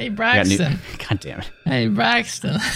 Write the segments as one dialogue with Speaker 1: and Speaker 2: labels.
Speaker 1: Hey Braxton.
Speaker 2: new- God damn it.
Speaker 1: Hey Braxton.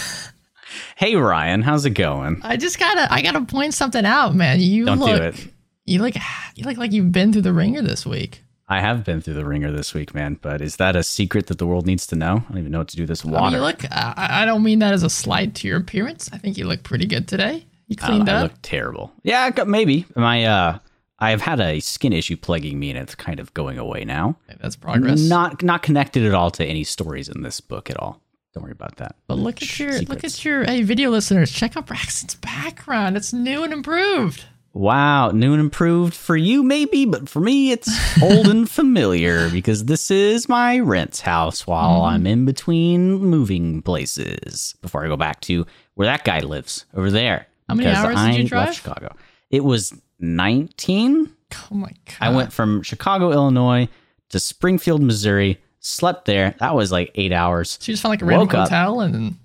Speaker 2: Hey Ryan, how's it going?
Speaker 1: I just gotta I gotta point something out, man. You
Speaker 2: Don't
Speaker 1: look
Speaker 2: do it.
Speaker 1: you look you look like you've been through the ringer this week.
Speaker 2: I have been through the ringer this week, man. But is that a secret that the world needs to know? I don't even know what to do with this
Speaker 1: I mean,
Speaker 2: water.
Speaker 1: look I, I don't mean that as a slight to your appearance. I think you look pretty good today. You cleaned
Speaker 2: know, I
Speaker 1: up.
Speaker 2: look terrible. Yeah, maybe my uh, I've had a skin issue plaguing me, and it's kind of going away now.
Speaker 1: That's progress.
Speaker 2: Not not connected at all to any stories in this book at all. Don't worry about that.
Speaker 1: but look at your look at your hey video listeners. Check out Braxton's background. It's new and improved.
Speaker 2: Wow, new and improved for you, maybe, but for me, it's old and familiar because this is my rent's house while
Speaker 1: Mm-hmm.
Speaker 2: I'm in between moving places before I go back to where that guy lives over there.
Speaker 1: How many hours did you
Speaker 2: I
Speaker 1: drive?
Speaker 2: Chicago. It was 19.
Speaker 1: Oh my god.
Speaker 2: I went from Chicago, Illinois to Springfield, Missouri, slept there. That was like eight hours.
Speaker 1: So you just found like a random
Speaker 2: woke up.
Speaker 1: hotel and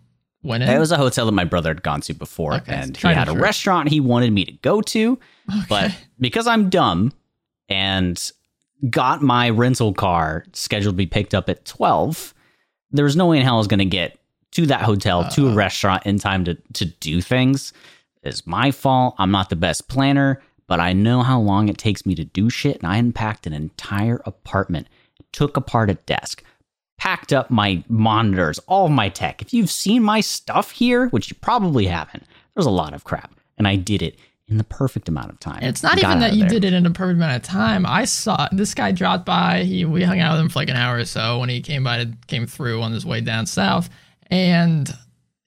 Speaker 1: went in.
Speaker 2: It was a hotel that my brother had gone to before,
Speaker 1: Okay,
Speaker 2: and he had a
Speaker 1: true.
Speaker 2: restaurant he wanted me to go to. But because I'm dumb and got my rental car scheduled to be picked up at 12, there was no way in hell I was going to get to that hotel, to
Speaker 1: Uh.
Speaker 2: a restaurant in time to, to do things. It's my fault. I'm not the best planner, but I know how long it takes me to do shit. And I unpacked an entire apartment, took apart a desk, packed up my monitors, all of my tech. If you've seen my stuff here, which you probably haven't, there's a lot of crap. And I did it in the perfect amount of time.
Speaker 1: It's not
Speaker 2: Got
Speaker 1: even that you
Speaker 2: there.
Speaker 1: did it in a perfect amount of time. I saw this guy dropped by. He we hung out with him for like an hour or so when he came by to came through on his way down south, and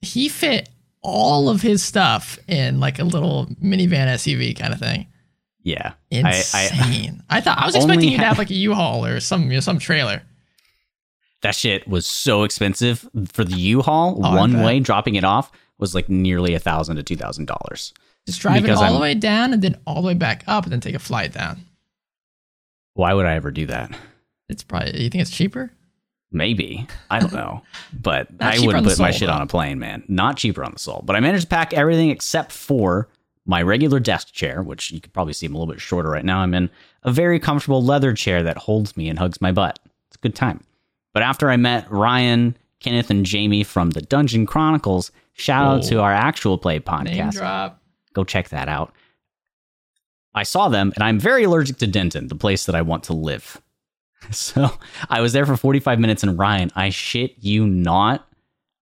Speaker 1: he fit all of his stuff in like a little minivan SUV kind of thing.
Speaker 2: Yeah. I,
Speaker 1: Insane. I, thought I was expecting you to
Speaker 2: ha-
Speaker 1: have like a U-Haul or some you know, some trailer.
Speaker 2: that shit was so expensive for the U-Haul.
Speaker 1: Oh, I
Speaker 2: one way dropping it off was like nearly a thousand to two thousand dollars.
Speaker 1: Just drive it all the
Speaker 2: I'm-
Speaker 1: way down and then all the way back up and then take a flight down.
Speaker 2: Why would I ever do that?
Speaker 1: It's probably you think it's cheaper?
Speaker 2: Maybe I don't know, but I wouldn't
Speaker 1: the
Speaker 2: put my shit
Speaker 1: though.
Speaker 2: on a plane, man. Not cheaper on the soul. But I managed to pack everything except for my regular desk chair, which you could probably see I'm a little bit shorter right now. I'm in a very comfortable leather chair that holds me and hugs my butt. It's a good time. But after I met Ryan, Kenneth, and Jamie from the Dungeon Chronicles, shout out to our actual play podcast. Go check that out. I saw them, and I'm very allergic to Denton, the place that I want to live. So I was there for 45 minutes, and Ryan, I shit you not.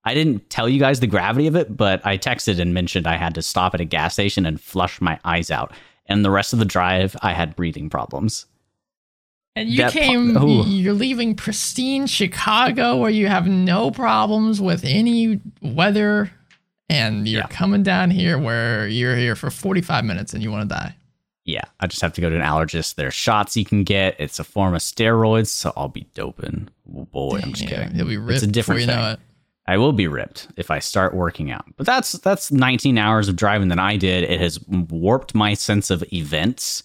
Speaker 2: I didn't tell you guys the gravity of it, but I texted and mentioned I had to stop at a gas station and flush my eyes out. And the rest of the drive, I had breathing problems.
Speaker 1: And you
Speaker 2: That
Speaker 1: came,
Speaker 2: Ooh.
Speaker 1: you're leaving pristine Chicago where you have no problems with any weather. And you're
Speaker 2: Yeah.
Speaker 1: coming down here where you're here for 45 minutes and you want to die.
Speaker 2: Yeah, I just have to go to an allergist. There's shots you can get. It's a form of steroids, so I'll be doping. Oh boy, I'm just kidding.
Speaker 1: You'll be ripped
Speaker 2: It's a different
Speaker 1: before you know
Speaker 2: thing. I will be ripped if I start working out. But that's that's 19 hours of driving that I did. It has warped my sense of events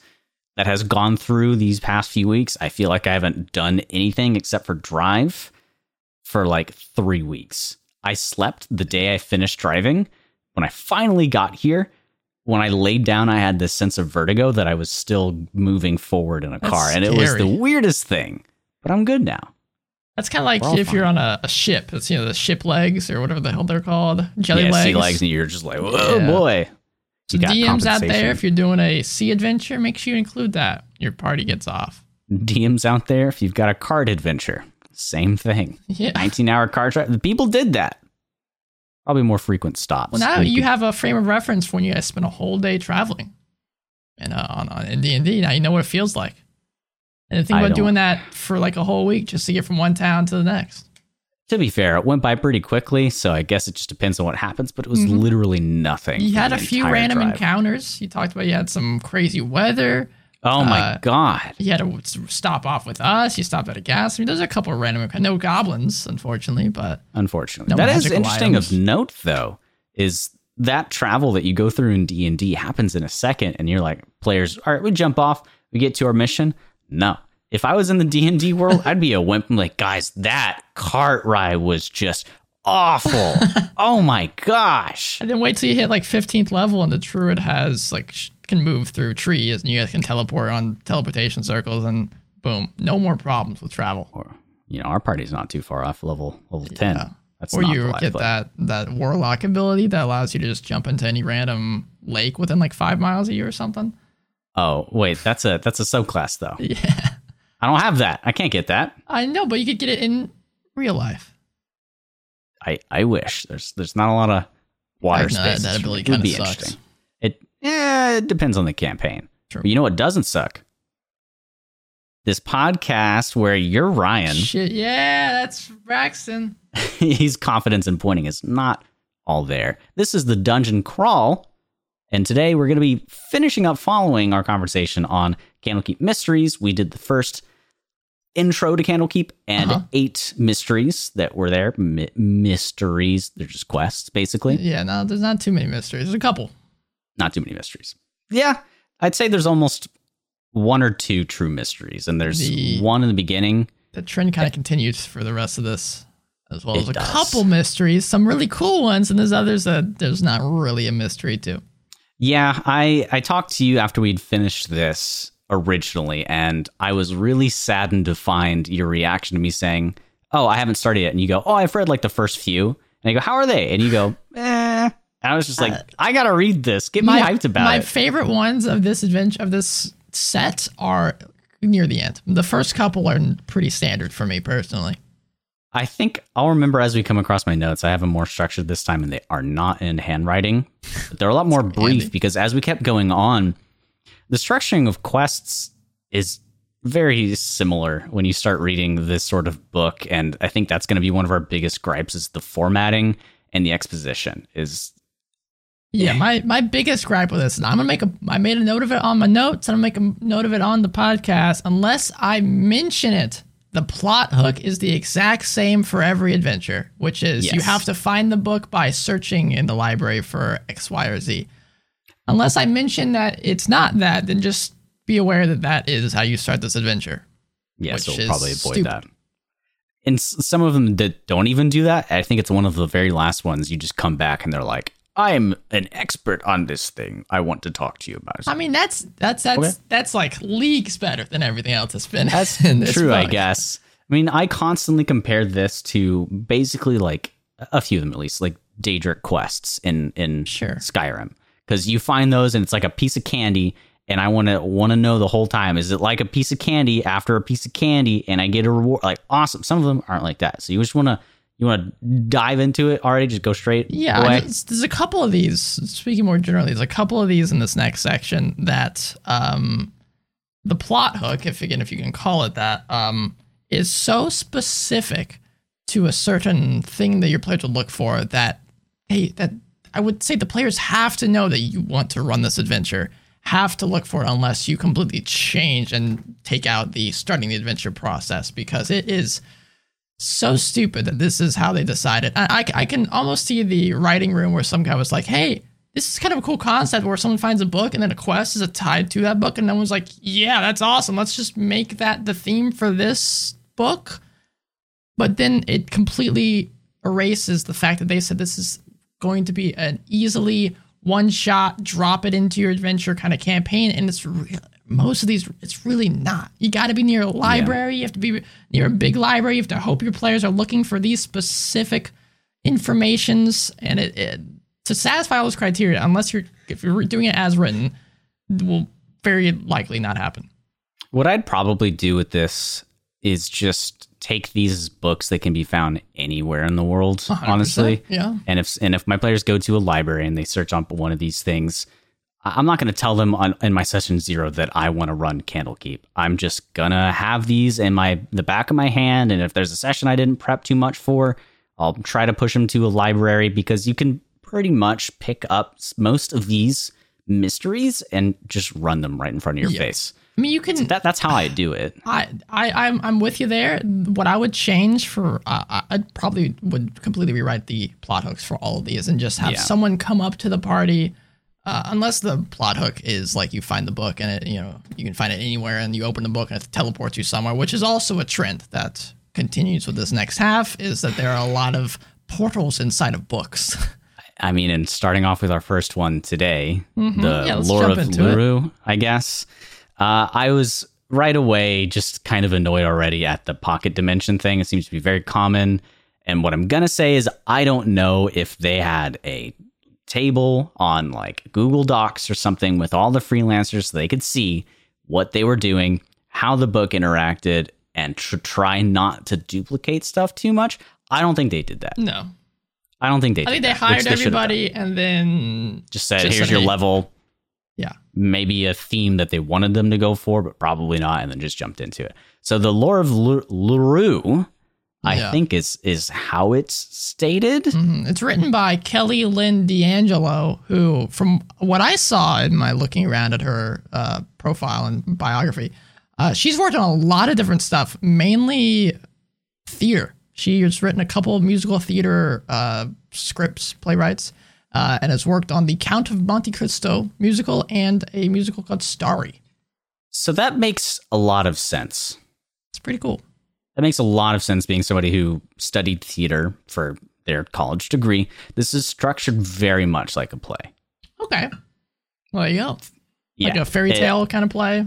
Speaker 2: that has gone through these past few weeks. I feel like I haven't done anything except for drive for like 3 weeks. I slept the day I finished driving. When I finally got here, when I laid down, I had this sense of vertigo that I was still moving forward in a
Speaker 1: That's
Speaker 2: car. And it was the weirdest thing. But I'm good now.
Speaker 1: That's kind of like if you're on a, a ship. It's, you know, the ship legs or whatever the hell they're called. Jelly legs.
Speaker 2: yeah,
Speaker 1: legs.
Speaker 2: sea legs, and you're just like, oh
Speaker 1: Yeah.
Speaker 2: boy.
Speaker 1: So DMs out there, if you're doing a sea adventure, make sure you include that. Your party gets off.
Speaker 2: DMs out there if you've got a card adventure. Same thing.
Speaker 1: Yeah.
Speaker 2: 19 hour car drive. The people did that. Probably more frequent stops.
Speaker 1: Well, now you
Speaker 2: could-
Speaker 1: have a frame of reference for when you guys spend a whole day traveling, and uh, on on in D and D. Now you know what it feels like. And think about doing that for like a whole week just to get from one town to the next.
Speaker 2: To be fair, it went by pretty quickly, so I guess it just depends on what happens, but it was
Speaker 1: Mhm.
Speaker 2: literally nothing.
Speaker 1: You had a few random
Speaker 2: drive.
Speaker 1: encounters. You talked about you had some crazy weather.
Speaker 2: Oh my
Speaker 1: uh,
Speaker 2: god.
Speaker 1: You had to stop off with us. You stopped at a gas. I mean, there's a couple of random, no goblins, unfortunately, but
Speaker 2: Unfortunately.
Speaker 1: no
Speaker 2: that is interesting
Speaker 1: items.
Speaker 2: of note though, is that travel that you go through in D&D happens in a second and you're like players, all right, we jump off, we get to our mission. No. If I was in the D&D world, I'd be a wimp. I'm like, guys, that cart ride was just awful. oh my gosh.
Speaker 1: and then wait till you hit like 15th level and the druid has like can move through trees and you guys can teleport on teleportation circles and boom, no more problems with travel.
Speaker 2: Or you know, our party's not too far off level level ten.
Speaker 1: Yeah.
Speaker 2: That's
Speaker 1: or
Speaker 2: not
Speaker 1: you get that that warlock ability that allows you to just jump into any random lake within like five miles of you or something.
Speaker 2: Oh wait, that's a that's a subclass though.
Speaker 1: Yeah,
Speaker 2: I don't have that. I can't get that.
Speaker 1: I know, but you could get it in real life.
Speaker 2: I I wish there's there's not a lot of water
Speaker 1: know, that-
Speaker 2: space.
Speaker 1: that ability kinda
Speaker 2: be
Speaker 1: sucks.
Speaker 2: interesting. It yeah, it depends on the campaign.
Speaker 1: True.
Speaker 2: But you know what doesn't suck? This podcast where you're Ryan,
Speaker 1: Shit, yeah, that's Braxton.
Speaker 2: his confidence in pointing is not all there. This is the dungeon crawl, and today we're going to be finishing up following our conversation on Candlekeep Mysteries. We did the first intro to Candlekeep and
Speaker 1: Uh-huh.
Speaker 2: eight mysteries that were there. My- mysteries, they're just quests, basically.
Speaker 1: Yeah, no, there's not too many mysteries. There's a couple.
Speaker 2: Not too many mysteries. Yeah, I'd say there's almost one or two true mysteries, and there's
Speaker 1: The-
Speaker 2: one in the beginning.
Speaker 1: The trend kind of continues for the rest of this, as well as a
Speaker 2: does.
Speaker 1: couple mysteries, some really cool ones, and there's others that there's not really a mystery to.
Speaker 2: Yeah, I I talked to you after we'd finished this originally, and I was really saddened to find your reaction to me saying, "Oh, I haven't started yet," and you go, "Oh, I've read like the first few," and I go, "How are they?" And you go, "Eh." And I was just like, "I gotta read this. Get me hyped about
Speaker 1: my
Speaker 2: it."
Speaker 1: My favorite ones of this adventure of this set are near the end. The first couple are pretty standard for me personally.
Speaker 2: I think I'll remember as we come across my notes. I have them more structured this time, and they are not in handwriting. But they're a lot more brief
Speaker 1: handy.
Speaker 2: because as we kept going on, the structuring of quests is very similar when you start reading this sort of book. And I think that's going to be one of our biggest gripes is the formatting and the exposition. Is
Speaker 1: Yeah, my my biggest gripe with this, and I'm gonna make a I made a note of it on my notes, and I'm gonna make a note of it on the podcast. Unless I mention it, the plot hook is the exact same for every adventure, which is you have to find the book by searching in the library for X, Y, or Z. Unless I mention that it's not that, then just be aware that that is how you start this adventure.
Speaker 2: yeah, so we'll probably avoid
Speaker 1: stupid.
Speaker 2: that. And s- some of them that don't even do that, I think it's one of the very last ones. You just come back and they're like, "I'm an expert on this thing. I want to talk to you about it."
Speaker 1: I mean, that's that's that's
Speaker 2: Okay.
Speaker 1: that's like leagues better than everything else that's been.
Speaker 2: That's
Speaker 1: in this
Speaker 2: true, I guess. I mean, I constantly compare this to basically like a few of them at least, like Daedric quests in in
Speaker 1: Sure.
Speaker 2: Skyrim, because you find those and it's like a piece of candy, and I want to want to know the whole time: is it like a piece of candy after a piece of candy, and I get a reward? Like awesome. Some of them aren't like that, so you just want to you want to dive into it already, just go straight
Speaker 1: Yeah,
Speaker 2: away.
Speaker 1: I mean, there's a couple of these. Speaking more generally, there's a couple of these in this next section that um, the plot hook, if again if you can call it that, um, is so specific to a certain thing that your players would look for that hey that I would say the players have to know that you want to run this adventure. Have to look for it unless you completely change and take out the starting the adventure process because it is so stupid that this is how they decided. I, I, I can almost see the writing room where some guy was like, hey, this is kind of a cool concept where someone finds a book and then a quest is tied to that book. And no one's like, yeah, that's awesome. Let's just make that the theme for this book. But then it completely erases the fact that they said this is going to be an easily one shot, drop it into your adventure kind of campaign. And it's most of these, it's really not. You got to be near a library. You have to be near a big library. You have to hope your players are looking for these specific informations. And it, it to satisfy all those criteria, unless you're if you're doing it as written, will very likely not happen.
Speaker 2: What I'd probably do with this is just take these books that can be found anywhere in the world,
Speaker 1: 100%,
Speaker 2: honestly.
Speaker 1: yeah.
Speaker 2: And if and if my players go to a library and they search on one of these things, I'm not going to tell them on in my session zero that I want to run Candlekeep. I'm just gonna have these in my the back of my hand, and if there's a session I didn't prep too much for, I'll try to push them to a library because you can pretty much pick up most of these mysteries and just run them right in front of your
Speaker 1: Yeah.
Speaker 2: face.
Speaker 1: I mean, you can.
Speaker 2: That that's how I do it.
Speaker 1: I, I, I'm, I'm with you there. What I would change for, uh, I- I probably would completely rewrite the plot hooks for all of these and just have
Speaker 2: Yeah.
Speaker 1: someone come up to the party. Uh, unless the plot hook is like you find the book and it, you know, you can find it anywhere and you open the book and it teleports you somewhere, which is also a trend that continues with this next half. Is that there are a lot of portals inside of books.
Speaker 2: I mean, and starting off with our first one today, the
Speaker 1: Mm-hmm. Yeah,
Speaker 2: Lore of
Speaker 1: into it.
Speaker 2: I guess. Uh, I was right away just kind of annoyed already at the pocket dimension thing. It seems to be very common. And what I'm going to say is, I don't know if they had a table on like Google Docs or something with all the freelancers so they could see what they were doing, how the book interacted, and to try not to duplicate stuff too much. I don't think they did that.
Speaker 1: No.
Speaker 2: I don't think they
Speaker 1: I think they
Speaker 2: that,
Speaker 1: hired
Speaker 2: should've
Speaker 1: everybody and then
Speaker 2: Just said,
Speaker 1: just
Speaker 2: here's your level.
Speaker 1: Yeah.
Speaker 2: Maybe a theme that they wanted them to go for, but probably not, and then just jumped into it. So the lore of L- Lurue, I
Speaker 1: Yeah.
Speaker 2: think, is is how it's stated.
Speaker 1: Mhm. It's written by Kelly Lynne D'Angelo, who, from what I saw in my looking around at her uh, profile and biography, uh, she's worked on a lot of different stuff, mainly theater. She has written a couple of musical theater uh, scripts, playwrights, uh, and has worked on the Count of Monte Cristo musical and a musical called Starry.
Speaker 2: So that makes a lot of sense.
Speaker 1: It's pretty cool.
Speaker 2: That makes a lot of sense being somebody who studied theater for their college degree. This is structured very much like a play.
Speaker 1: Okay. Well, there you go.
Speaker 2: Yeah.
Speaker 1: Like a fairy
Speaker 2: It-
Speaker 1: tale kind of play.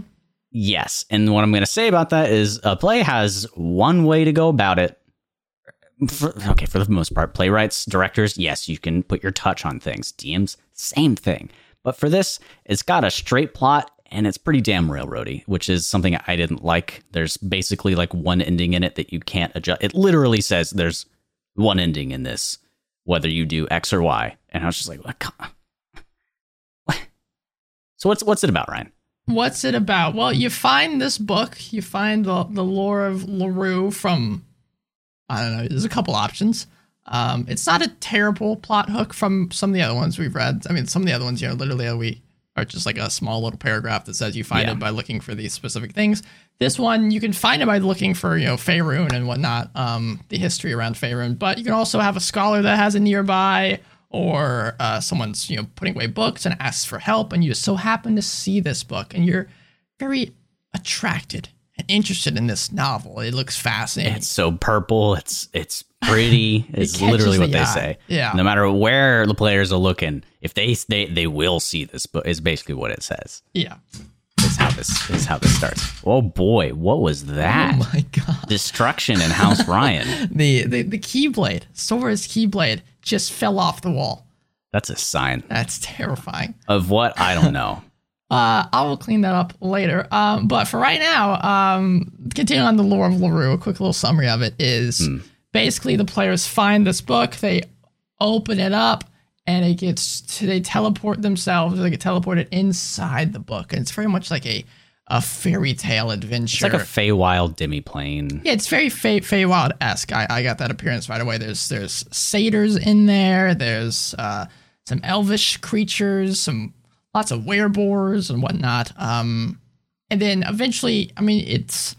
Speaker 2: Yes. And what I'm going to say about that is a play has one way to go about it. For, okay, for the most part, playwrights, directors, yes, you can put your touch on things. DMs, same thing. But for this, it's got a straight plot and it's pretty damn railroady, which is something I didn't like. There's basically like one ending in it that you can't adjust. It literally says there's one ending in this, whether you do X or Y. And I was just like, what? So what's what's it about, Ryan?
Speaker 1: What's it about? Well, you find this book, you find the, the lore of Lurue from, I don't know, there's a couple options. Um, it's not a terrible plot hook from some of the other ones we've read. I mean, some of the other ones, you know, literally we are just like a small little paragraph that says you find
Speaker 2: Yeah.
Speaker 1: it by looking for these specific things. This one, you can find it by looking for, you know, Faerun and whatnot, um, the history around Faerun. But you can also have a scholar that has it nearby, or uh, someone's, you know, putting away books and asks for help, and you just so happen to see this book, and you're very attracted interested in this novel. It looks fascinating.
Speaker 2: It's so purple. It's it's pretty. It's
Speaker 1: catches
Speaker 2: literally what
Speaker 1: the
Speaker 2: they
Speaker 1: eye.
Speaker 2: say.
Speaker 1: Yeah.
Speaker 2: No matter where the players are looking, if they they they will see this book. Is basically what it says.
Speaker 1: yeah.
Speaker 2: Is how this is how this starts. Oh boy, what was that?
Speaker 1: Oh my god.
Speaker 2: Destruction in House Ryan.
Speaker 1: The the the keyblade, Sora's keyblade, just fell off the wall.
Speaker 2: That's a sign
Speaker 1: That's terrifying.
Speaker 2: of what I don't know.
Speaker 1: Uh, I will clean that up later. Um, but for right now, um, continuing on the lore of Lurue, a quick little summary of it is basically the players find this book, they open it up, and it gets to, they teleport themselves, they get teleported inside the book, and it's very much like a a fairy tale adventure.
Speaker 2: It's like a Feywild demiplane.
Speaker 1: Yeah, it's very Fey, Feywild esque. I, I got that appearance right away. There's there's satyrs in there. There's uh, some elvish creatures, some lots of wereboars and whatnot. Um, and then eventually, I mean, it's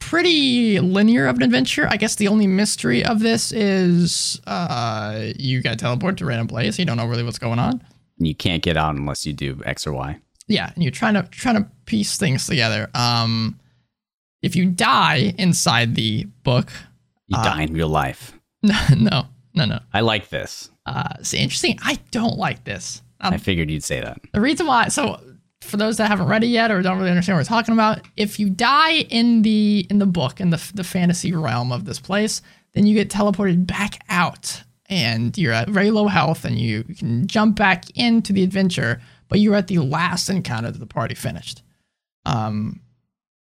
Speaker 1: pretty linear of an adventure. I guess the only mystery of this is uh, you got teleported to random place. You don't know really what's going on.
Speaker 2: And you can't get out unless you do X or Y.
Speaker 1: Yeah, and you're trying to trying to piece things together. Um, if you die inside the book,
Speaker 2: You
Speaker 1: Uh,
Speaker 2: die in real life.
Speaker 1: No, no, no, no.
Speaker 2: I like this.
Speaker 1: Uh, it's interesting. I don't like this. Um,
Speaker 2: I figured you'd say that.
Speaker 1: the reason why, so for those that haven't read it yet or don't really understand what we're talking about, if you die in the in the book in the the fantasy realm of this place, then you get teleported back out, and you're at very low health, and you can jump back into the adventure, but you're at the last encounter that the party finished. Um,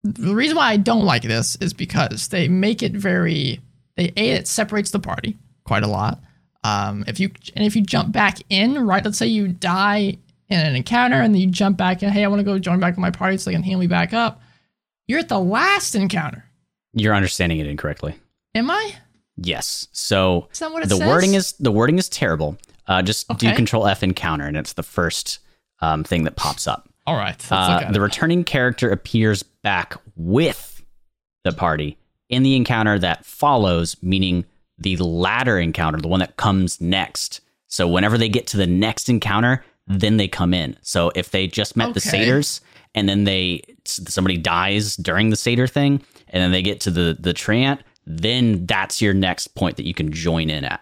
Speaker 1: the reason why I don't like this is because they make it very they a it separates the party quite a lot. Um, if you and if you jump back in, right? Let's say you die in an encounter and then you jump back in. Hey, I want to go join back with my party so they can heal me back up. You're at the last encounter.
Speaker 2: You're understanding it incorrectly.
Speaker 1: Am I?
Speaker 2: Yes. So
Speaker 1: Is that what it
Speaker 2: the
Speaker 1: says?
Speaker 2: wording is the wording is terrible. Uh, just do Control F encounter, and it's the first um, thing that pops up.
Speaker 1: All right.
Speaker 2: Uh, the returning character appears back with the party in the encounter that follows, meaning the latter encounter, the one that comes next. So whenever they get to the next encounter, mm. then they come in. So if they just met the
Speaker 1: Okay.
Speaker 2: satyrs and then they somebody dies during the satyr thing, and then they get to the the treant, then that's your next point that you can join in at.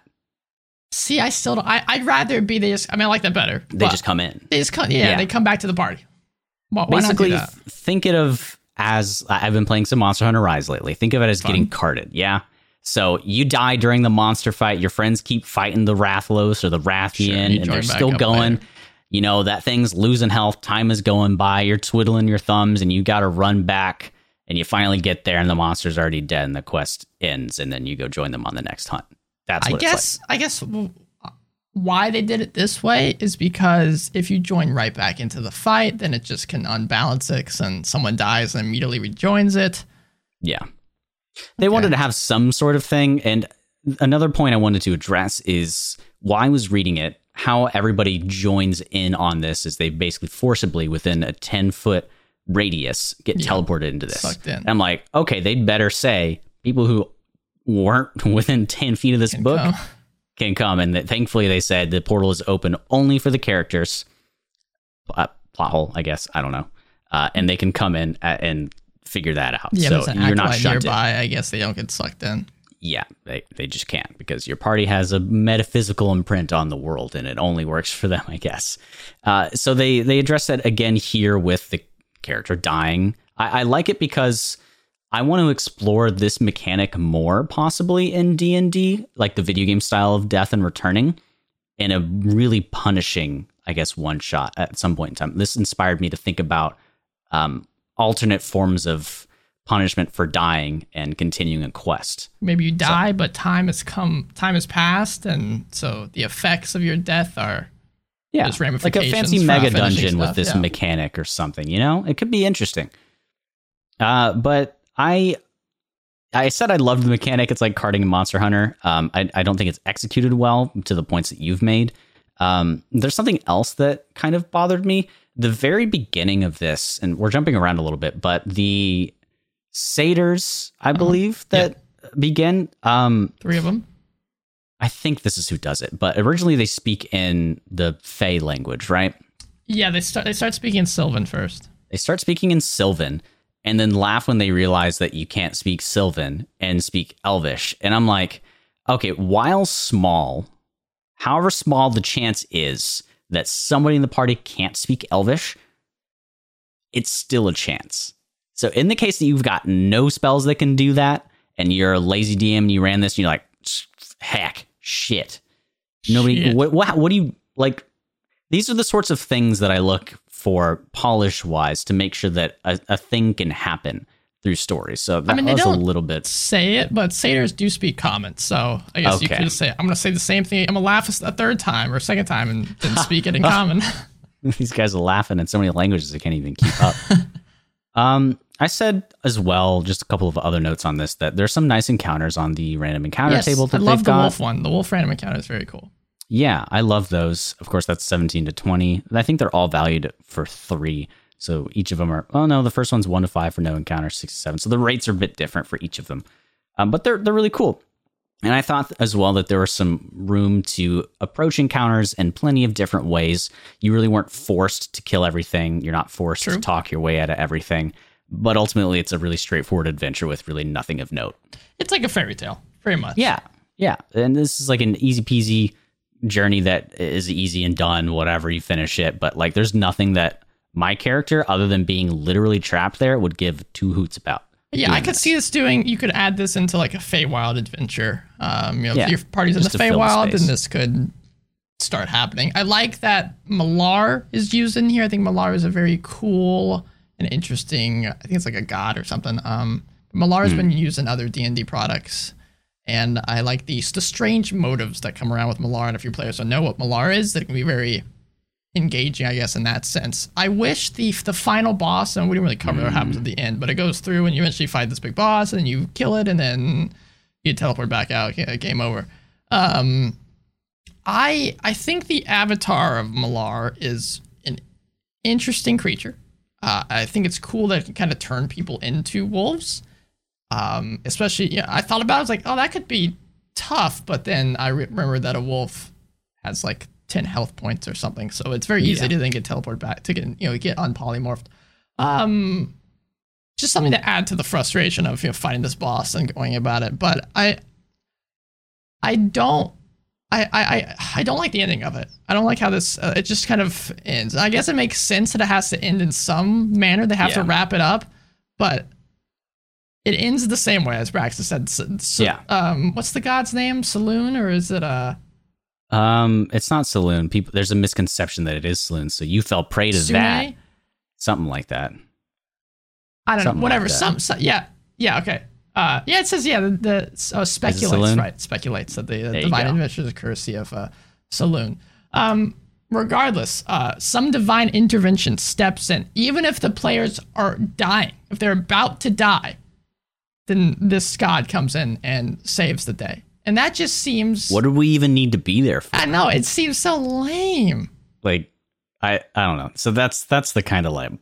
Speaker 1: See, I still don't. I, I'd rather be they just. I mean, I like that better.
Speaker 2: They just come in.
Speaker 1: they just come. Yeah,
Speaker 2: Yeah.
Speaker 1: they come back to the party. Why, why
Speaker 2: Basically,
Speaker 1: that?
Speaker 2: think it of as I've been playing some Monster Hunter Rise lately. Think of it as
Speaker 1: Fun.
Speaker 2: getting carted. Yeah. So you die during the monster fight. Your friends keep fighting the Rathalos or the Rathian,
Speaker 1: Sure,
Speaker 2: and they're still going.
Speaker 1: later.
Speaker 2: You know that thing's losing health. Time is going by. You're twiddling your thumbs, and you got to run back. And you finally get there, and the monster's already dead, and the quest ends. And then you go join them on the next hunt. That's
Speaker 1: I
Speaker 2: what it's like.
Speaker 1: guess I guess why they did it this way is because if you join right back into the fight, then it just can unbalance it, and someone dies and immediately rejoins it.
Speaker 2: Yeah. They wanted to have some sort of thing. And another point I wanted to address is while I was reading it, how everybody joins in on this is they basically forcibly within a 10 foot radius get
Speaker 1: Yeah.
Speaker 2: teleported into this.
Speaker 1: In.
Speaker 2: I'm like, okay, they'd better say people who weren't within 10 feet of this
Speaker 1: Can
Speaker 2: book
Speaker 1: come.
Speaker 2: can come. And that thankfully they said the portal is open only for the characters. Uh, plot hole, I guess. I don't know. Uh, and they can come in a- and figure that out.
Speaker 1: Yeah,
Speaker 2: so you're not shunted
Speaker 1: nearby. I guess they don't get sucked in.
Speaker 2: yeah, they, they just can't because your party has a metaphysical imprint on the world and it only works for them, I guess. Uh, so they, they address that again here with the character dying. I, I like it because I want to explore this mechanic more possibly in D&D, like the video game style of death and returning in a really punishing, I guess, one shot at some point in time. This inspired me to think about um, alternate forms of punishment for dying and continuing a quest.
Speaker 1: Maybe you die, but time has come, time has passed, and so the effects of your death are
Speaker 2: Yeah,
Speaker 1: There's
Speaker 2: like a fancy mega dungeon with this
Speaker 1: yeah.
Speaker 2: mechanic or something. You know, it could be interesting. Uh, but I, I said I loved the mechanic. It's like carting a Monster Hunter. Um, I, I don't think it's executed well to the points that you've made. Um, there's something else that kind of bothered me. The very beginning of this, and we're jumping around a little bit, but the satyrs, I believe that begin. Um,
Speaker 1: three of them.
Speaker 2: I think this is who does it, but originally they speak in the Fey language, right?
Speaker 1: Yeah, they start they start speaking in Sylvan first.
Speaker 2: They start speaking in Sylvan and then laugh when they realize that you can't speak Sylvan and speak Elvish. And I'm like, okay, while small, however small the chance is that somebody in the party can't speak Elvish, it's still a chance. So in the case that you've got no spells that can do that, and you're a lazy DM and you ran this and you're like, heck, shit. Nobody,
Speaker 1: Shit.
Speaker 2: what, what, what do you like? These are the sorts of things that I look for polish wise to make sure that a, a thing can happen through stories. So that
Speaker 1: mean, they
Speaker 2: was a
Speaker 1: don't-
Speaker 2: little bit.
Speaker 1: Say it, but satyrs do speak common, so I guess you
Speaker 2: Okay.
Speaker 1: could just say I'm gonna say the same thing. I'm gonna laugh a third time or a second time and then speak it in common.
Speaker 2: These guys are laughing in so many languages they can't even keep up. um, I said as well, just a couple of other notes on this, that there's some nice encounters on the random encounter
Speaker 1: yes,
Speaker 2: table
Speaker 1: I
Speaker 2: that
Speaker 1: love
Speaker 2: they've got
Speaker 1: the
Speaker 2: got.
Speaker 1: wolf one. The wolf random encounter is very cool.
Speaker 2: Yeah, I love those. Of course, that's 17 to 20. I think they're all valued for three. So each of them are, oh no, the first one's one to five for no encounter, six to seven. So the rates are a bit different for each of them. Um, but they're, they're really cool. And I thought as well that there was some room to approach encounters in plenty of different ways. You really weren't forced to kill everything. You're not forced
Speaker 1: True.
Speaker 2: to talk your way out of everything. But ultimately, it's a really straightforward adventure with really nothing of note.
Speaker 1: It's like a fairy tale, very much.
Speaker 2: Yeah, yeah. And this is like an easy peasy journey that is easy and done, whatever you finish it. But like, there's nothing that my character, other than being literally trapped there, would give two hoots about.
Speaker 1: Yeah, I could
Speaker 2: this.
Speaker 1: see this doing. You could add this into like a Feywild adventure. Um, you know,
Speaker 2: Yeah,
Speaker 1: if your party's in the
Speaker 2: the
Speaker 1: Feywild,
Speaker 2: space.
Speaker 1: then this could start happening. I like that Malar is used in here. I think Malar is a very cool and interesting. I think it's like a god or something. Um, Malar has
Speaker 2: Hmm.
Speaker 1: been used in other D and D products, and I like the the strange motives that come around with Malar. And if your players don't know what Malar is, that can be very engaging, I guess, in that sense. I wish the the final boss, and we didn't really cover what happens at the end, but it goes through and you eventually fight this big boss, and you kill it, and then you teleport back out. yeah, Game over. Um, I I think the avatar of Malar is an interesting creature. Uh, I think it's cool that it can kind of turn people into wolves. Um, especially, yeah, I thought about it, I was like, oh, that could be tough, but then I re- remember that a wolf has like 10 health points or something, so it's very easy
Speaker 2: Yeah.
Speaker 1: to then get teleported back to get you know get unpolymorphed. Um, just something to add to the frustration of you know fighting this boss and going about it. But I, I don't. I, I, I- I don't like the ending of it. I don't like how this. Uh, it just kind of ends. I guess it makes sense that it has to end in some manner. They have to wrap it up, but it ends the same way as Braxton said. So,
Speaker 2: Yeah.
Speaker 1: Um, what's the god's name? Saloon, or is it uh
Speaker 2: Um, it's not saloon. People, there's a misconception that it is saloon. So you fell prey to
Speaker 1: Sune?
Speaker 2: that, something like that.
Speaker 1: I don't
Speaker 2: Something
Speaker 1: know. Whatever.
Speaker 2: like
Speaker 1: some, some. Yeah. Yeah. Okay. Uh, yeah. It says yeah. The, the oh, speculates right. Speculates that the
Speaker 2: you
Speaker 1: divine intervention is a courtesy of uh, saloon. Um, regardless, uh, some divine intervention steps in, even if the players are dying. If they're about to die, then this god comes in and saves the day. And that just seems.
Speaker 2: What do we even need to be there for?
Speaker 1: I know it seems so lame.
Speaker 2: Like, I, I don't know. So that's that's the kind of like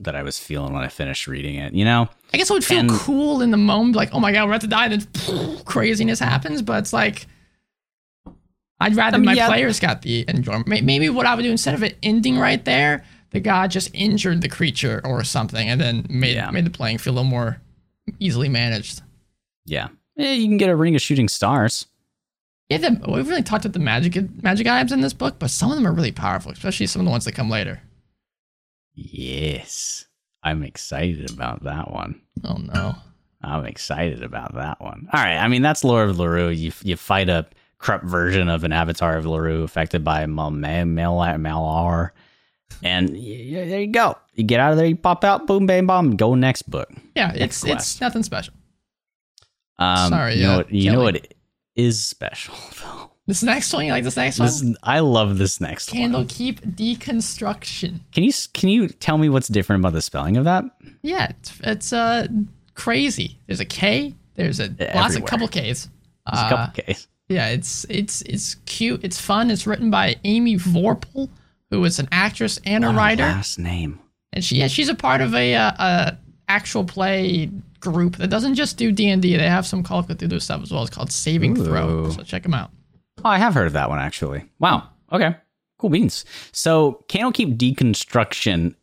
Speaker 2: that I was feeling when I finished reading it. You know,
Speaker 1: I guess it would feel
Speaker 2: And-
Speaker 1: cool in the moment, like, oh my god, we're about to die, and then craziness happens. But it's like, I'd rather
Speaker 2: I mean,
Speaker 1: my
Speaker 2: yeah.
Speaker 1: players got the enjoyment. Maybe what I would do instead of it ending right there, the god just injured the creature or something, and then made
Speaker 2: Yeah.
Speaker 1: made the playing feel a little more easily managed.
Speaker 2: yeah, yeah. You can get a ring of shooting stars.
Speaker 1: Yeah, the, we've really talked about the magic magic items in this book, but some of them are really powerful, especially some of the ones that come later.
Speaker 2: Yes, I'm excited about that one.
Speaker 1: Oh no.
Speaker 2: I'm excited about that one. All right. I mean, that's Lore of Lurue. You you fight a corrupt version of an avatar of Lurue affected by Mal- Mal- Mal- Malar. And y- y- there you go. You get out of there, you pop out, boom, bang, bomb, go next book.
Speaker 1: Yeah, it's
Speaker 2: quest.
Speaker 1: it's nothing special.
Speaker 2: Um,
Speaker 1: Sorry,
Speaker 2: you know
Speaker 1: uh,
Speaker 2: what? You know what is special though.
Speaker 1: This next one, you like this next one?
Speaker 2: This, I love this next one.
Speaker 1: Candle
Speaker 2: one.
Speaker 1: keep deconstruction.
Speaker 2: Can you can you tell me what's different about the spelling of that?
Speaker 1: Yeah, it's, it's uh crazy. There's a K. There's a lots of couple K's.
Speaker 2: There's a
Speaker 1: Uh,
Speaker 2: couple Ks.
Speaker 1: yeah, it's it's it's cute. It's fun. It's written by Amy Vorpahl, who is an actress and a
Speaker 2: What
Speaker 1: writer,
Speaker 2: last name.
Speaker 1: and she yeah, she's a part of a uh, a actual play group that doesn't just do D and D. They have some Call of Cthulhu stuff as well. It's called Saving Throw. So check them out.
Speaker 2: Oh, I have heard of that one actually. Wow. Okay. Cool beans. So, Kandlekeep Dekonstruktion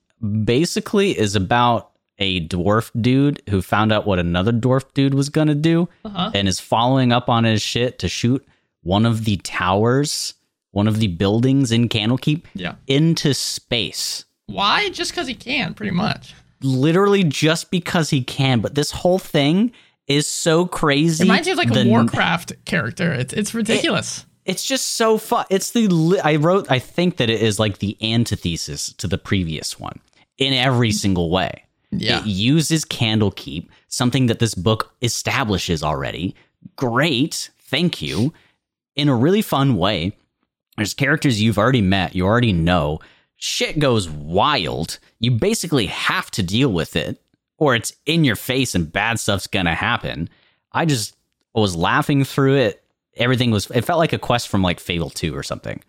Speaker 2: basically is about a dwarf dude who found out what another dwarf dude was going to do
Speaker 1: Uh-huh.
Speaker 2: and is following up on his shit to shoot one of the towers, one of the buildings in Candlekeep
Speaker 1: Yeah.
Speaker 2: into space.
Speaker 1: Why? Just because he can, pretty much.
Speaker 2: Literally just because he can, but this whole thing is so crazy.
Speaker 1: It Reminds me of like a Warcraft character. It's it's ridiculous.
Speaker 2: it's just so fun. It's the li- I wrote. I think that it is like the antithesis to the previous one in every single way.
Speaker 1: yeah.
Speaker 2: It uses Candlekeep, something that this book establishes already. Great, thank you. In a really fun way. There's characters you've already met, you already know. Shit goes wild. You basically have to deal with it, or it's in your face and bad stuff's gonna happen. I just was laughing through it. Everything was, it felt like a quest from like Fable 2 or something.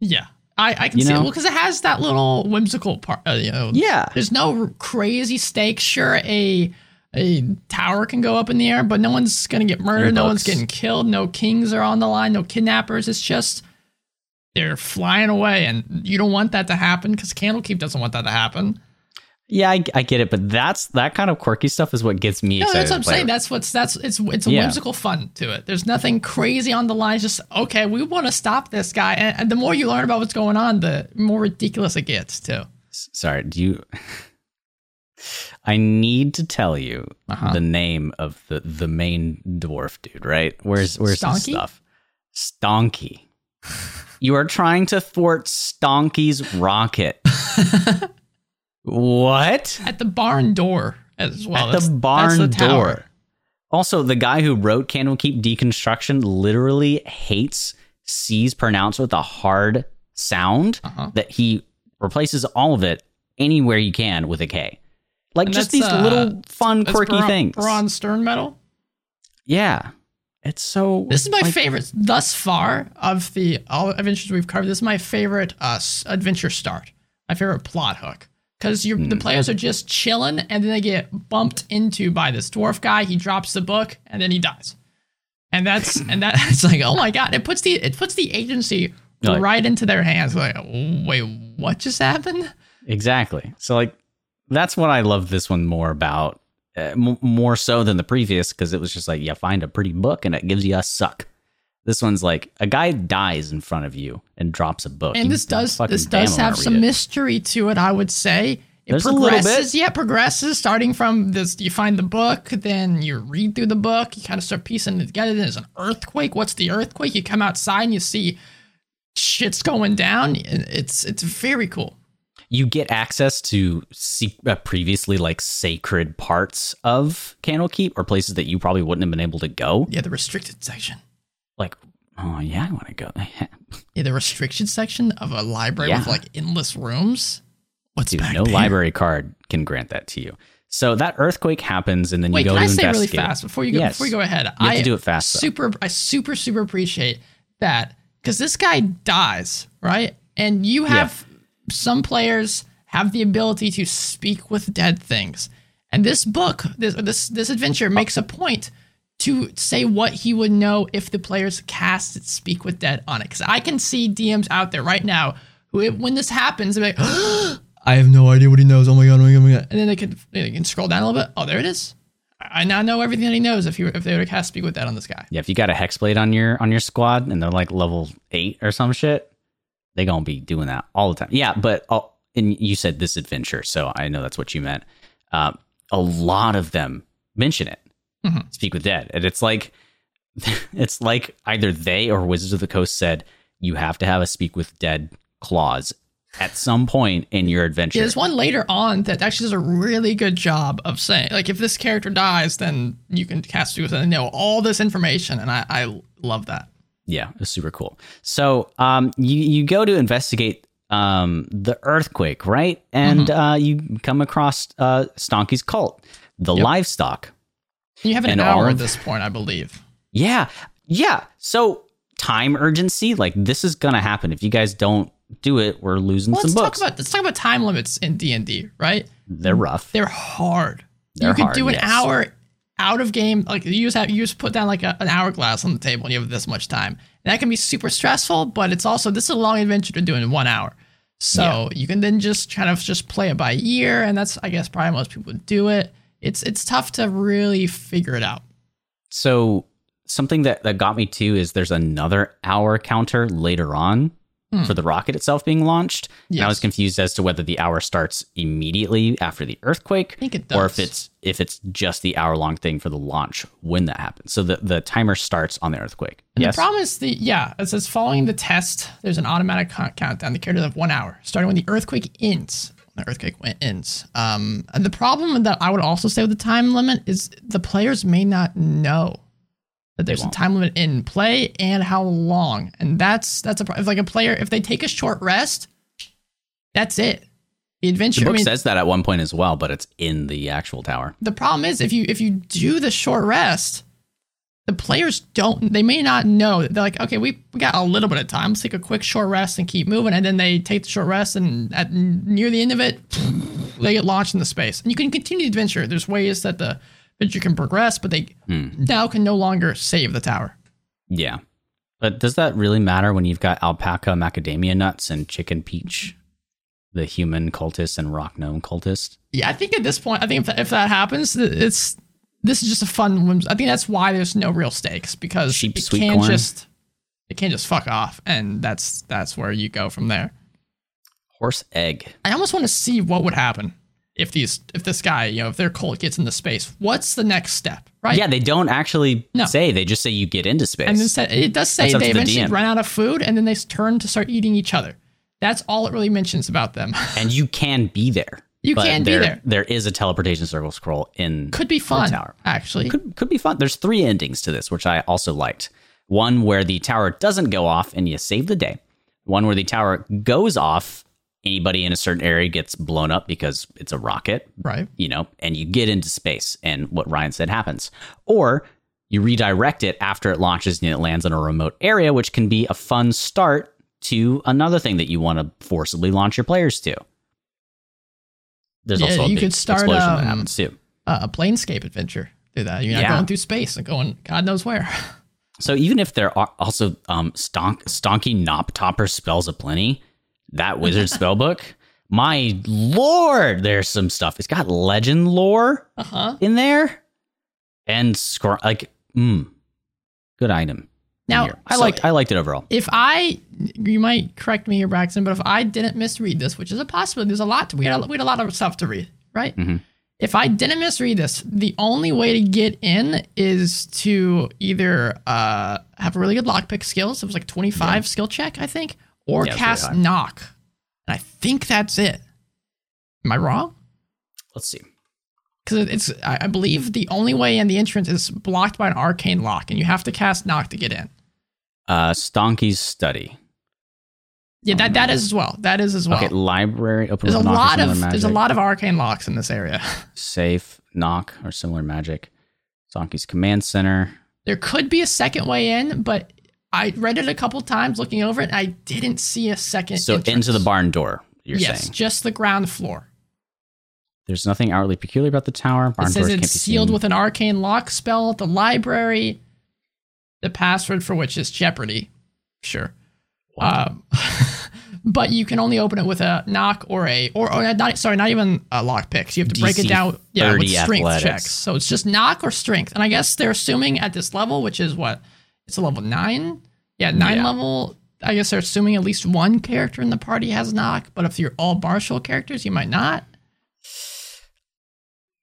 Speaker 1: Yeah, I, I can
Speaker 2: You
Speaker 1: see it. Well, because it has that little whimsical part. Uh, you know,
Speaker 2: Yeah.
Speaker 1: there's no crazy stakes. Sure, a a tower can go up in the air, but no one's gonna get murdered. No one's getting killed. No kings are on the line. No kidnappers. It's just they're flying away, and you don't want that to happen because Candlekeep doesn't want that to happen.
Speaker 2: Yeah, I, I get it, but that's that kind of quirky stuff is what gets me
Speaker 1: No, that's what I'm saying.
Speaker 2: it.
Speaker 1: That's what's that's it's it's a
Speaker 2: Yeah.
Speaker 1: whimsical fun to it. There's nothing crazy on the line. Just okay, we want to stop this guy, and, and the more you learn about what's going on, the more ridiculous it gets too.
Speaker 2: Sorry, do you? I need to tell you
Speaker 1: Uh-huh.
Speaker 2: the name of the the main dwarf dude. Right? Where's where's his stuff? Stonky. You are trying to thwart Stonky's rocket. what?
Speaker 1: At the barn door as well.
Speaker 2: At
Speaker 1: That's-
Speaker 2: the barn
Speaker 1: the
Speaker 2: door. Also, the guy who wrote Kandlekeep Dekonstruktion literally hates C's pronounced with a hard sound
Speaker 1: Uh-huh.
Speaker 2: that he replaces all of it anywhere he can with a K. Like
Speaker 1: And
Speaker 2: just these
Speaker 1: uh,
Speaker 2: little fun, quirky
Speaker 1: bron-
Speaker 2: things.
Speaker 1: Bronze stern metal.
Speaker 2: Yeah. It's so.
Speaker 1: This is my
Speaker 2: like,
Speaker 1: favorite thus far of the all adventures we've covered. This is my favorite uh, adventure start. My favorite plot hook because
Speaker 2: Hmm.
Speaker 1: the players are just chilling and then they get bumped into by this dwarf guy. He drops the book and then he dies. And that's and that's like oh my god! It puts the it puts the agency
Speaker 2: Like-
Speaker 1: right into their hands. Like wait, what just happened?
Speaker 2: Exactly. So like that's what I love this one more about, uh, m- more so than the previous because it was just like you find a pretty book and it gives you a suck. This one's like a guy dies in front of you and drops a book.
Speaker 1: And
Speaker 2: You
Speaker 1: this does this does have some
Speaker 2: it.
Speaker 1: mystery to it. I would say It
Speaker 2: There's
Speaker 1: progresses, yeah, it progresses starting from this. You find the book, then you read through the book, you kind of start piecing it together. There's an earthquake. What's the earthquake? You come outside and you see shit's going down. It's it's very cool.
Speaker 2: You get access to se- uh, previously like sacred parts of Candlekeep or places that you probably wouldn't have been able to go.
Speaker 1: Yeah, the restricted section.
Speaker 2: Like, oh yeah, I want to go.
Speaker 1: Yeah, the restricted section of a library with like endless rooms. What's
Speaker 2: Dude, no
Speaker 1: there?
Speaker 2: library card can grant that to you. So that earthquake happens, and then
Speaker 1: Wait,
Speaker 2: you go
Speaker 1: can
Speaker 2: to
Speaker 1: I say really fast before you go
Speaker 2: Yes.
Speaker 1: before you go ahead? I
Speaker 2: to do it fast, though.
Speaker 1: Super, I super super appreciate that because this guy dies right, and you have some players have the ability to speak with dead things, and this book, this this this adventure makes a point to say what he would know if the players cast speak with dead on it. Because I can see DMs out there right now who, when this happens, they're like. I have no idea what he knows. Oh my god! Oh my god! Oh my god! And then they can they can scroll down a little bit. Oh, there it is. I now know everything that he knows if he if they were to cast speak with Dead on this guy.
Speaker 2: Yeah, if you got a hexblade on your on your squad and they're like level eight or some shit, they gonna be doing that all the time. Yeah, but uh, and you said this adventure, so I know that's what you meant. Um, a lot of them mention it.
Speaker 1: Mhm.
Speaker 2: Speak with dead, and it's like it's like either they or Wizards of the Coast said you have to have a speak with dead clause at some point in your adventure.
Speaker 1: Yeah, there's one later on that actually does a really good job of saying like if this character dies, then you can cast it and know all this information, and I I love that.
Speaker 2: Yeah, it was super cool. So um, you you go to investigate um, the earthquake, right? And uh, you come across uh, Stonky's cult, the
Speaker 1: Yep.
Speaker 2: livestock.
Speaker 1: You have an
Speaker 2: And
Speaker 1: hour at this point, I believe.
Speaker 2: Yeah, yeah. So time urgency, like this is gonna happen. If you guys don't do it, we're losing
Speaker 1: Well,
Speaker 2: some books.
Speaker 1: about let's talk about time limits in D and D, right?
Speaker 2: They're rough.
Speaker 1: They're hard.
Speaker 2: They're
Speaker 1: you could
Speaker 2: hard,
Speaker 1: do an
Speaker 2: yes.
Speaker 1: hour out of game. Like you just have you just put down like a, an hourglass on the table and you have this much time. And that can be super stressful, but it's also this is a long adventure to do in one hour. So you can then just kind of just play it by ear, and that's I guess probably most people would do it. It's it's tough to really figure it out.
Speaker 2: So something that, that got me too is there's another hour counter later on
Speaker 1: Hmm.
Speaker 2: for the rocket itself being launched. And I was confused as to whether the hour starts immediately after the earthquake
Speaker 1: I think it
Speaker 2: or if it's if it's just the hour long thing for the launch when that happens. So the, the timer starts on the earthquake.
Speaker 1: And
Speaker 2: yes.
Speaker 1: The problem is the yeah, it says following the test, there's an automatic countdown. The characters have one hour, starting when the earthquake ends. The earthquake when- ends. Um, and the problem that I would also say with the time limit is the players may not know that there's a time limit in play and how long. And that's that's a if like a player if they take a short rest, that's it. The adventure.
Speaker 2: the
Speaker 1: I
Speaker 2: book
Speaker 1: mean,
Speaker 2: says that at one point as well, but it's in the actual tower.
Speaker 1: the problem is if you if you do the short rest the players don't they may not know they're like okay we, we got a little bit of time let's take a quick short rest and keep moving and then they take the short rest and at near the end of it they get launched into space and you can continue the adventure there's ways that the adventure can progress but they
Speaker 2: Hmm.
Speaker 1: now can no longer save the tower
Speaker 2: Yeah. But does that really matter when you've got alpaca macadamia nuts and chicken peach, the human cultist and rock gnome cultist?
Speaker 1: yeah i think at this point i think if, that- if that happens it's this is just a fun whims- i think that's why there's no real stakes because
Speaker 2: Cheap
Speaker 1: it can't
Speaker 2: corn.
Speaker 1: just it can't just fuck off and that's that's where you go from there
Speaker 2: Horse egg.
Speaker 1: I almost want to see what would happen if these if this guy, you know, if their cult gets into space. What's the next step, right?
Speaker 2: Yeah, they don't actually
Speaker 1: No.
Speaker 2: say. They just say you get into space.
Speaker 1: And then sa- it does say they
Speaker 2: the
Speaker 1: eventually run out of food and then they turn to start eating each other. That's all it really mentions about them.
Speaker 2: and you can be there.
Speaker 1: You can be there.
Speaker 2: There is a teleportation circle scroll in
Speaker 1: Could be fun,
Speaker 2: tower.
Speaker 1: actually.
Speaker 2: could could be fun. There's three endings to this, which I also liked. One where the tower doesn't go off and you save the day. One where the tower goes off, anybody in a certain area gets blown up because it's a rocket,
Speaker 1: right.
Speaker 2: you know, and you get into space and what Ryan said happens. Or you redirect it after it launches and it lands in a remote area, which can be a fun start to another thing that you want to forcibly launch your players to. There's
Speaker 1: Yeah,
Speaker 2: also a
Speaker 1: you could start,
Speaker 2: explosion
Speaker 1: um,
Speaker 2: that happens too.
Speaker 1: Uh, a planescape adventure. Do that. You're not
Speaker 2: Yeah.
Speaker 1: going through space and going God knows where.
Speaker 2: So even if there are also um stonk stonky nop topper spells aplenty, that wizard spell book, my lord, there's some stuff. It's got legend lore
Speaker 1: Uh huh.
Speaker 2: in there, and scr- like, mm, good item.
Speaker 1: Now.
Speaker 2: I
Speaker 1: so
Speaker 2: liked I liked it overall.
Speaker 1: if I, you might correct me here, Braxton, but if I didn't misread this, which is a possibility, there's a lot. To, we had a, we had a lot of stuff to read, right?
Speaker 2: Mhm.
Speaker 1: If I didn't misread this, the only way to get in is to either uh, have a really good lockpick skills. It was like 25 skill check, I think, or
Speaker 2: Yeah,
Speaker 1: cast knock. And I think that's it. Am I wrong?
Speaker 2: Let's see.
Speaker 1: Because it's, I believe the only way in the entrance is blocked by an arcane lock, and you have to cast knock to get in.
Speaker 2: Uh, Stonky's study.
Speaker 1: Yeah, that, that is as well. That is as well.
Speaker 2: Okay, library. Open
Speaker 1: There's a
Speaker 2: with knock or
Speaker 1: lot of there's a lot of arcane locks in this area.
Speaker 2: safe knock or similar magic. Stonky's command center.
Speaker 1: There could be a second way in, but I read it a couple times looking over it, and I didn't see a second.
Speaker 2: So
Speaker 1: entrance.
Speaker 2: into the barn door. You're saying?
Speaker 1: yes,
Speaker 2: saying
Speaker 1: just the ground floor.
Speaker 2: there's nothing outwardly peculiar about the tower. Barn
Speaker 1: it says it's
Speaker 2: be
Speaker 1: sealed
Speaker 2: seen.
Speaker 1: with an arcane lock spell at the library. The password for which is Jeopardy. Sure. Um, but you can only open it with a knock or a or, or not sorry, not even a lock picks. You have to break it down yeah, with strength
Speaker 2: athletics.
Speaker 1: checks. So it's just knock or strength. And I guess they're assuming at this level, which is what? It's a level nine? Yeah, nine
Speaker 2: Yeah.
Speaker 1: level. I guess they're assuming at least one character in the party has knock, but if you're all martial characters, you might not.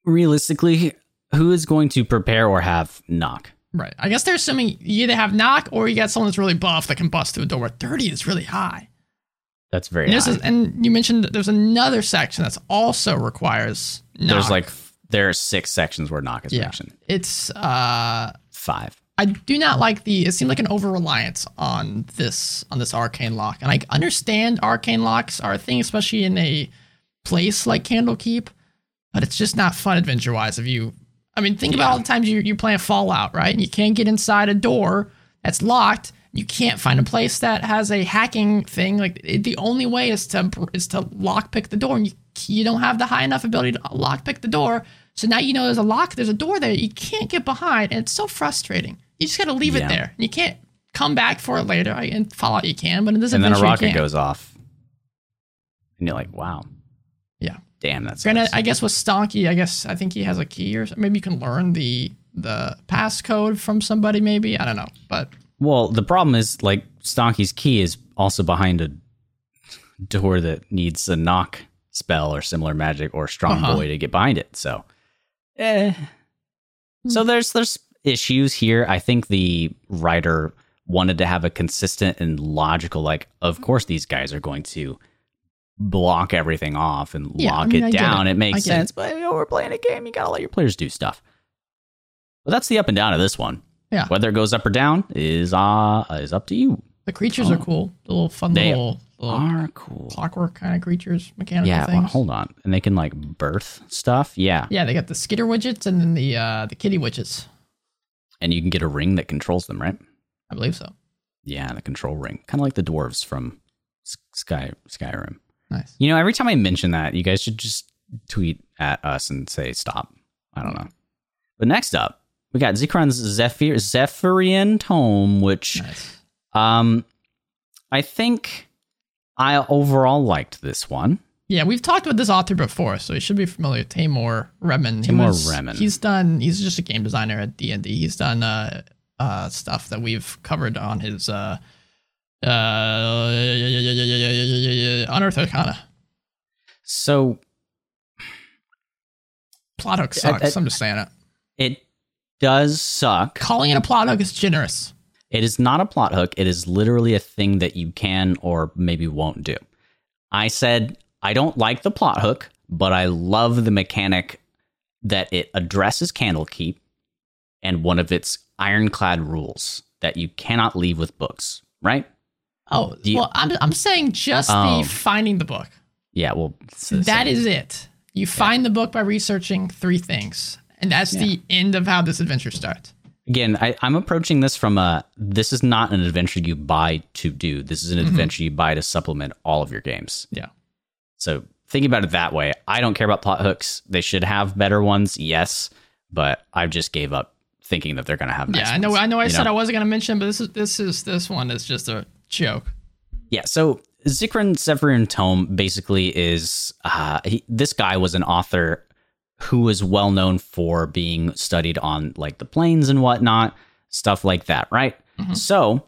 Speaker 2: Realistically, who is going to prepare or have knock?
Speaker 1: Right. I guess they're assuming you either have knock or you got someone that's really buff that can bust through a door. 30 is really high.
Speaker 2: That's very
Speaker 1: And,
Speaker 2: high.
Speaker 1: is, and you mentioned that there's another section that's also requires knock.
Speaker 2: There's like there are six sections where knock is
Speaker 1: yeah.
Speaker 2: mentioned.
Speaker 1: It's uh
Speaker 2: Five.
Speaker 1: I do not like the it seemed like an over reliance on this on this arcane lock. And I understand arcane locks are a thing, especially in a place like Candlekeep, but it's just not fun adventure wise if you I mean think about all the times you you play a Fallout, right? And you can't get inside a door that's locked. You can't find a place that has a hacking thing. Like it, the only way is to is to lockpick the door, and you you don't have the high enough ability to lockpick the door. So now you know there's a lock, there's a door there you can't get behind, and it's so frustrating. You just got to leave
Speaker 2: Yeah.
Speaker 1: it there. You can't come back for it later. I- In Fallout you can, but in this
Speaker 2: and then a rocket goes off. And you're like, wow.
Speaker 1: Yeah.
Speaker 2: Damn, that's
Speaker 1: Granted. I guess with Stonky, I guess I think he has a key or something. maybe you can learn the the passcode from somebody. Maybe I don't know, but
Speaker 2: Well, the problem is like Stonky's key is also behind a door that needs a knock spell or similar magic or strong
Speaker 1: Uh-huh.
Speaker 2: boy to get behind it. So, eh.
Speaker 1: Hmm.
Speaker 2: So there's there's issues here. I think the writer wanted to have a consistent and logical like of course these guys are going to block everything off and
Speaker 1: Yeah, I
Speaker 2: lock
Speaker 1: mean,
Speaker 2: it
Speaker 1: get
Speaker 2: down.
Speaker 1: it.
Speaker 2: It. Makes
Speaker 1: get it.
Speaker 2: sense, but you know, we're playing a game. You got to let your players do stuff. But that's the up and down of this one.
Speaker 1: Yeah.
Speaker 2: Whether it goes up or down is uh is up to you.
Speaker 1: the creatures are cool. The little fun
Speaker 2: Oh. They
Speaker 1: little, little
Speaker 2: Are cool.
Speaker 1: clockwork kind of creatures, mechanical
Speaker 2: Yeah, well, hold on. And they can like birth stuff. Yeah.
Speaker 1: Yeah, they got the skitter widgets and then the uh, the kitty widgets.
Speaker 2: And you can get a ring that controls them, right?
Speaker 1: I believe so.
Speaker 2: Yeah, the control ring. Kind of like the dwarves from Sky Skyrim.
Speaker 1: Nice.
Speaker 2: You know, every time I mention that, you guys should just tweet at us and say stop. I don't know. But next up, we got Zikran's Zephyr Zephyrean Tome, which
Speaker 1: Nice.
Speaker 2: um I think I overall liked this one.
Speaker 1: Yeah, we've talked about this author before, so he should be familiar. Taymoor Rehman.
Speaker 2: Taymoor
Speaker 1: was-
Speaker 2: Rehman.
Speaker 1: He's done. He's just a game designer at D and D. He's done uh, uh, stuff that we've covered on his uh, uh, Unearthed Arcana.
Speaker 2: So
Speaker 1: Plot hook sucks.
Speaker 2: I-
Speaker 1: I'm just saying it.
Speaker 2: it does suck.
Speaker 1: Calling it a plot hook is generous.
Speaker 2: It is not a plot hook. It is literally a thing that you can or maybe won't do. I said, I don't like the plot hook, but I love the mechanic that it addresses Candlekeep and one of its ironclad rules that you cannot leave with books, right?
Speaker 1: Oh,
Speaker 2: you-
Speaker 1: well, I'm, I'm saying just
Speaker 2: Oh.
Speaker 1: the finding the book.
Speaker 2: Yeah, well,
Speaker 1: That is it. You find the book by researching three things, and that's the end of how this adventure starts.
Speaker 2: again. I, I'm approaching this from a this is not an adventure you buy to do. This is an mm-hmm. adventure you buy to supplement all of your games.
Speaker 1: Yeah.
Speaker 2: So thinking about it that way, I don't care about plot hooks. They should have better ones, yes, but I just gave up thinking that they're going to have. Nice
Speaker 1: yeah, I know.
Speaker 2: ones,
Speaker 1: I know. I said I wasn't going to mention, but this is this is this one is just a joke.
Speaker 2: Yeah, so Zikran Zephyrean Tome basically is uh, he, this guy was an author who was well known for being studied on like the planes and whatnot, stuff like that, right?
Speaker 1: Mhm.
Speaker 2: So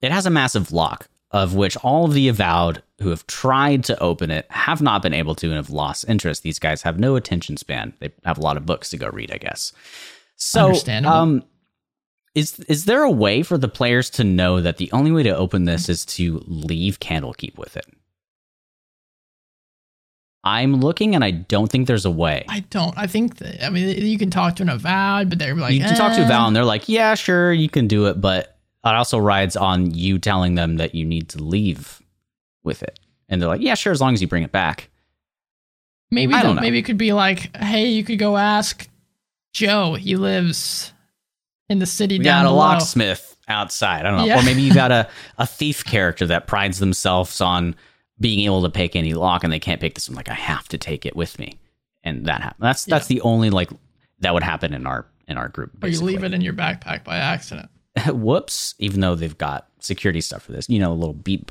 Speaker 2: it has a massive lock, of which all of the avowed who have tried to open it have not been able to and have lost interest. These guys have no attention span. They have a lot of books to go read, I guess. So, um, is is there a way for the players to know that the only way to open this is to leave Candlekeep with it? I'm looking and I don't think there's a way.
Speaker 1: I don't. I think that, I mean, you can talk to an avowed, but they're like,
Speaker 2: you can talk to
Speaker 1: a
Speaker 2: Val and they're like, yeah, sure, you can do it, but it also rides on you telling them that you need to leave with it. And they're like, yeah, sure, as long as you bring it back.
Speaker 1: Maybe the- maybe it could be like, hey, you could go ask Joe. He lives in the city
Speaker 2: We
Speaker 1: down
Speaker 2: got a
Speaker 1: below.
Speaker 2: locksmith outside. I don't know.
Speaker 1: Yeah.
Speaker 2: Or maybe you got a, a thief character that prides themselves on being able to pick any lock and they can't pick this one. Like, I have to take it with me. And that happens. That's that's the only like that would happen in our in our group.
Speaker 1: Or you leave it in your backpack by accident.
Speaker 2: whoops even though they've got security stuff for this you know a little beep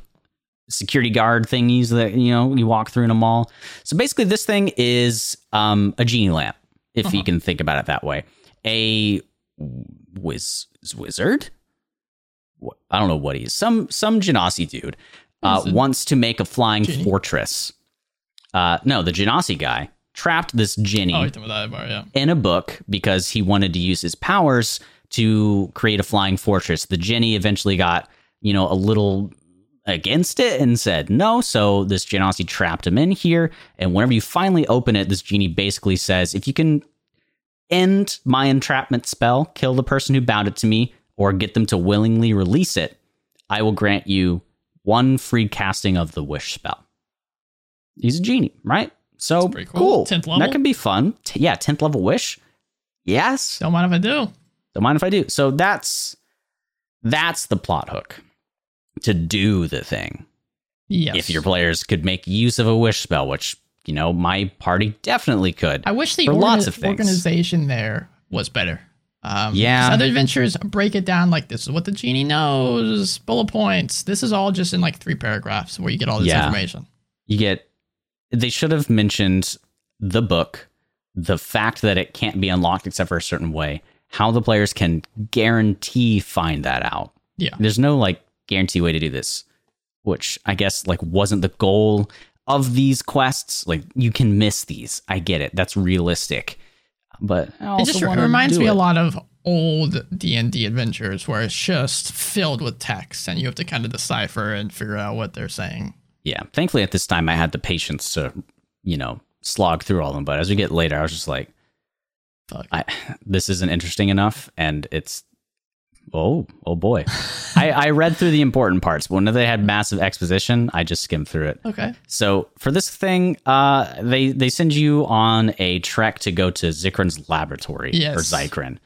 Speaker 2: security guard thingies that you know you walk through in a mall so basically this thing is um a genie lamp if you
Speaker 1: Uh-huh.
Speaker 2: can think about it that way a wiz wizard? I don't know what he is some some genasi dude uh, wants to make a flying
Speaker 1: genie.
Speaker 2: fortress uh no the genasi guy trapped this genie
Speaker 1: Oh, you're talking about that bar, yeah.
Speaker 2: in a book because he wanted to use his powers to create a flying fortress. The genie eventually got, you know, a little against it and said no. So this genasi trapped him in here. And whenever you finally open it, this genie basically says, if you can end my entrapment spell, kill the person who bound it to me, or get them to willingly release it, I will grant you one free casting of the wish spell. He's a genie, right? So
Speaker 1: cool.
Speaker 2: cool.
Speaker 1: 10th level?
Speaker 2: That can be fun. T- yeah, 10th level wish. Yes.
Speaker 1: Don't mind if I do.
Speaker 2: Don't mind if I do. So that's that's the plot hook to do the thing.
Speaker 1: Yes.
Speaker 2: If your players could make use of a wish spell, which you know my party definitely could.
Speaker 1: I wish the organi-
Speaker 2: lots of things.
Speaker 1: organization there was better. Um,
Speaker 2: Yeah.
Speaker 1: Other adventures break it down like this is what the genie knows, bullet points. This is all just in like three paragraphs where you get all this
Speaker 2: Yeah.
Speaker 1: information.
Speaker 2: you get they should have mentioned the book, the fact that it can't be unlocked except for a certain way, how the players can guarantee find that out.
Speaker 1: Yeah.
Speaker 2: There's no like guarantee way to do this, which I guess like wasn't the goal of these quests. Like you can miss these. I get it. That's realistic. But
Speaker 1: It just reminds me
Speaker 2: it.
Speaker 1: a lot of old D&D adventures where it's just filled with text and you have to kind of decipher and figure out what they're saying.
Speaker 2: Yeah. Thankfully at this time I had the patience to, you know, slog through all of them. But as we get later, I was just like. I, this isn't interesting enough, and it's oh oh boy. I, I read through the important parts, but when they had massive exposition, I just skimmed through it.
Speaker 1: okay.
Speaker 2: So for this thing, uh, they they send you on a trek to go to Zikran's laboratory
Speaker 1: Yes.
Speaker 2: or Zikran.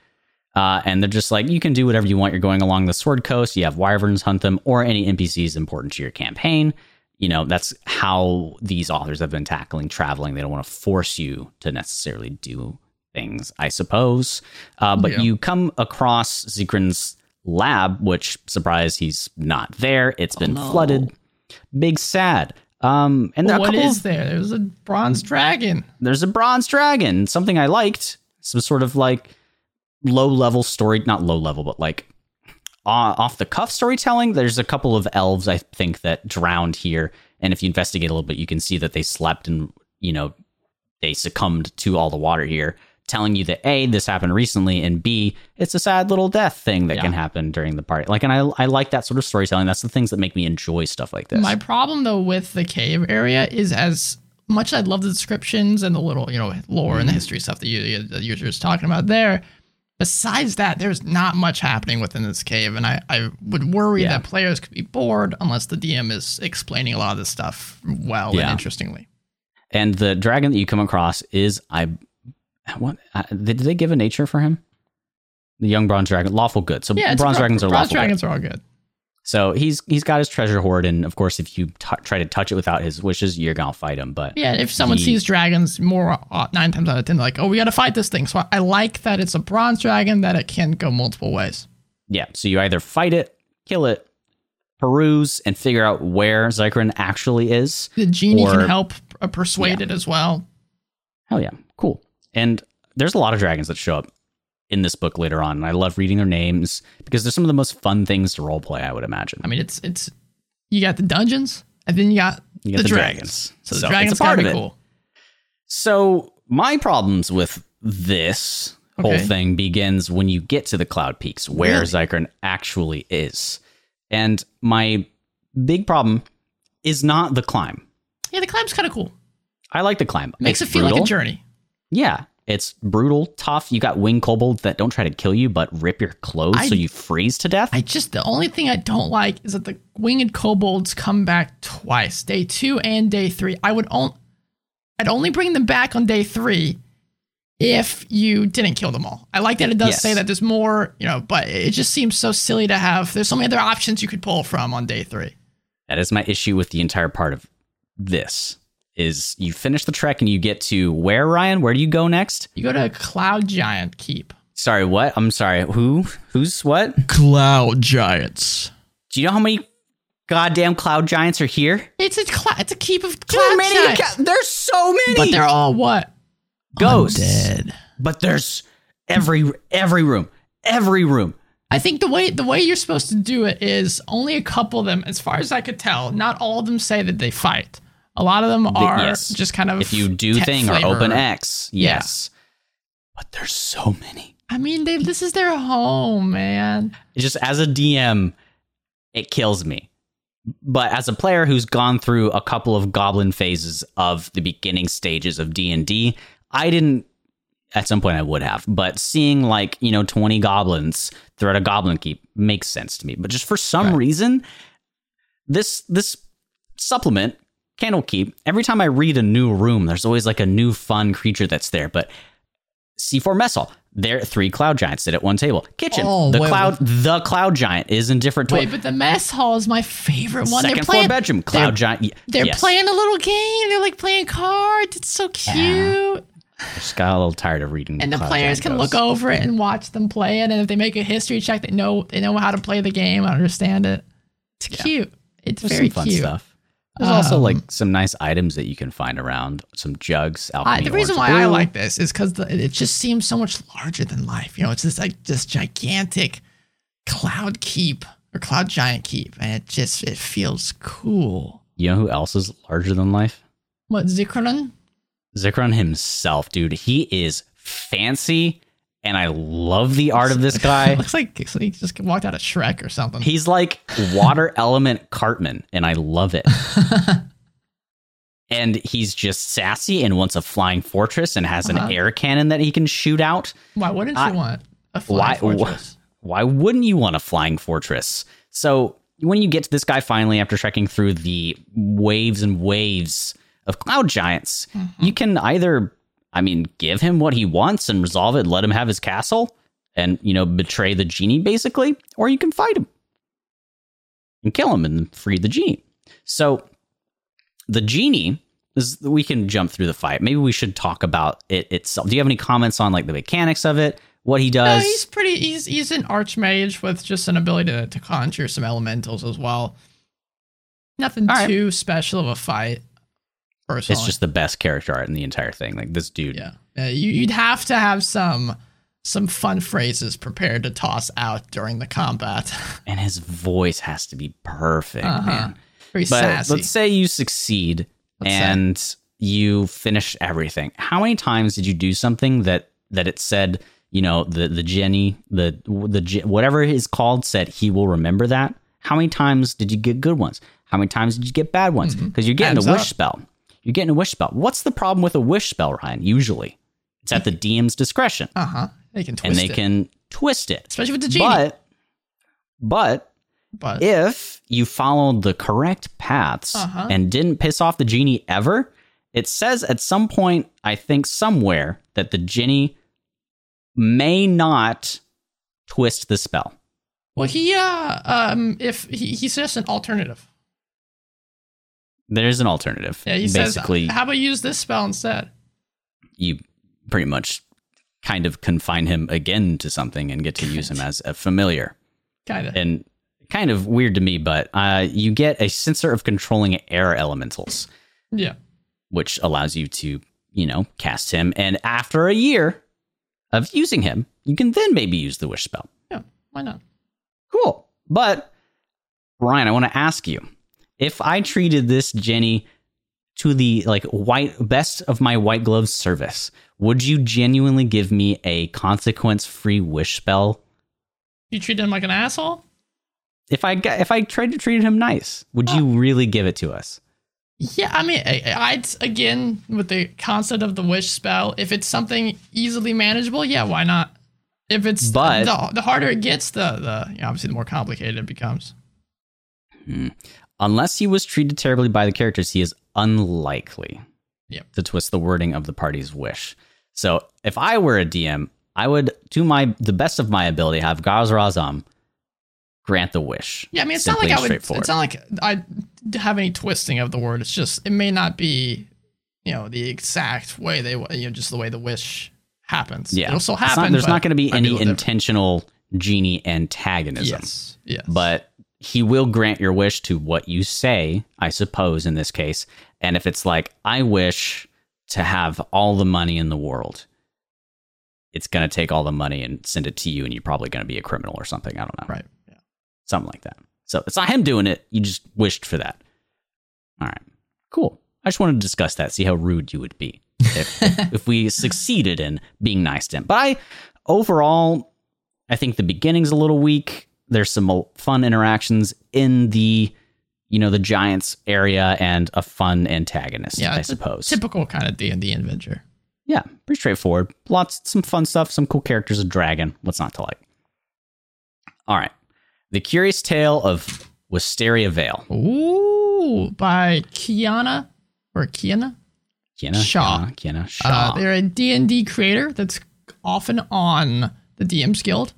Speaker 2: Uh, and they're just like, you can do whatever you want. You're going along the Sword Coast. You have wyverns hunt them, or any NPCs important to your campaign. You know, that's how these authors have been tackling traveling. They don't want to force you to necessarily do things, I suppose. Uh, but
Speaker 1: Yeah.
Speaker 2: you come across Zikran's lab, which, surprise, he's not there. It's been
Speaker 1: no.
Speaker 2: flooded. Big sad. Um, and there are
Speaker 1: What
Speaker 2: couple
Speaker 1: is
Speaker 2: of
Speaker 1: there? There's a bronze dragon.
Speaker 2: there's a bronze dragon something i liked some sort of like low level story not low level but like uh, off the cuff storytelling there's a couple of elves i think that drowned here and if you investigate a little bit you can see that they slept and you know they succumbed to all the water here telling you that a this happened recently and b it's a sad little death thing that
Speaker 1: Yeah.
Speaker 2: can happen during the party like and i i like that sort of storytelling that's the things that make me enjoy stuff like this
Speaker 1: My problem though with the cave area is as much as I love the descriptions and the little, you know, lore
Speaker 2: Mm-hmm.
Speaker 1: and the history stuff that you that you're just talking about there. Besides that, there's not much happening within this cave, and I, I would worry
Speaker 2: Yeah.
Speaker 1: that players could be bored unless the DM is explaining a lot of this stuff well
Speaker 2: Yeah.
Speaker 1: and interestingly.
Speaker 2: And the dragon that you come across is I. What uh, did they give a nature for him? The young bronze dragon, lawful good. So
Speaker 1: Yeah,
Speaker 2: bronze dragons are
Speaker 1: bronze
Speaker 2: lawful
Speaker 1: dragons
Speaker 2: good.
Speaker 1: are all good.
Speaker 2: So he's he's got his treasure hoard, and of course, if you t- try to touch it without his wishes, you're gonna fight him. But
Speaker 1: Yeah, if someone
Speaker 2: The-
Speaker 1: sees dragons, more uh, nine times out of ten, like, oh, we got to fight this thing. So I, I like that it's a bronze dragon that it can go multiple ways.
Speaker 2: yeah, so you either fight it, kill it, peruse, and figure out where Zikran actually is.
Speaker 1: The genie
Speaker 2: Or-
Speaker 1: can help uh, persuade it as well.
Speaker 2: Hell yeah, cool. And there's a lot of dragons that show up in this book later on. And I love reading their names because they're some of the most fun things to roleplay, I would imagine.
Speaker 1: I mean, it's it's you got the dungeons, and then you got,
Speaker 2: You get
Speaker 1: the,
Speaker 2: the
Speaker 1: dragons.
Speaker 2: dragons.
Speaker 1: So the
Speaker 2: So
Speaker 1: dragons
Speaker 2: it's a of
Speaker 1: cool.
Speaker 2: So my problems with this whole thing begins when you get to the cloud peaks where
Speaker 1: Really?
Speaker 2: Actually is. And my big problem is not the climb.
Speaker 1: Yeah, the climb's kind of cool.
Speaker 2: I like the climb.
Speaker 1: Makes
Speaker 2: It's
Speaker 1: it feel like a journey.
Speaker 2: Yeah. It's brutal, tough. You got winged kobolds that don't try to kill you, but rip your clothes
Speaker 1: I-
Speaker 2: so you freeze to death.
Speaker 1: I just the only thing I don't like is that the winged kobolds come back twice, day two and day three. I would only, I'd only bring them back on day three if you didn't kill them all. I like that it does
Speaker 2: Yes.
Speaker 1: say that there's more, you know, but it just seems so silly to have. There's so many other options you could pull from on day three.
Speaker 2: that is my issue with the entire part of this. Is you finish the trek and you get to where Ryan? Where do you go next?
Speaker 1: You go to Cloud Giant Keep.
Speaker 2: Sorry, what? I'm sorry. Who? Who's what?
Speaker 1: Cloud Giants.
Speaker 2: Do you know how many goddamn cloud giants are here?
Speaker 1: It's a cl- it's a keep of
Speaker 2: Too
Speaker 1: cloud
Speaker 2: many
Speaker 1: giants,
Speaker 2: count. There's so many.
Speaker 1: but they're all what
Speaker 2: ghosts.
Speaker 1: Undead.
Speaker 2: But there's every every room, every room.
Speaker 1: I think the way the way you're supposed to do it is only a couple of them, as far as I could tell, not all of them say that they fight. A lot of them are
Speaker 2: yes.
Speaker 1: just kind of
Speaker 2: If you do thing or open X,
Speaker 1: Yeah.
Speaker 2: yes. But there's so many.
Speaker 1: I mean, they, this is their home, man.
Speaker 2: Just as a DM, it kills me. But as a player who's gone through a couple of goblin phases of the beginning stages of D&D, I didn't at some point I would have, but seeing like, you know, 20 goblins throughout a goblin keep makes sense to me. But just for some
Speaker 1: Right.
Speaker 2: reason, this this supplement, Candlekeep, every time I read a new room, there's always like a new fun creature that's there. But C4 Messel, there are three cloud giants sit at one table. Kitchen,
Speaker 1: Oh,
Speaker 2: the
Speaker 1: wait,
Speaker 2: cloud, the cloud giant is in different.
Speaker 1: Wait, but the mess hall is my favorite one.
Speaker 2: second
Speaker 1: they're
Speaker 2: floor
Speaker 1: playing,
Speaker 2: bedroom, cloud
Speaker 1: they're-
Speaker 2: giant.
Speaker 1: They're
Speaker 2: yes.
Speaker 1: playing a little game. They're like playing cards. It's so cute.
Speaker 2: I just got a little tired of reading.
Speaker 1: And the players can
Speaker 2: Ghosts.
Speaker 1: look over it and watch them play it. And if they make a history check, they know they know how to play the game. I understand it. It's cute. It's
Speaker 2: There's
Speaker 1: very
Speaker 2: fun
Speaker 1: cute.
Speaker 2: stuff. There's also
Speaker 1: Um,
Speaker 2: like some nice items that you can find around. Some jugs.
Speaker 1: I,
Speaker 2: alchemy
Speaker 1: the reason why
Speaker 2: orange
Speaker 1: I like this is because it just seems so much larger than life. You know, it's just like this gigantic cloud keep or cloud giant keep, and it just it feels cool.
Speaker 2: You know who else is larger than life?
Speaker 1: What Zikran?
Speaker 2: Zikran himself, dude. He is fancy, and I love the art of this guy.
Speaker 1: looks like he just walked out of Shrek or something.
Speaker 2: He's like water element Cartman, and I love it. and he's just sassy and wants a flying fortress and has
Speaker 1: Uh-huh.
Speaker 2: an air cannon that he can shoot out.
Speaker 1: why wouldn't you want a
Speaker 2: Why?
Speaker 1: flying fortress?
Speaker 2: Why wouldn't you want a flying fortress? So when you get to this guy finally after trekking through the waves and waves of cloud giants,
Speaker 1: Mm-hmm.
Speaker 2: you can either, I mean, give him what he wants and resolve it, let him have his castle, and you know betray the genie basically, or you can fight him and kill him and free the genie. So the genie is we can jump through the fight. Maybe we should talk about it itself. Do you have any comments on like the mechanics of it? What he
Speaker 1: No,
Speaker 2: does?
Speaker 1: he's pretty. He's he's an archmage with just an ability to, to conjure some elementals as well. Nothing
Speaker 2: All right.
Speaker 1: too special of a fight. Personally,
Speaker 2: It's just the best character art in the entire thing. Like this dude.
Speaker 1: yeah. yeah you, you'd have to have some some fun phrases prepared to toss out during the combat.
Speaker 2: And his voice has to be perfect,
Speaker 1: Uh-huh.
Speaker 2: man.
Speaker 1: Very
Speaker 2: But
Speaker 1: sassy.
Speaker 2: let's say you succeed
Speaker 1: Let's say.
Speaker 2: and you finish everything. How many times did you do something that that it said, you know, the the Jenny, the the whatever is called said he will remember that? How many times did you get good ones? How many times did you get bad ones? Because you're getting a wish
Speaker 1: up.
Speaker 2: spell. You're getting a wish spell. What's the problem with a wish spell, Ryan? Usually, it's at the DM's discretion,
Speaker 1: uh huh. They can twist it.
Speaker 2: and they
Speaker 1: it,
Speaker 2: can twist it.
Speaker 1: especially with the genie.
Speaker 2: But but
Speaker 1: But,
Speaker 2: if you followed the correct paths
Speaker 1: Uh-huh.
Speaker 2: and didn't piss off the genie ever, it says at some point, I think somewhere, that the genie may not twist the spell.
Speaker 1: well, he uh um if he he suggests an alternative.
Speaker 2: There's an alternative.
Speaker 1: Yeah, he
Speaker 2: Basically,
Speaker 1: says, "How about use this spell instead?"
Speaker 2: you pretty much kind of confine him again to something and get to use him as a familiar.
Speaker 1: Kind of.
Speaker 2: And kind of weird to me, but uh, you get a sensor of controlling air elementals.
Speaker 1: Yeah.
Speaker 2: which allows you to, you know, cast him. And after a year, of using him, you can then maybe use the wish spell.
Speaker 1: Yeah, why not?
Speaker 2: Cool. But Ryan, I want to ask you if I treated this Jenny to the like white best of my white glove service, would you genuinely give me a consequence free wish spell?
Speaker 1: You treat him like an asshole?
Speaker 2: If I got, if I tried to treat him nice, would you oh. really give it to us?
Speaker 1: Yeah, I mean, I, I'd again with the concept of the wish spell. If it's something easily manageable, yeah, why not? If it's
Speaker 2: But-
Speaker 1: the, the harder it gets, the the you know, obviously the more complicated it becomes. Hmm.
Speaker 2: Unless he was treated terribly by the characters, he is unlikely
Speaker 1: Yep.
Speaker 2: to twist the wording of the party's wish. So if I were a DM, I would, to my the best of my ability, have Gaz Razam grant the wish.
Speaker 1: Yeah, I mean, it's
Speaker 2: Simply
Speaker 1: not like I would. It's not like I have any twisting of the word. It's just it may not be, you know, the exact way they you know just the way the wish happens.
Speaker 2: Yeah,
Speaker 1: it'll still
Speaker 2: It's not-
Speaker 1: happen.
Speaker 2: there's not going to be any
Speaker 1: little different.
Speaker 2: intentional genie antagonism.
Speaker 1: Yes, yes,
Speaker 2: but he will grant your wish to what you say, I suppose, in this case. And if it's like, I wish to have all the money in the world, it's going to take all the money and send it to you, and you're probably going to be a criminal or something. I don't know.
Speaker 1: right. Yeah.
Speaker 2: Something like that. So it's not him doing it. You just wished for that. All right. Cool. I just wanted to discuss that, see how rude you would be if, if we succeeded in being nice to him. But I, overall, I think the beginning's a little weak. There's some fun interactions in the, you know, the Giants area and a fun antagonist,
Speaker 1: Yeah,
Speaker 2: I suppose.
Speaker 1: Typical kind of D and D adventure.
Speaker 2: yeah, pretty straightforward. Lots, some fun stuff, some cool characters, a dragon. What's not to like? All right. The Curious Tale of Wisteria Vale.
Speaker 1: Ooh, by Kienna or Kienna.
Speaker 2: Kienna
Speaker 1: Shaw.
Speaker 2: Kienna, Kienna
Speaker 1: Uh,
Speaker 2: Shaw.
Speaker 1: they're a D&D creator that's often on the DM's Guild.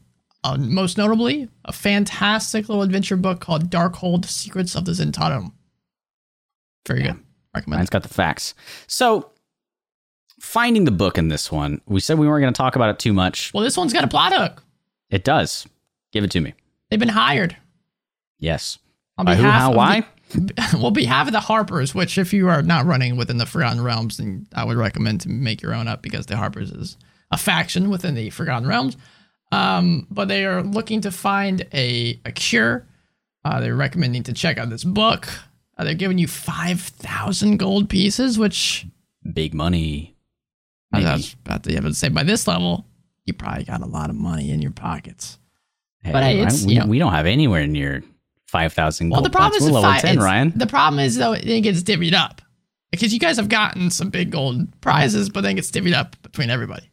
Speaker 1: Uh, most notably, a fantastic little adventure book called Darkhold: Secrets of the Zhentarim. Very good. Recommend.
Speaker 2: Ryan's got the facts. So, finding the book in this one, we said we weren't going to talk about it too much.
Speaker 1: Well, this one's got a plot hook.
Speaker 2: It does. Give it to me.
Speaker 1: They've been hired
Speaker 2: Yes.
Speaker 1: on
Speaker 2: By who, how, why?
Speaker 1: The, well, behalf of the Harpers, which if you are not running within the Forgotten Realms, then I would recommend to make your own up because the Harpers is a faction within the Forgotten Realms. Um, but they are looking to find a, a cure. Uh, they're recommending to check out this book. Uh, they're giving you 5,000 gold pieces, which
Speaker 2: Big money.
Speaker 1: I
Speaker 2: Maybe.
Speaker 1: was about to, yeah, but say by this level, you probably got a lot of money in your pockets.
Speaker 2: Hey,
Speaker 1: But hey,
Speaker 2: Ryan, we,
Speaker 1: you know-
Speaker 2: we don't have anywhere near 5,000
Speaker 1: Well,
Speaker 2: gold
Speaker 1: the problem
Speaker 2: points.
Speaker 1: is
Speaker 2: We're level 10, Ryan.
Speaker 1: The problem is though it gets divvied up because you guys have gotten some big gold prizes, but then it gets divvied up between everybody.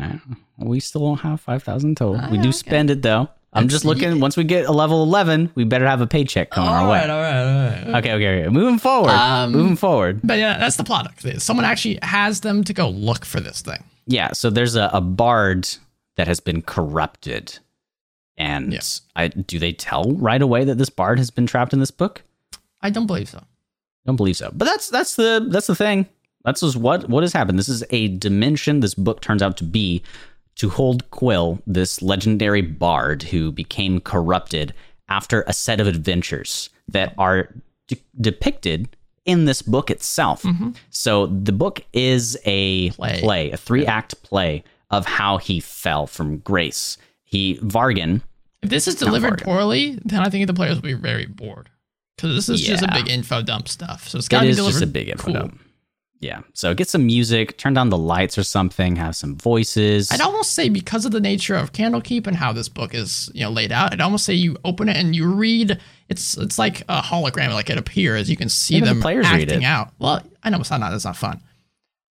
Speaker 2: Uh, we still don't have 5,000 total.
Speaker 1: Ah,
Speaker 2: we do
Speaker 1: okay.
Speaker 2: spend it, though. I'm
Speaker 1: It's-
Speaker 2: just looking, once we get a level 11, we better have a paycheck coming our way.
Speaker 1: all right, all right.
Speaker 2: Okay, okay, okay. Moving forward.
Speaker 1: Um,
Speaker 2: moving forward.
Speaker 1: But yeah, that's the plot. Someone actually has them to go look for this thing.
Speaker 2: Yeah, so there's a, a bard that has been corrupted. And
Speaker 1: Yeah.
Speaker 2: I do they tell right away that this bard has been trapped in this book?
Speaker 1: I don't believe so.
Speaker 2: Don't believe so. But that's that's the that's the thing. That's just what what has happened. This is a dimension this book turns out to be to hold Quill, this legendary bard who became corrupted after a set of adventures that are de- depicted in this book itself. Mm-hmm. So the book is a
Speaker 1: Play.
Speaker 2: play, a three act play of how he fell from grace. He Vargan
Speaker 1: If this is delivered
Speaker 2: Vargan.
Speaker 1: poorly, then I think the players will be very bored because this is just a big info dump stuff. So it's got to
Speaker 2: It
Speaker 1: be delivered.
Speaker 2: just a big info
Speaker 1: cool.
Speaker 2: dump. Yeah. So get some music, turn down the lights or something, have some voices.
Speaker 1: I'd almost say because of the nature of Candlekeep and how this book is, you know, laid out, I'd almost say you open it and you read. It's it's like a hologram, like it appears. You can see
Speaker 2: Yeah, but the
Speaker 1: them
Speaker 2: players
Speaker 1: acting out. Well, I know it's not that's not fun.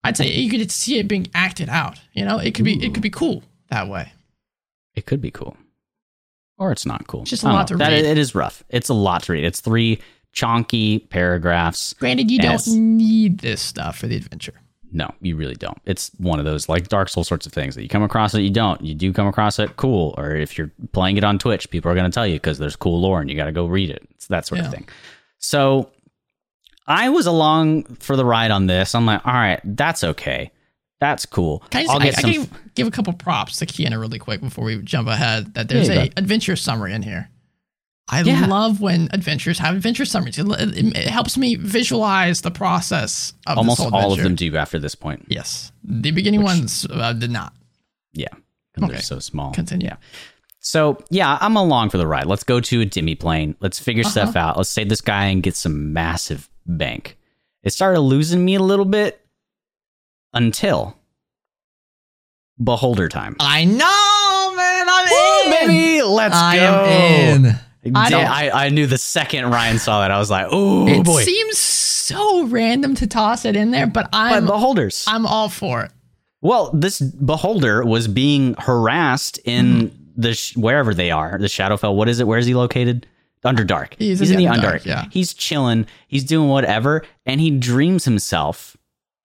Speaker 1: I'd say you could see it being acted out. You know, it could be it could be cool that way.
Speaker 2: It could be cool. Or it's not cool.
Speaker 1: It's just a lot
Speaker 2: know.
Speaker 1: to
Speaker 2: That-
Speaker 1: read.
Speaker 2: It is rough. It's a lot to read. It's three chonky paragraphs.
Speaker 1: Granted, you don't need this stuff for the adventure.
Speaker 2: No, you really don't. It's one of those like Dark Souls sorts of things that you come across it, you don't. You do come across it, cool. Or if you're playing it on Twitch, people are going to tell you because there's cool lore and you got to go read it. It's that sort
Speaker 1: Yeah.
Speaker 2: of thing. So I was along for the ride on this. I'm like, all right, that's okay. That's cool.
Speaker 1: Can I, just,
Speaker 2: I'll get
Speaker 1: I
Speaker 2: some.
Speaker 1: can give a couple props to Kienna really quick before we jump ahead. That there's
Speaker 2: Yeah,
Speaker 1: a adventure summary in here. I
Speaker 2: Yeah.
Speaker 1: love when adventures have adventure summaries. It, it- it helps me visualize the process of
Speaker 2: almost all of them do after this point.
Speaker 1: Yes, the beginning ones uh, did not.
Speaker 2: Yeah.
Speaker 1: Okay.
Speaker 2: they're so small.
Speaker 1: Continue.
Speaker 2: Yeah. So yeah, I'm along for the ride. Let's go to a demi-plane. Let's figure
Speaker 1: Uh-huh.
Speaker 2: stuff out. Let's save this guy and get some massive bank. It started losing me a little bit until beholder time.
Speaker 1: I know, man. I'm
Speaker 2: Woo,
Speaker 1: in.
Speaker 2: baby, let's
Speaker 1: I
Speaker 2: go.
Speaker 1: am in. I
Speaker 2: I, I, I knew the second Ryan saw that, I was like, oh
Speaker 1: it
Speaker 2: boy.
Speaker 1: seems so random to toss it in there, but
Speaker 2: but
Speaker 1: I'm
Speaker 2: beholders.
Speaker 1: I'm all for it.
Speaker 2: Well, this beholder was being harassed in
Speaker 1: Mm-hmm.
Speaker 2: the sh- wherever they are, the Shadowfell. What is it? Where is he located? Underdark.
Speaker 1: He's
Speaker 2: in
Speaker 1: in
Speaker 2: the Underdark.
Speaker 1: Underdark, yeah.
Speaker 2: He's chilling. He's doing whatever, and he dreams himself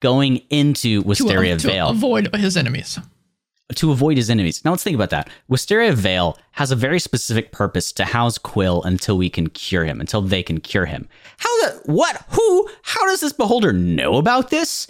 Speaker 2: going into
Speaker 1: To,
Speaker 2: Wisteria
Speaker 1: to
Speaker 2: Vale
Speaker 1: avoid his enemies.
Speaker 2: To avoid his enemies. Now let's think about that. Wisteria Vale has a very specific purpose to house Quill until we can cure him, until they can cure him. How the what? Who? How does this beholder know about this?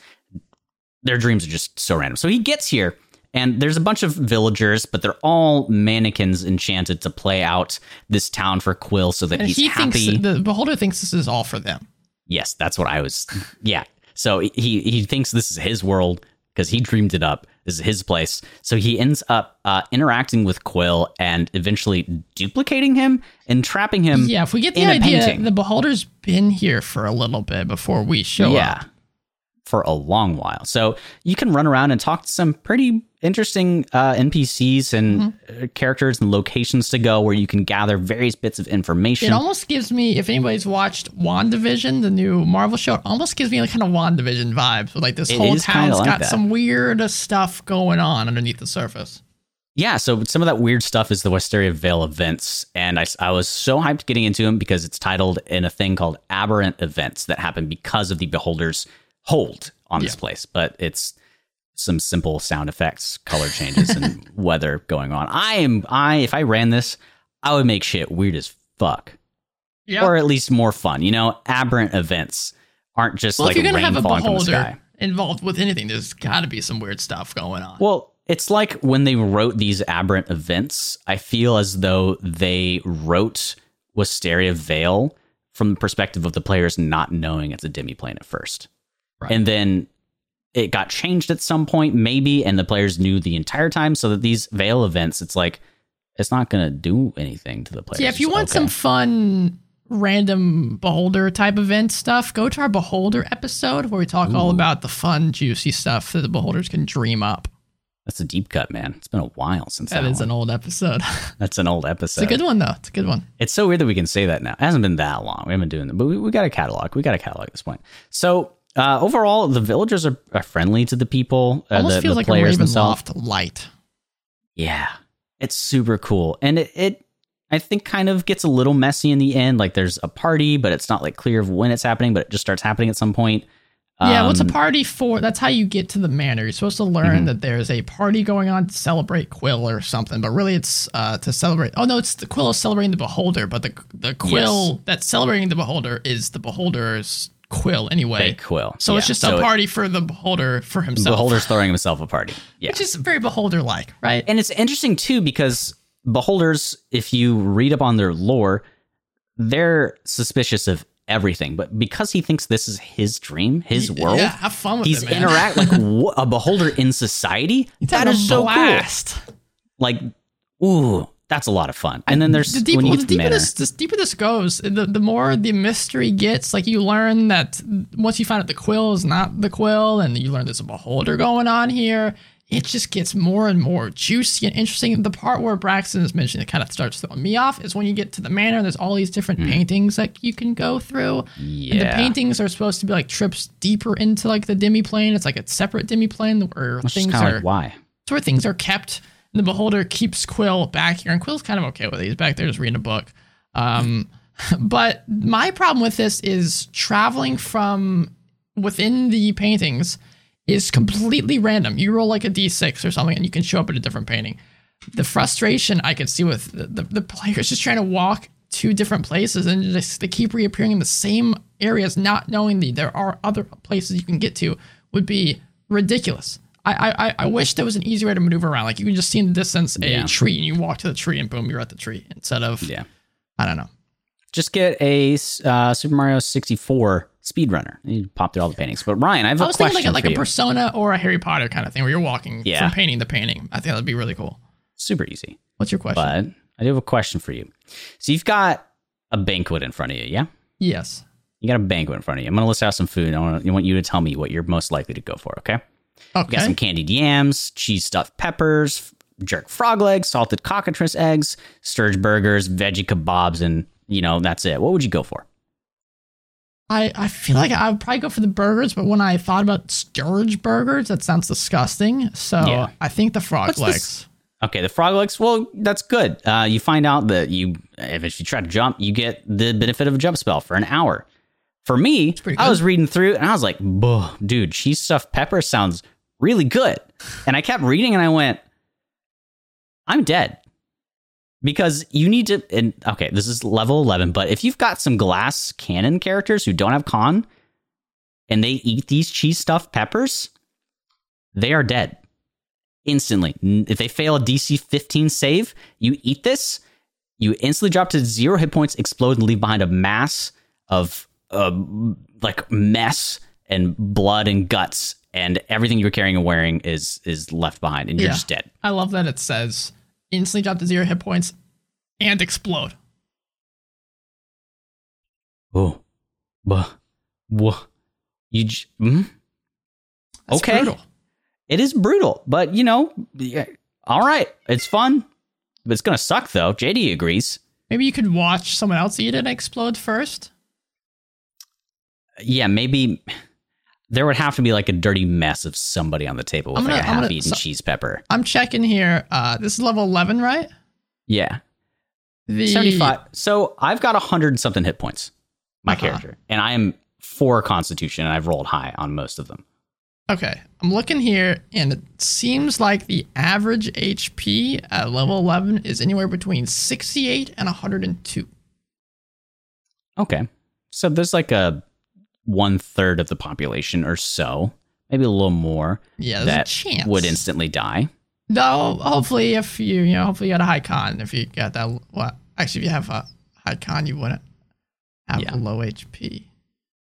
Speaker 2: Their dreams are just so random. So he gets here, and there's a bunch of villagers, but they're all mannequins enchanted to play out this town for Quill so that
Speaker 1: And
Speaker 2: he's
Speaker 1: he
Speaker 2: happy.
Speaker 1: thinks the beholder thinks this is all for them.
Speaker 2: Yes, that's what I was. Yeah. So he he thinks this is his world because he dreamed it up. This is his place. So he ends up uh, interacting with Quill and eventually duplicating him and trapping him.
Speaker 1: Yeah, if we get the idea,
Speaker 2: painting.
Speaker 1: the beholder's been here for a little bit before we show
Speaker 2: yeah,
Speaker 1: up.
Speaker 2: For a long while. So you can run around and talk to some pretty interesting uh, NPCs and
Speaker 1: Mm-hmm.
Speaker 2: uh, characters and locations to go where you can gather various bits of information.
Speaker 1: It almost gives me, if anybody's watched WandaVision, the new Marvel show, it almost gives me like kind of WandaVision vibes. Like this
Speaker 2: It
Speaker 1: whole town's
Speaker 2: like
Speaker 1: got
Speaker 2: that.
Speaker 1: some weird stuff going on underneath the surface.
Speaker 2: Yeah, so some of that weird stuff is the Wisteria Vale events, and I, I was so hyped getting into them because it's titled in a thing called aberrant events that happen because of the Beholder's hold on this
Speaker 1: Yeah.
Speaker 2: place. But it's some simple sound effects, color changes, and weather going on. I am I if I ran this, I would make shit weird as fuck,
Speaker 1: Yeah.
Speaker 2: or at least more fun. You know, aberrant events aren't just
Speaker 1: well,
Speaker 2: like
Speaker 1: if you're gonna
Speaker 2: rain
Speaker 1: have a
Speaker 2: falling from the sky.
Speaker 1: beholder involved with anything, there's got to be some weird stuff going on.
Speaker 2: Well, it's like when they wrote these aberrant events, I feel as though they wrote Wisteria Vale from the perspective of the players not knowing it's a demiplane at first.
Speaker 1: Right.
Speaker 2: And then it got changed at some point, maybe, and the players knew the entire time so that these veil events, it's like, it's not going to do anything to the players.
Speaker 1: yeah, if you want
Speaker 2: okay.
Speaker 1: some fun, random beholder type event stuff, go to our beholder episode where we talk all about the fun, juicy stuff that the beholders can dream up.
Speaker 2: That's a deep cut, man. It's been a while since that,
Speaker 1: That is
Speaker 2: one.
Speaker 1: an old episode.
Speaker 2: That's an old episode.
Speaker 1: it's a good one though. It's a good one.
Speaker 2: It's so weird that we can say that now. It hasn't been that long. We haven't been doing that, but we, we got a catalog. We got a catalog at this point. So uh, overall, the villagers are, are friendly to the people. Uh,
Speaker 1: Almost
Speaker 2: the,
Speaker 1: feels
Speaker 2: the
Speaker 1: like a
Speaker 2: players themselves.
Speaker 1: Ravenloft light.
Speaker 2: Yeah, it's super cool, and it, it I think kind of gets a little messy in the end. Like there's a party, but it's not like clear of when it's happening, but it just starts happening at some point.
Speaker 1: Yeah, what's a
Speaker 2: Um,
Speaker 1: party for? That's how you get to the manor. You're supposed to learn
Speaker 2: Mhm.
Speaker 1: that there's a party going on to celebrate Quill or something, but really it's uh, to celebrate. Oh no, it's the Quill is celebrating the Beholder, but the the Quill that's celebrating the Beholder is the Beholder's Quill anyway.
Speaker 2: Fake quill.
Speaker 1: So it's just
Speaker 2: so
Speaker 1: a
Speaker 2: it-
Speaker 1: party for the Beholder for himself,
Speaker 2: Beholder's throwing himself a party. Yeah,
Speaker 1: which is very Beholder-like, right?
Speaker 2: And it's interesting too because beholders, if you read up on their lore, they're suspicious of everything. But because he thinks this is his dream, his world,
Speaker 1: Yeah, have fun with
Speaker 2: he's
Speaker 1: it, man.
Speaker 2: interact like a beholder in society. That is so
Speaker 1: blast.
Speaker 2: cool. Like, ooh, that's a lot of fun. And then there's
Speaker 1: the deeper,
Speaker 2: when you
Speaker 1: well,
Speaker 2: get
Speaker 1: the
Speaker 2: to the
Speaker 1: deeper
Speaker 2: manor.
Speaker 1: this, the deeper this goes, the, the more the mystery gets. Like you learn that once you find out the quill is not the quill, and you learn there's a beholder going on here, it just gets more and more juicy and interesting. The part where Braxton is mentioning that kind of starts throwing me off is when you get to the manor. There's all these different hmm. paintings that you can go through. And the. Paintings are supposed to be like trips deeper into like the demi plane. It's like a separate demi plane where
Speaker 2: Which
Speaker 1: things are
Speaker 2: like why.
Speaker 1: it's where things are kept. The beholder keeps Quill back here, and Quill's kind of okay with it. He's back there just reading a book. Um, but my problem with this is traveling from within the paintings is completely random. You roll like a d6 or something, and you can show up at a different painting. The frustration I could see with the, the, the players just trying to walk to different places and just they keep reappearing in the same areas, not knowing that there are other places you can get to, would be ridiculous. I, I, I wish there was an easy way to maneuver around. Like you can just see in the distance a
Speaker 2: Yeah.
Speaker 1: tree and you walk to the tree and boom, you're at the tree instead of,
Speaker 2: Yeah.
Speaker 1: I don't know.
Speaker 2: Just get a uh, Super Mario 64 speedrunner. You pop through all the paintings. But Ryan, I have a
Speaker 1: I was thinking like a, like a. Persona or a Harry Potter kind of thing where you're walking
Speaker 2: Yeah.
Speaker 1: from painting to painting. I think that'd be really cool.
Speaker 2: Super easy.
Speaker 1: What's your question?
Speaker 2: But I do have a question for you. So you've got a banquet in front of you, yeah?
Speaker 1: yes.
Speaker 2: You got a banquet in front of you. I'm gonna list out some food. I want, I want you to tell me what you're most likely to go for. Okay. You got some candied yams, cheese stuffed peppers, jerk frog legs, salted cockatrice eggs, sturge burgers, veggie kebabs, and you know that's it. What would you go for?
Speaker 1: I, I feel like I would probably go for the burgers, but when I thought about sturge burgers, that sounds disgusting. So
Speaker 2: Yeah.
Speaker 1: I think the frog
Speaker 2: What's
Speaker 1: legs.
Speaker 2: this? Okay, the frog legs. Well, that's good. Uh, you find out that you, if you try to jump, you get the benefit of a jump spell for an hour. For me, I was reading through and I was like, dude, cheese stuffed pepper sounds really good." And I kept reading and I went, "I'm dead." Because you need to, and okay, this is level 11, but if you've got some glass cannon characters who don't have con and they eat these cheese stuffed peppers, they are dead instantly. If they fail a DC 15 save, you eat this, you instantly drop to zero hit points, explode, and leave behind a mass of uh, like mess and blood and guts, and everything you're carrying and wearing is is left behind, and you're
Speaker 1: Yeah.
Speaker 2: just dead.
Speaker 1: I love that it says instantly drop to zero hit points and explode.
Speaker 2: Oh, buh, buh. You j- mm? Okay.
Speaker 1: brutal.
Speaker 2: It is brutal, but you know, yeah, all right, it's fun. But it's gonna suck though. JD agrees.
Speaker 1: Maybe you could watch someone else eat it and explode first.
Speaker 2: Yeah, maybe there would have to be like a dirty mess of somebody on the table with
Speaker 1: I'm
Speaker 2: like
Speaker 1: gonna-
Speaker 2: a
Speaker 1: I'm gonna-
Speaker 2: half-eaten
Speaker 1: so-
Speaker 2: cheese pepper.
Speaker 1: I'm checking here. Uh, this is level 11, right?
Speaker 2: Yeah,
Speaker 1: The
Speaker 2: seventy-five. So I've got a hundred and something hit points, my
Speaker 1: Uh-huh.
Speaker 2: character, and I am four Constitution, and I've rolled high on most of them.
Speaker 1: Okay, I'm looking here, and it seems like the average HP at level 11 is anywhere between 68 and 102.
Speaker 2: Okay, so there's like a one third of the population or so, maybe a little more,
Speaker 1: Yeah,
Speaker 2: that would instantly die.
Speaker 1: Though, hopefully, if you you know, hopefully you got a high con. If you got that, well, actually, if you have a high con, you wouldn't have
Speaker 2: Yeah.
Speaker 1: a low HP.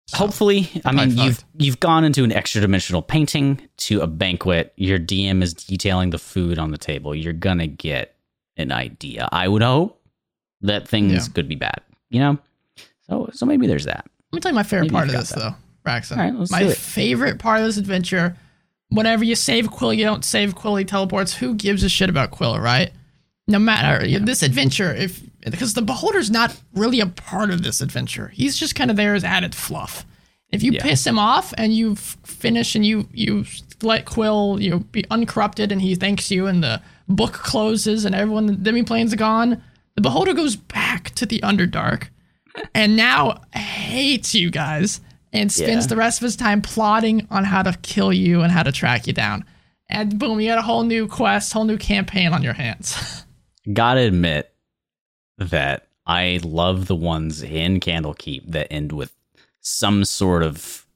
Speaker 1: So,
Speaker 2: Hopefully, I mean
Speaker 1: probably
Speaker 2: you've you've gone into an extra dimensional painting to a banquet. Your DM is detailing the food on the table. You're gonna get an idea. I would hope that things
Speaker 1: Yeah.
Speaker 2: could be bad. You know, so so maybe there's that.
Speaker 1: Let me tell you my favorite
Speaker 2: Maybe
Speaker 1: part of this,
Speaker 2: got
Speaker 1: though, Braxton.
Speaker 2: All right,
Speaker 1: my favorite part of this adventure, whenever you save Quill, you don't save Quill, he teleports. Who gives a shit about Quill, right? No matter this adventure, if because the Beholder's not really a part of this adventure, he's just kind of there as added fluff. If you
Speaker 2: Yeah.
Speaker 1: piss him off and you finish and you you let Quill you know, be uncorrupted and he thanks you and the book closes and everyone the demi-plane's gone, the Beholder goes back to the Underdark and now hates you guys and spends
Speaker 2: Yeah.
Speaker 1: the rest of his time plotting on how to kill you and how to track you down. And boom, you got a whole new quest, whole new campaign on your hands.
Speaker 2: Gotta admit that I love the ones in Candlekeep that end with some sort of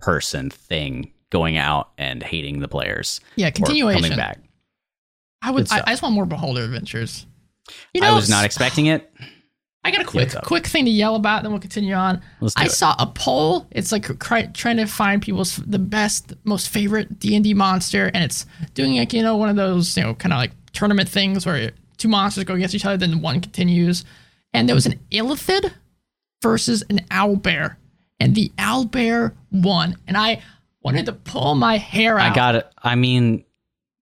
Speaker 2: person thing going out and hating the players
Speaker 1: yeah, continuation.
Speaker 2: coming back.
Speaker 1: I would. I. I just want more Beholder adventures. You
Speaker 2: I was not expecting it.
Speaker 1: I got a quick quick thing to yell about, then we'll continue on. I
Speaker 2: it.
Speaker 1: saw a poll. It's like cry, trying to find people's the best, most favorite D and D monster, and it's doing like you know one of those you know kind of like tournament things where two monsters go against each other, then one continues. And there was an illithid versus an owlbear, and the owlbear won. And I wanted to pull my hair out.
Speaker 2: I got it. I mean,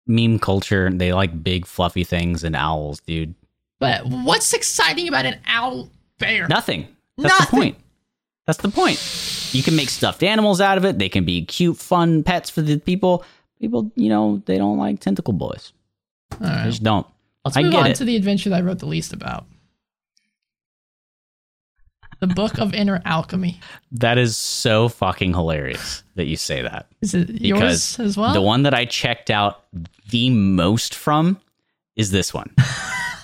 Speaker 2: meme culture, they like big fluffy things and owls, dude.
Speaker 1: But what's exciting about an owl bear?
Speaker 2: Nothing. That's
Speaker 1: Nothing.
Speaker 2: the point. That's the point. You can make stuffed animals out of it. They can be cute, fun pets for the people. People, you know, they don't like tentacle boys.
Speaker 1: All
Speaker 2: They just don't.
Speaker 1: Let's
Speaker 2: I
Speaker 1: move on
Speaker 2: it.
Speaker 1: to the adventure that I wrote the least about. The Book of Inner Alchemy.
Speaker 2: That is so fucking hilarious that you say that.
Speaker 1: Is it yours as well?
Speaker 2: the one that I checked out the most from is this one.